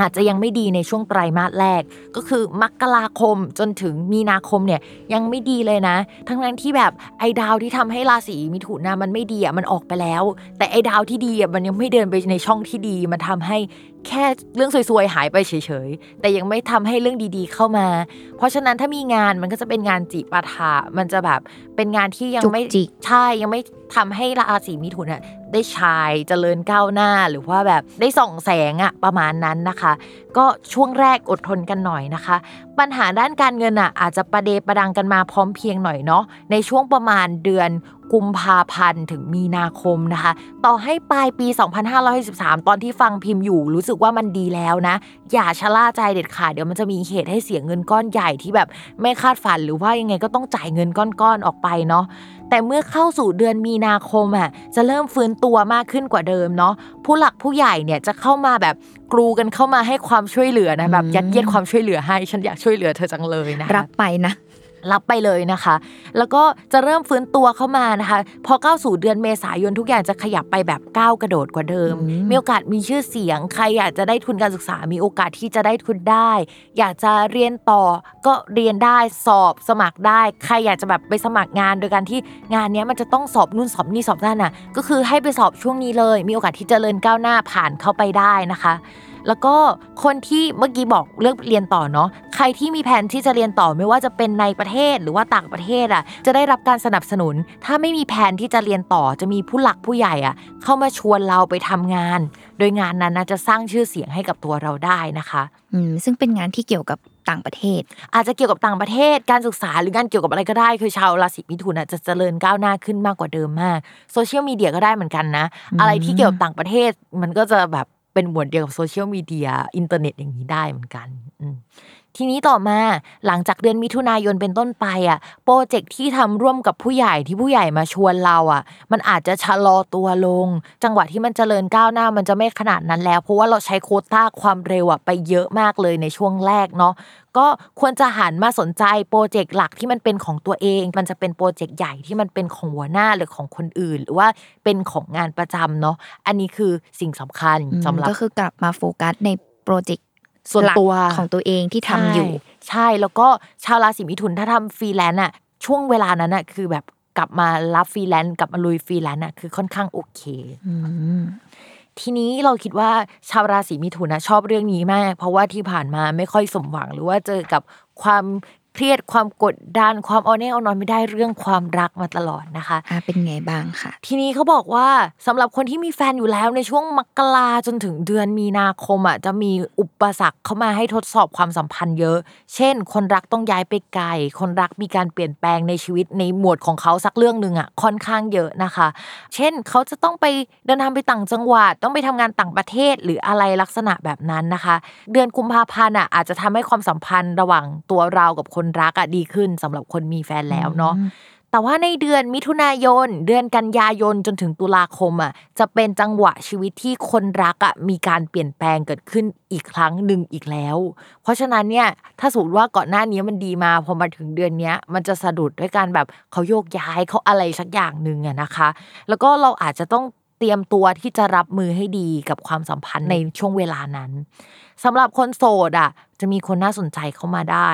อาจจะยังไม่ดีในช่วงไตรมาสแรก ก็คือมกราคมจนถึงมีนาคมเนี่ยยังไม่ดีเลยนะ ทั้งนั้นที่แบบไอ้ดาวที่ทำให้ราศีมิถุนนะมันไม่ดีอะมันออกไปแล้ว แต่ไอ้ดาวที่ดีอะมันยังไม่เดินไปในช่องที่ดี มันทำให้ แค่เรื่องสวยๆหายไปเฉยๆ แต่ยังไม่ทำให้เรื่องดีๆเข้ามา เพราะฉะนั้นถ้ามีงานมันก็จะเป็นงานจิปาถะมันจะแบบเป็นงานที่ยังไม่ใช่ยังไม่ทำให้ราศีมิถุนอะได้ชายเจริญก้าวหน้าหรือว่าแบบได้ส่องแสงอะประมาณนั้นนะคะ ก็ช่วงแรกอดทนกันหน่อยนะคะ ปัญหาด้านการเงินอะอาจจะประเดประดังกันมาพร้อมเพียงหน่อยเนาะในช่วงประมาณเดือนกุมภาพันธ์ถึงมีนาคมนะคะ ต่อให้ปลายปี 2563ตอนที่ฟังพิมพ์อยู่ รู้สึกว่ามันดีแล้วนะ อย่าชะล่าใจเด็ดขาดเดี๋ยวมันจะมีเหตุให้เสียเงินก้อนใหญ่ที่แบบไม่คาดฝันหรือว่ายังไงก็ต้องจ่ายเงินก้อนๆออกไปเนาะ แต่เมื่อเข้าสู่เดือนมีนาคมอะจะเริ่มฟื้นตัวมากขึ้นกว่าเดิมเนาะผู้หลักผู้ใหญ่เนี่ยจะเข้ามาแบบกรูกันเข้ามาให้ความช่วยเหลือนะแบบยัดเยียดความช่วยเหลือให้ฉันอยากช่วยเหลือเธอจังเลยนะรับไปนะ รับไปเลยนะคะ แล้วก็จะเริ่มฟื้นตัวเข้ามานะคะ พอเข้าสู่เดือนเมษายนทุกอย่างจะขยับไปแบบก้าวกระโดดกว่าเดิม มีโอกาสมีชื่อเสียง ใครอยากจะได้ทุนการศึกษา มีโอกาสที่จะได้ทุนได้ อยากจะเรียนต่อก็เรียนได้สอบสมัครได้ ใครอยากจะแบบไปสมัครงานโดยการที่งานนี้มันจะต้องสอบนู่นสอบนี่สอบนั่นน่ะก็คือให้ไปสอบช่วงนี้เลย มีโอกาสที่จะเริญก้าวหน้าผ่านเข้าไปได้นะคะ แล้วก็คนที่เมื่อกี้บอกเรื่องเรียนต่อเนาะใครที่มีแผนที่จะเรียนต่อไม่ว่าจะเป็นในประเทศหรือว่าต่างประเทศอะจะได้รับการสนับสนุน ถ้าไม่มีแผนที่จะเรียนต่อจะมีผู้หลักผู้ใหญ่อะเข้ามาชวนเราไปทำงาน โดยงานนั้นจะสร้างชื่อเสียงให้กับตัวเราได้นะคะอืมซึ่งเป็นงานที่เกี่ยวกับต่างประเทศ อาจจะเกี่ยวกับต่างประเทศ การศึกษาหรืองานเกี่ยวกับอะไรก็ได้ คือชาวราศีมิถุนจะเจริญก้าวหน้าขึ้นมากกว่าเดิมมากโซเชียลมีเดียก็ได้เหมือนกันนะ อะไรที่เกี่ยวกับต่างประเทศมันก็จะแบบ เป็นหมวดเดียวกับโซเชียลมีเดียอินเทอร์เน็ตอย่างนี้ได้เหมือนกัน ทีนี้ต่อมาหลังจากเดือนมิถุนายนเป็นต้นไปอะโปรเจกต์ที่ทำร่วมกับผู้ใหญ่ที่ผู้ใหญ่มาชวนเราอะ มันอาจจะชะลอตัวลง จังหวะที่มันเจริญก้าวหน้ามันจะไม่ขนาดนั้นแล้ว เพราะว่าเราใช้โควต้าความเร็วอะไปเยอะมากเลยในช่วงแรกเนาะก็ควรจะหันมาสนใจโปรเจกต์หลักที่มันเป็นของตัวเอง มันจะเป็นโปรเจกต์ใหญ่ที่มันเป็นของหัวหน้าหรือของคนอื่น หรือว่าเป็นของงานประจำเนาะอันนี้คือสิ่งสำคัญสำหรับก็คือกลับมาโฟกัสในโปรเจกต์ ส่วนตัวของตัวเองที่ทำอยู่ ใช่แล้วก็ชาวราศีมิถุนถ้าทำฟรีแลนซ์อะช่วงเวลานั้นอะคือแบบกลับมารับฟรีแลนซ์กลับมาลุยฟรีแลนซ์อะคือค่อนข้างโอเคทีนี้เราคิดว่าชาวราศีมิถุนนะชอบเรื่องนี้มาก เพราะว่าที่ผ่านมาไม่ค่อยสมหวังหรือว่าเจอกับความ เครียดความกดดันความเอาแน่เอานอนไม่ได้เรื่องความรักมาตลอดนะคะอ่าเป็นไงบ้างค่ะ ทีนี้เขาบอกว่าสำหรับคนที่มีแฟนอยู่แล้วในช่วงมกราจนถึงเดือนมีนาคมอะจะมีอุปสรรคเข้ามาให้ทดสอบความสัมพันธ์เยอะ เช่น คนรักต้องย้ายไปไกล คนรักมีการเปลี่ยนแปลงในชีวิตในหมวดของเขาสักเรื่องหนึ่งอะค่อนข้างเยอะนะคะ เช่นเขาจะต้องไปเดินทางไปต่างจังหวัดต้องไปทำงานต่างประเทศหรืออะไรลักษณะแบบนั้นนะคะ เดือนกุมภาพันธ์อะอาจจะทำให้ความสัมพันธ์ระหว่างตัวเรากับคนรักอะดีขึ้นสำหรับคนมีแฟนแล้วเนาะแต่ว่าในเดือนมิถุนายน เดือนกันยายนจนถึงตุลาคมอะจะเป็นจังหวะชีวิตที่คนรักอะมีการเปลี่ยนแปลงเกิดขึ้นอีกครั้งหนึ่งอีกแล้ว เพราะฉะนั้นเนี่ยถ้าสมมติว่าก่อนหน้านี้มันดีมาพอมาถึงเดือนนี้มันจะสะดุดด้วยการแบบเขาโยกย้ายเขาอะไรสักอย่างหนึ่งอะนะคะ แล้วก็เราอาจจะต้องเตรียมตัวที่จะรับมือให้ดีกับความสัมพันธ์ในช่วงเวลานั้นสำหรับคนโสดอะจะมีคนน่าสนใจเข้ามาได้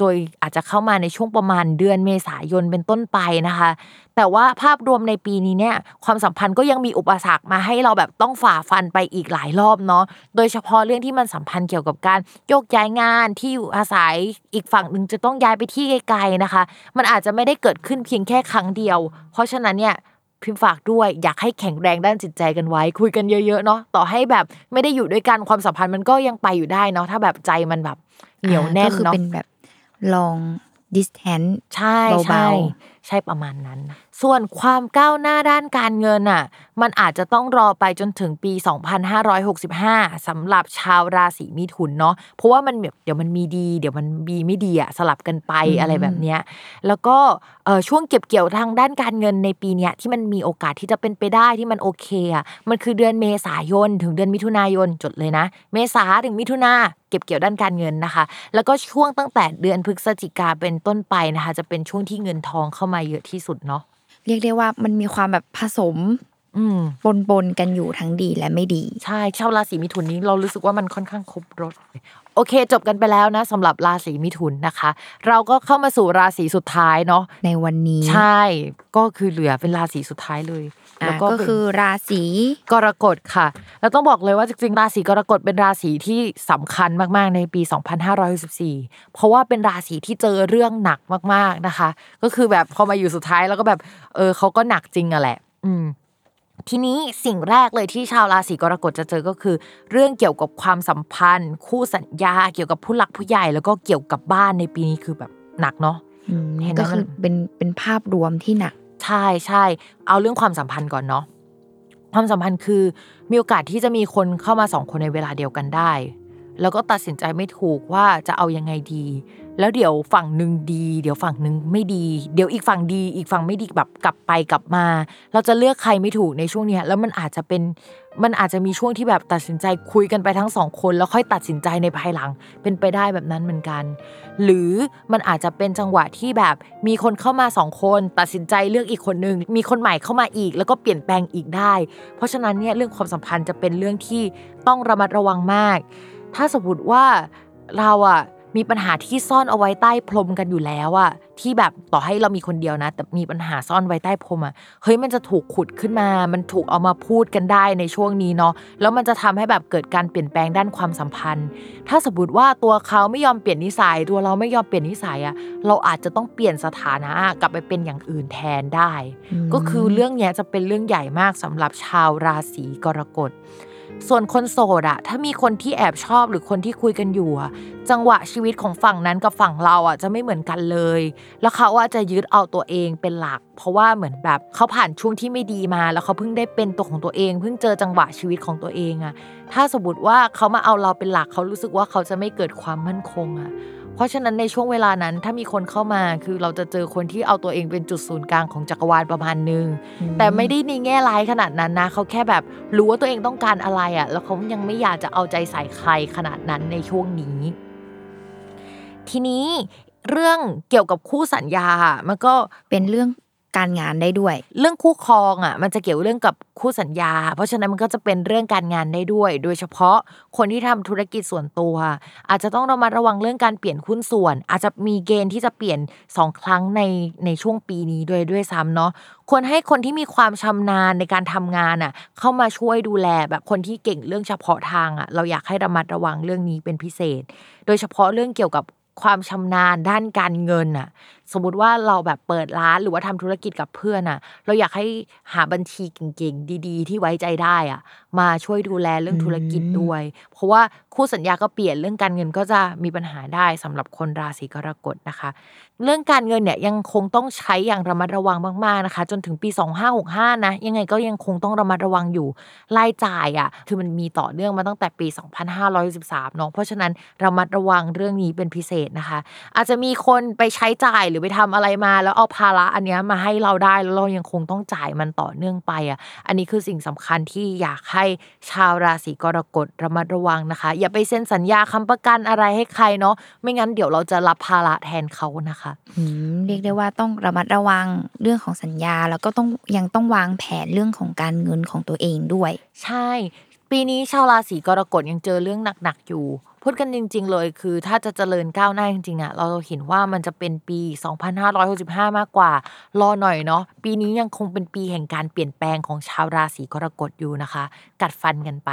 โดยอาจจะเข้ามาในช่วงประมาณเดือนเมษายนเป็นต้นไปนะคะ แต่ว่าภาพรวมในปีนี้เนี่ยความสัมพันธ์ก็ยังมีอุปสรรคมาให้เราแบบต้องฝ่าฟันไปอีกหลายรอบเนาะโดยเฉพาะเรื่องที่มันสัมพันธ์เกี่ยวกับการโยกย้ายงานที่อยู่อาศัยอีกฝั่งหนึ่งจะต้องย้ายไปที่ไกลๆนะคะ มันอาจจะไม่ได้เกิดขึ้นเพียงแค่ครั้งเดียว เพราะฉะนั้นเนี่ยพิมฝากด้วยอยากให้แข็งแรงด้านจิตใจกันไว้ คุยกันเยอะๆเนาะต่อให้แบบไม่ได้อยู่ด้วยกันความสัมพันธ์มันก็ยังไปอยู่ได้เนาะถ้าแบบใจมันแบบเหนียวแน่นเนาะเป็นแบบ ลอง distance ใช่ใช่ ใช่ประมาณนั้น ส่วนความก้าวหน้าด้านการเงินอะ มันอาจจะต้องรอไปจนถึงปี 2565สำหรับชาวราศีมิถุนเนาะ เพราะว่ามันแบบเดี๋ยวมันมีดี เดี๋ยวมันมีไม่ดีอะสลับกันไปอะไรแบบเนี้ย แล้วก็เออช่วงเก็บเกี่ยวทางด้านการเงินในปีเนี้ยที่มันมีโอกาสที่จะเป็นไปได้ที่มันโอเคอะ มันคือเดือนเมษายนถึงเดือนมิถุนายนจดเลยนะ เมษาถึงมิถุนาเก็บเกี่ยวด้านการเงินนะคะ แล้วก็ช่วงตั้งแต่เดือนพฤศจิกาเป็นต้นไปนะคะ จะเป็นช่วงที่เงินทองเข้ามาเยอะที่สุดเนาะเรียกได้ว่ามันมีความแบบผสมปนปนกันอยู่ทั้งดีและไม่ดี ใช่ชาวราศีมิถุนนี้เรารู้สึกว่ามันค่อนข้างครบรถโอเค จบกันไปแล้วนะสำหรับราศีมิถุนนะคะ เราก็เข้ามาสู่ราศีสุดท้ายเนาะในวันนี้ ใช่ก็คือเหลือเป็นราศีสุดท้ายเลย แล้วก็คือราศีกรกฎค่ะ แล้วต้องบอกเลยว่าจริงๆ ราศีกรกฎเป็นราศีที่สำคัญมากๆ ในปี 2564 เพราะว่าเป็นราศีที่เจอเรื่องหนักมากๆนะคะ ก็คือแบบพอมาอยู่สุดท้ายแล้วก็แบบเออเขาก็หนักจริงอะแหละ อืมทีนี้สิ่งแรกเลยที่ชาวราศีกรกฎจะเจอก็คือ เรื่องเกี่ยวกับความสัมพันธ์ คู่สัญญา เกี่ยวกับผู้หลักผู้ใหญ่แล้วก็เกี่ยวกับบ้านในปีนี้คือแบบหนักเนาะเห็นก็คือเป็นเป็นภาพรวมที่หนัก ใช่ใช่เอาเรื่องความสัมพันธ์ก่อนเนาะความสัมพันธ์คือมีโอกาสที่จะมีคนเข้ามาสองคนในเวลาเดียวกันได้ แล้วก็ตัดสินใจไม่ถูกว่าจะเอายังไงดี แล้วเดี๋ยวฝั่งหนึ่งดี เดี๋ยวฝั่งหนึ่งไม่ดี เดี๋ยวอีกฝั่งดี อีกฝั่งไม่ดีแบบกลับไปกลับมา เราจะเลือกใครไม่ถูกในช่วงนี้แล้วมันอาจจะเป็นมันอาจจะมีช่วงที่แบบตัดสินใจคุยกันไปทั้งสองคน แล้วค่อยตัดสินใจในภายหลังเป็นไปได้แบบนั้นเหมือนกัน หรือมันอาจจะเป็นจังหวะที่แบบมีคนเข้ามาสองคน ตัดสินใจเลือกอีกคนนึงมีคนใหม่เข้ามาอีก แล้วก็เปลี่ยนแปลงอีกได้ เพราะฉะนั้นเนี่ยเรื่องความสัมพันธ์จะเป็นเรื่องที่ต้องระมัดระวังมาก ถ้าสมมติว่าเราอะ มีปัญหาที่ซ่อนเอาไว้ใต้พรมกันอยู่แล้วอะที่แบบต่อให้เรามีคนเดียวนะ แต่มีปัญหาซ่อนไว้ใต้พรมอะเฮ้ยมันจะถูกขุดขึ้นมา มันถูกเอามาพูดกันได้ในช่วงนี้เนาะแล้วมันจะทำให้แบบเกิดการเปลี่ยนแปลงด้านความสัมพันธ์ ถ้าสมมติว่าตัวเขาไม่ยอมเปลี่ยนนิสัย ตัวเราไม่ยอมเปลี่ยนนิสัยอะเราอาจจะต้องเปลี่ยนสถานะกลับไปเป็นอย่างอื่นแทนได้ ก็คือเรื่องเนี้ยจะเป็นเรื่องใหญ่มากสำหรับชาวราศีกรกฎ ส่วนคนโสดอะถ้ามีคนที่แอบชอบหรือคนที่คุยกันอยู่อะจังหวะชีวิตของฝั่งนั้นกับฝั่งเราอะจะไม่เหมือนกันเลย แล้วเขาว่าจะยึดเอาตัวเองเป็นหลัก เพราะว่าเหมือนแบบเขาผ่านช่วงที่ไม่ดีมา แล้วเขาเพิ่งได้เป็นตัวของตัวเอง เพิ่งเจอจังหวะชีวิตของตัวเองอะถ้าสมมติว่าเขามาเอาเราเป็นหลักเขารู้สึกว่าเขาจะไม่เกิดความมั่นคงอะ เพราะฉะนั้นในช่วงเวลานั้นถ้ามีคนเข้ามาคือเราจะเจอคนที่เอาตัวเองเป็นจุดศูนย์กลางของจักรวาลประมาณนึงแต่ไม่ได้ในแง่ร้ายขนาดนั้นนะเขาแค่แบบรู้ว่าตัวเองต้องการอะไรอะ แล้วเขายังไม่อยากจะเอาใจใส่ใครขนาดนั้นในช่วงนี้ ทีนี้เรื่องเกี่ยวกับคู่สัญญาอะมันก็เป็นเรื่อง การงานได้ด้วย เรื่องคู่ครองอะมันจะเกี่ยวเรื่องกับคู่สัญญา เพราะฉะนั้นมันก็จะเป็นเรื่องการงานได้ด้วย โดยเฉพาะคนที่ทำธุรกิจส่วนตัว อาจจะต้องระมัดระวังเรื่องการเปลี่ยนหุ้นส่วน อาจจะมีเกณฑ์ที่จะเปลี่ยนสองครั้งในในช่วงปีนี้ด้วยด้วยซ้ำเนาะควรให้คนที่มีความชำนาญในการทำงานอะเข้ามาช่วยดูแลแบบคนที่เก่งเรื่องเฉพาะทางอะเราอยากให้ระมัดระวังเรื่องนี้เป็นพิเศษ โดยเฉพาะเรื่องเกี่ยวกับความชำนาญด้านการเงินอะ สมมุติว่าเราแบบเปิดร้านหรือว่าทำธุรกิจกับเพื่อนอะเราอยากให้หาบัญชีเก่งๆ ดีๆ ที่ไว้ใจได้อะมาช่วยดูแลเรื่องธุรกิจด้วย เพราะว่าคู่สัญญาก็เปลี่ยนเรื่องการเงินก็จะมีปัญหาได้สำหรับคนราศีกรกฎนะคะ เรื่องการเงินเนี่ยยังคงต้องใช้อย่างระมัดระวังมากๆนะคะ จนถึงปี 2565 นะ ยังไงก็ยังคงต้องระมัดระวังอยู่รายจ่ายอะคือมันมีต่อเนื่องมาตั้งแต่ปี 2513เนาะเพราะฉะนั้นระมัดระวังเรื่องนี้เป็นพิเศษนะคะ อาจจะมีคนไปใช้จ่ายหรือไปทำอะไรมา แล้วเอาภาระอันเนี้ยมาให้เราได้แล้วเรายังคงต้องจ่ายมันต่อเนื่องไปอะอันนี้คือสิ่งสำคัญที่อยากให้ชาวราศีกรกฎระมัดระวังนะคะ อย่าไปเซ็นสัญญาค้ำประกันอะไรให้ใครเนาะไม่งั้นเดี๋ยวเราจะรับภาระแทนเขานะคะอืมเรียกได้ว่าต้องระมัดระวังเรื่องของสัญญา แล้วก็ต้องยังต้องวางแผนเรื่องของการเงินของตัวเองด้วย ใช่ ปีนี้ชาวราศีกรกฎยังเจอเรื่องหนักๆอยู่ พูดกันจริง ๆ เลย คือถ้าจะเจริญก้าวหน้าจริงๆอะเราเห็นว่ามันจะเป็นปี 2565 มากกว่า รอหน่อยเนาะปีนี้ยังคงเป็นปีแห่งการเปลี่ยนแปลงของชาวราศีกรกฎอยู่นะคะ กัดฟันกันไป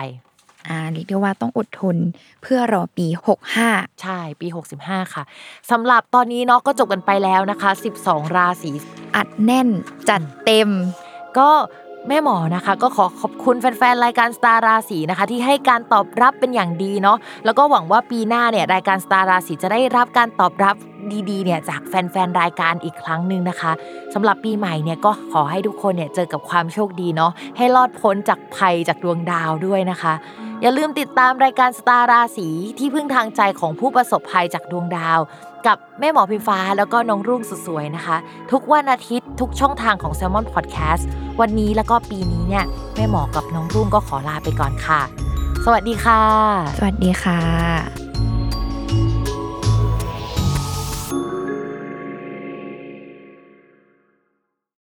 อ่าเรียกได้ว่าต้องอดทนเพื่อรอปี 65 ใช่ปี 65 ค่ะสำหรับตอนนี้เนาะก็จบกันไปแล้วนะคะ 12 ราศีอัดแน่นจัดเต็ม ก็ แม่หมอนะคะก็ขอขอบคุณแฟนๆรายการสตาร์ราศีนะคะที่ให้การตอบรับเป็นอย่างดีเนาะแล้วก็หวังว่าปีหน้าเนี่ยรายการสตาร์ราศีจะได้รับการตอบรับดีๆเนี่ยจากแฟนๆรายการอีกครั้งหนึ่งนะคะสำหรับปีใหม่เนี่ยก็ขอให้ทุกคนเนี่ยเจอกับความโชคดีเนาะให้รอดพ้นจากภัยจากดวงดาวด้วยนะคะ อย่าลืมติดตามรายการสตาร์ราศีที่พึ่งทางใจของผู้ประสบภัยจากดวงดาว กับแม่หมอพิมฟ้าแล้วก็น้องรุ่งสุดสวยนะคะ ทุกวันอาทิตย์ทุกช่องทางของ s ซ l m o n Podcast วันนี้แล้วก็ปีนี้เนี่ยแม่หมอกับน้องรุ่งก็ขอลาไปก่อนค่ะ สวัสดีค่ะ สวัสดีค่ะ